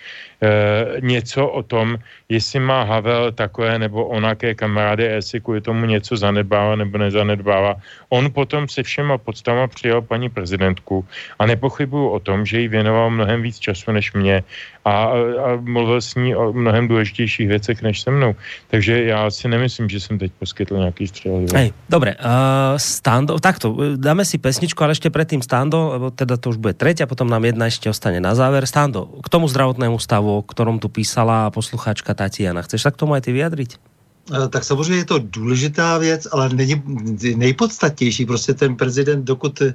něco o tom, jestli má Havel takové nebo onaké kamarády, jestli kvůli tomu něco zanedbává nebo nezanedbává. On potom se všema podstavama přijal paní prezidentku a nepochybuju o tom, že jí věnoval mnohem víc času než mě a, a mluvil s ní o mnohem důležitějších věcech než se mnou. Takže já si nemyslím, že jsem teď poskytl nějaký střel. Hej, dobre, uh, Stando, takto, dáme si pesničku, ale ešte predtým Stando, teda to už bude tretia, potom nám jedna ešte ostane na záver. Stando, k tomu zdravotnému stavu, o ktorom tu písala posluchačka Tatiana, chceš sa k tomu aj ty vyjadriť? Eh, tak samozřejmě je to důležitá věc, ale není nejpodstatnější. Prostě ten prezident, dokud eh,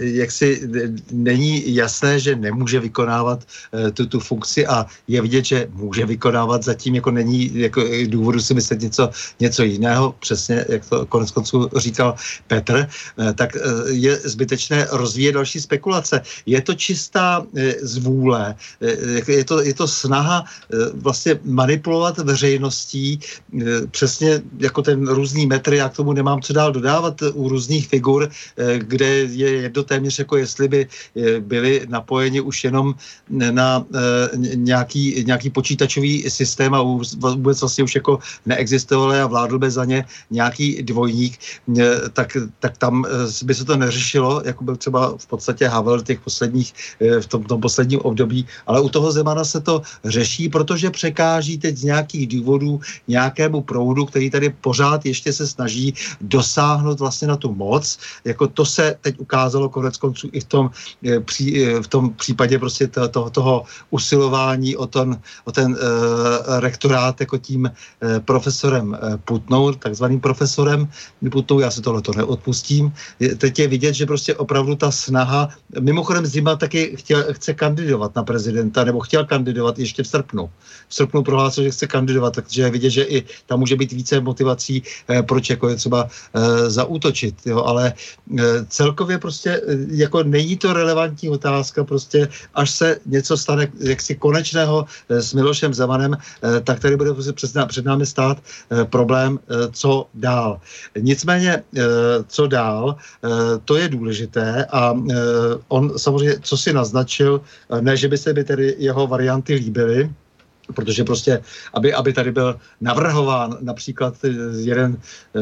jaksi není jasné, že nemůže vykonávat eh, tu, tu funkci a je vidět, že může vykonávat, zatím jako není jako důvodu si myslet něco, něco jiného, přesně jak to konec konců říkal Petr, tak je zbytečné rozvíjet další spekulace. Je to čistá zvůle, je to, je to snaha vlastně manipulovat veřejností, přesně jako ten různý metr, já k tomu nemám co dál dodávat u různých figur, eh, kde je jedno téměř jako jestli by eh, byli napojeni už jenom na eh, nějaký, nějaký počítačový systém a vůbec vlastně už jako neexistovali a vládl by za ně nějaký dvojník, tak, tak tam by se to neřešilo, jako byl třeba v podstatě Havel těch posledních, v tom, tom posledním období, ale u toho Zemana se to řeší, protože překáží teď z nějakých důvodů nějakému proudu proudu, který tady pořád ještě se snaží dosáhnout vlastně na tu moc. Jako to se teď ukázalo konec konců i v tom, eh, eh, v tom případě prostě to, to, toho usilování o ten, o ten uh, rektorát jako tím uh, profesorem Putnou, takzvaným profesorem Putnou, já si tohle to neodpustím. Teď je vidět, že prostě opravdu ta snaha, mimochodem Zima taky chtěl, chce kandidovat na prezidenta, nebo chtěl kandidovat ještě v srpnu. V srpnu prohlásil, že chce kandidovat, takže je vidět, že i tam může být více motivací, eh, proč jako je třeba eh, zaútočit, jo, ale eh, celkově prostě jako není to relevantní otázka, prostě až se něco stane jaksi konečného s Milošem Zemanem, tak tady bude prostě před námi stát problém, co dál. Nicméně, co dál, to je důležité a on samozřejmě, co si naznačil, ne, že by se by tedy jeho varianty líbily, protože prostě, aby, aby tady byl navrhován například eh, jeden e,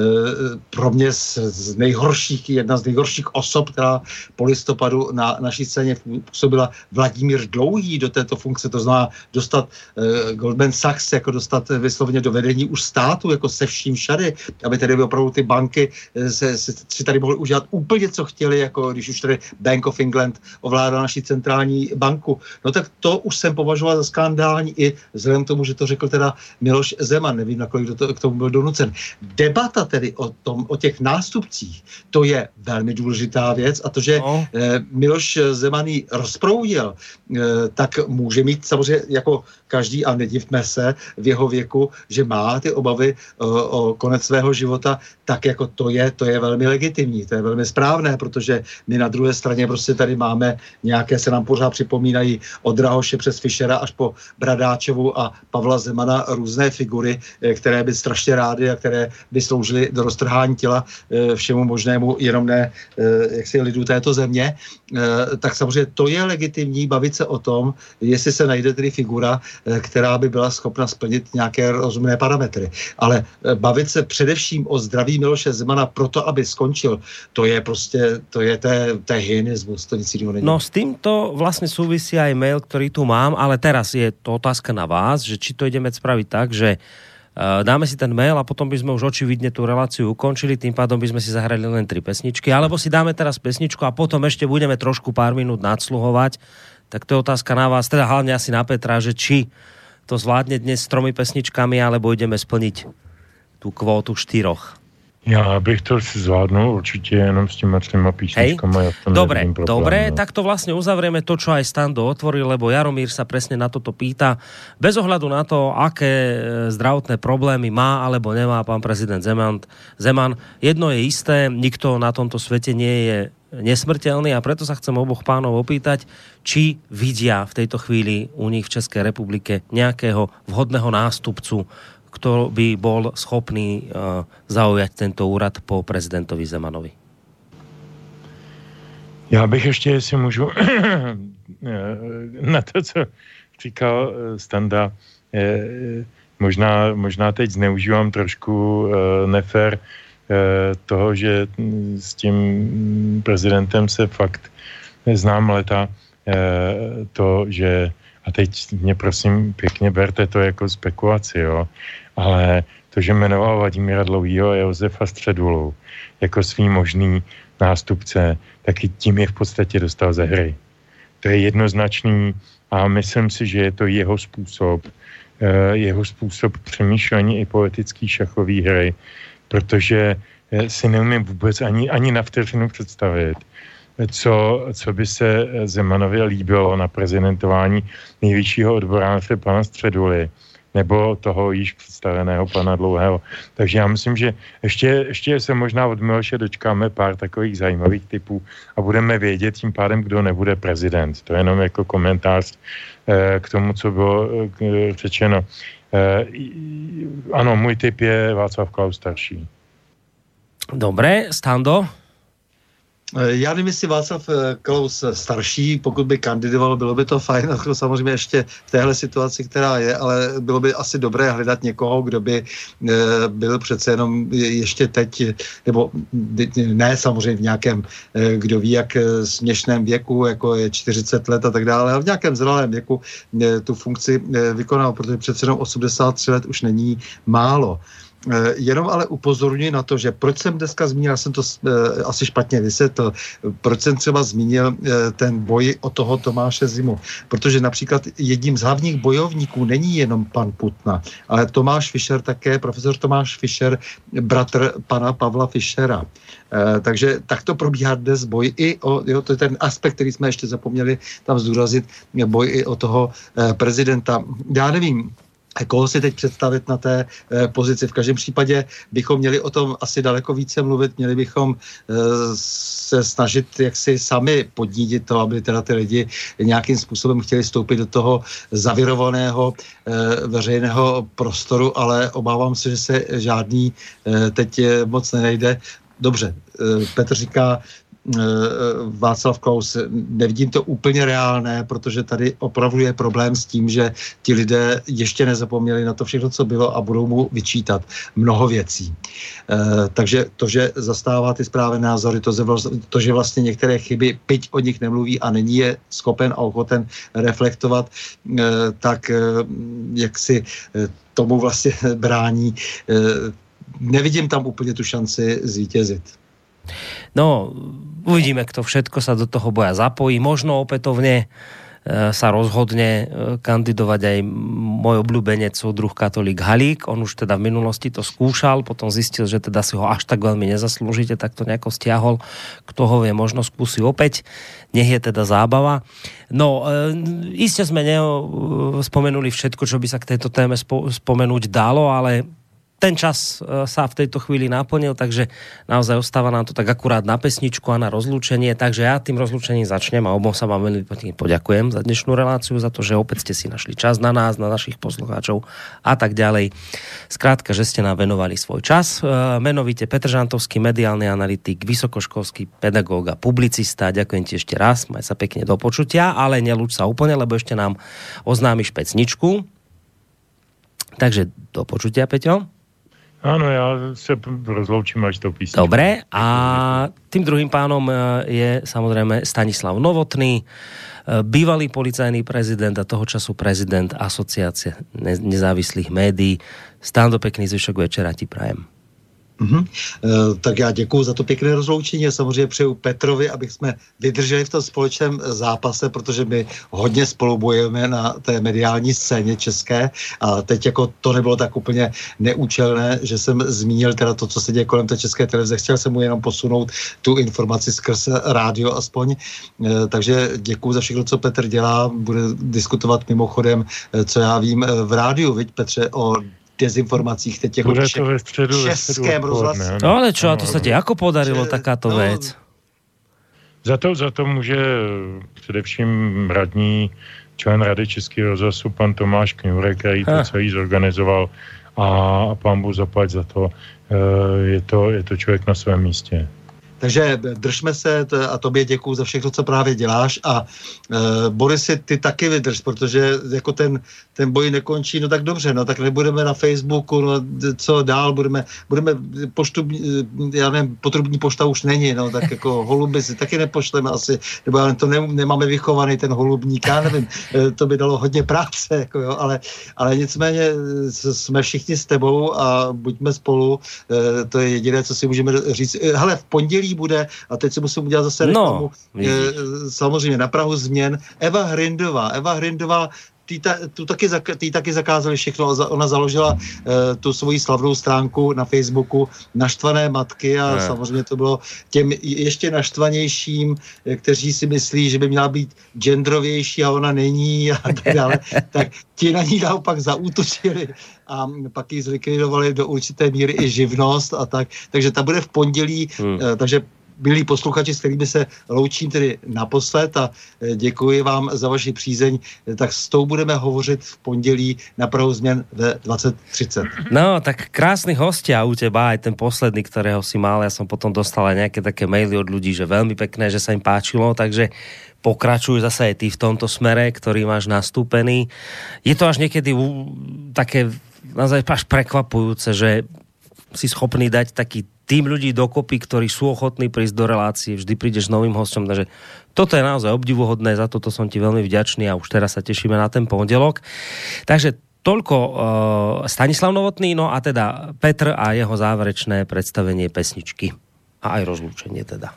pro mě z, z nejhorších, jedna z nejhorších osob, která po listopadu na naší scéně působila Vladimír Dlouhý do této funkce, to znamená dostat e, Goldman Sachs, jako dostat vysloveně do vedení už státu, jako se vším všady, aby tady by opravdu ty banky se, se, si tady mohly udělat úplně, co chtěli, jako když už tady Bank of England ovládal naší centrální banku. No tak to už jsem považoval za skandální i vzhledem k tomu, že to řekl teda Miloš Zeman, nevím, na kolik to, k tomu byl donucen. Debata tedy o, tom, o těch nástupcích, to je velmi důležitá věc a to, že no. eh, Miloš Zeman ji rozproudil, eh, tak může mít samozřejmě jako každý, a nedivme se v jeho věku, že má ty obavy o, eh, o konec svého života, tak jako to je, to je velmi legitimní, to je velmi správné, protože my na druhé straně prostě tady máme nějaké, se nám pořád připomínají od Drahoše přes Fischera až po Bradáčovu Vltavu a Pavla Zemana různé figury, které by strašně rády a které by sloužily do roztrhání těla všemu možnému, jenom ne jak si lidu této země, tak samozřejmě to je legitimní bavit se o tom, jestli se najde tedy figura, která by byla schopna splnit nějaké rozumné parametry. Ale bavit se především o zdraví Miloše Zemana proto, aby skončil, to je prostě, to je té, té hyenismus, to nic jiného není. No s týmto vlastně souvisí aj mail, který tu mám, ale teraz je to otázka na vás, že či to ideme spraviť tak, že uh, dáme si ten mail a potom by sme už očividne tú reláciu ukončili, tým pádom by sme si zahrali len tri pesničky, alebo si dáme teraz pesničku a potom ešte budeme trošku pár minút nadsluhovať. Tak to je otázka na vás, teda hlavne asi na Petra, že či to zvládne dnes s tromi pesničkami, alebo ideme splniť tú kvótu štyroch. Já bych to si zvládnul určitě jenom s těma třema písničkama. Ja Dobre, problém, dobre, no. tak to vlastne uzavrieme to, čo aj Stando otvoril, lebo Jaromír sa presne na toto pýta. Bez ohľadu na to, aké e, zdravotné problémy má alebo nemá pán prezident Zeman, Zeman jedno je isté, nikto na tomto svete nie je nesmrteľný a preto sa chcem oboch pánov opýtať, či vidia v tejto chvíli u nich v Českej republike nejakého vhodného nástupcu kto by bol schopný uh, zaujať tento úrad po prezidentovi Zemanovi? Já bych ještě, jestli můžu, [COUGHS] na to, co říkal eh, Standa, možná, možná teď zneužívám trošku uh, toho, že s tím prezidentem se fakt znám leta, to, že a teď mě prosím pěkně berte to jako spekulaci, jo ale to, že jmenoval Vladimíra Dlouhýho a Josefa Středulu jako svý možný nástupce, tak i tím je v podstatě dostal ze hry. To je jednoznačný a myslím si, že je to jeho způsob, eh, jeho způsob přemýšlení i politický šachový hry, protože eh, si neumím vůbec ani, ani na vteřinu představit, co, co by se Zemanovi líbilo na prezidentování nejvyššího odboráře pana Středuly nebo toho již představeného pana Dlouhého. Takže já myslím, že ještě, ještě se možná od Miloše dočkáme pár takových zajímavých typů a budeme vědět tím pádem, kdo nebude prezident. To je jenom jako komentář eh, k tomu, co bylo eh, řečeno. Eh, ano, můj typ je Václav Klaus starší. Dobré, Stando? Eh, já nevím, jestli Václav eh, Klaus starší, pokud by kandidoval, bylo by to fajn, [LAUGHS] samozřejmě ještě v téhle situaci, která je, ale bylo by asi dobré hledat někoho, kdo by eh, byl přece jenom ještě teď, nebo ne samozřejmě v nějakém, kdo ví, jak směšném věku, jako je 40 let a tak dále, ale v nějakém zralém věku tu funkci vykonal, protože přece jenom 83 let už není málo. Eh, jenom ale upozorňuji na to, že proč jsem dneska zmínil, já jsem to eh, asi špatně vysvětlil, proč jsem třeba zmínil eh, ten boj o toho Tomáše Zimu. Protože například jedním z hlavních bojovníků není jenom pan Putna, ale Tomáš Fischer také, profesor Tomáš Fischer, bratr pana Pavla Fischera. Takže takto probíhá dnes boj i o, jo, to je ten aspekt, který jsme ještě zapomněli tam zdůrazit, boj i o toho prezidenta. Já nevím, koho si teď představit na té e, pozici. V každém případě bychom měli o tom asi daleko více mluvit, měli bychom e, se snažit jak si sami podnítit to, aby teda ty lidi nějakým způsobem chtěli vstoupit do toho zavirovaného e, veřejného prostoru, ale obávám se, že se žádný teď moc nenejde. Dobře, Petr říká, Václav Klaus. Nevidím to úplně reálné, protože tady opravdu je problém s tím, že ti lidé ještě nezapomněli na to všechno, co bylo a budou mu vyčítat mnoho věcí. Eh, takže to, že zastává ty správné názory, to, že vlastně některé chyby, byť o nich nemluví a není je schopen a ochoten reflektovat, eh, tak jak si tomu vlastně [LAUGHS] brání. Nevidím tam úplně tu šanci zvítězit. No, uvidíme, kto všetko sa do toho boja zapojí. Možno opätovne e, sa rozhodne e, kandidovať aj môj obľúbenec, druh katolík Halík. On už teda v minulosti to skúšal, potom zistil, že teda si ho až tak veľmi nezaslúžite, tak to nejako stiahol. Kto ho vie, možno skúsi opäť. Nech je teda zábava. No, e, iste sme ne, spomenuli všetko, čo by sa k tejto téme spo, spomenúť dalo, ale ten čas e, sa v tejto chvíli naplnil, takže naozaj ostáva nám to tak akurát na pesničku a na rozlúčenie, takže ja tým rozlúčením začnem a obom sa vám veľmi poďakujem za dnešnú reláciu, za to, že opäť ste si našli čas na nás, na našich poslucháčov a tak ďalej. Skrátka, že ste nám venovali svoj čas. E, menovite Petr Žantovský, mediálny analytik, vysokoškolský pedagóg a publicista. Ďakujem ti ešte raz, maj sa pekne do počutia, ale nelúč sa úplne, lebo ešte nám oznámiš pecničku. Takže do počutia, Peťo. Ano, já se rozloučím až to písničku. Dobré, a tým druhým pánom e, je samozrejme Stanislav Novotný, e, bývalý policajný prezident a toho času prezident asociácie nezávislých médií. Stán do pekný zvyšok večera ti prajem. Mm-hmm. Tak já děkuji za to pěkné rozloučení a samozřejmě přeju Petrovi, abych jsme vydrželi v tom společném zápase, protože my hodně spolu bojujeme na té mediální scéně české a teď jako to nebylo tak úplně neúčelné, že jsem zmínil teda to, co se děje kolem té české televize. Chtěl jsem mu jenom posunout tu informaci skrz rádio aspoň. Eh, takže děkuji za všechno, co Petr dělá. Bude diskutovat mimochodem, eh, co já vím v rádiu, viď Petře, o dezinformacích teď jako Bude to ve středu, českém rozhlasu. No ale čo, a to se ti jako podarilo, že, takáto no, věc? Za to, za to může především radní člen Rady Českého rozhlasu pan Tomáš Kňurek, který to celý zorganizoval a, a pán Bůh zaplať za to. E, je to. Je to člověk na svém místě. Takže držme se a tobě děkuji za všechno, co právě děláš a e, Borisy, ty taky vydrž, protože jako ten, ten boj nekončí, no tak dobře, no tak nebudeme na Facebooku, no co dál, budeme, budeme poštu, já nevím, potrubní pošta už není, no tak jako [LAUGHS] holuby si taky nepošleme asi, nebo ale to ne, nemáme vychovaný ten holubník, já nevím, e, to by dalo hodně práce, jako jo, ale, ale nicméně jsme všichni s tebou a buďme spolu, e, to je jediné, co si můžeme říct. Hele, v pondělí bude, a teď si musím udělat zase no, reklamu, no, samozřejmě na Prahu změn, Eva Hrindová. Eva Hrindová tý, ta, tu taky, tý taky zakázali všechno. Ona založila uh, tu svoji slavnou stránku na Facebooku Naštvané matky a ne. samozřejmě to bylo těm ještě naštvanějším, eh, kteří si myslí, že by měla být genderovější a ona není a tak dále. [LAUGHS] tak ti na ní naopak zaútočili a pak ji zlikvidovali do určité míry i živnost a tak. Takže ta bude v pondělí, hmm. uh, takže milí posluchači, s kterými se loučím tedy naposled a e, děkuji vám za vaši přízeň, e, tak s tou budeme hovořit v pondělí na Prahu změn ve 2030. No, tak krásny hostia u teba, aj ten posledný, ktorého si mal, ja som potom dostal aj nejaké také maily od ľudí, že veľmi pekné, že sa im páčilo, takže pokračuj zase aj ty v tomto smere, ktorý máš nastúpený. Je to až niekedy také naozaj až prekvapujúce, že si schopný dať taký tým ľudí dokopy, ktorí sú ochotní prísť do relácie, vždy prídeš s novým hostom, takže toto je naozaj obdivuhodné, za toto som ti veľmi vďačný a už teraz sa tešíme na ten pondelok. Takže toľko uh, Stanislav Novotný, no a teda Petr a jeho záverečné predstavenie pesničky a aj rozlúčenie teda.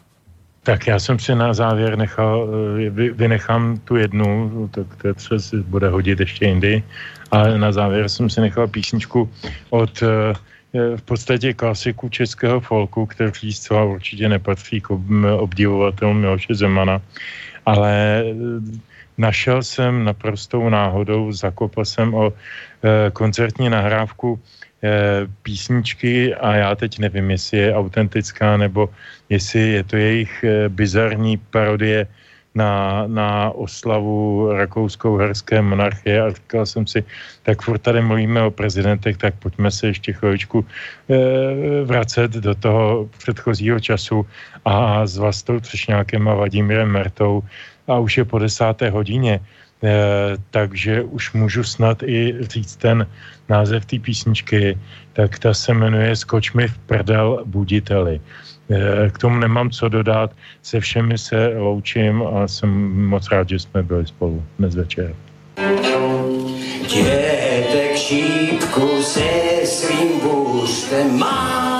Tak já jsem si na závěr nechal, eh, vy, vynechám tu jednu, tak to třeba si bude hodit ještě jindy, ale na závěr jsem si nechal písničku od uh, v podstatě klasiku českého folku, který zcela určitě nepatří k obdivovatelům Miloše Zemana, ale e, našel jsem naprostou náhodou, zakopal jsem o koncertní nahrávku písničky a já teď nevím, jestli je autentická nebo jestli je to jejich bizarní parodie na, na oslavu rakousko-herské monarchie. A říkal jsem si, tak furt tady mluvíme o prezidentech, tak pojďme se ještě chvíličku e, vracet do toho předchozího času a s Vlastou Třešňákem a Vladimírem Mertou. A už je po desáté hodině, takže už můžu snad i říct ten název té písničky, tak ta se jmenuje Skoč mi v prdel buditeli. Eh, k tomu nemám co dodat. Se všemi se loučím a jsem moc rád, že jsme byli spolu dnes večer. Dětek šípku se svým bůřtem má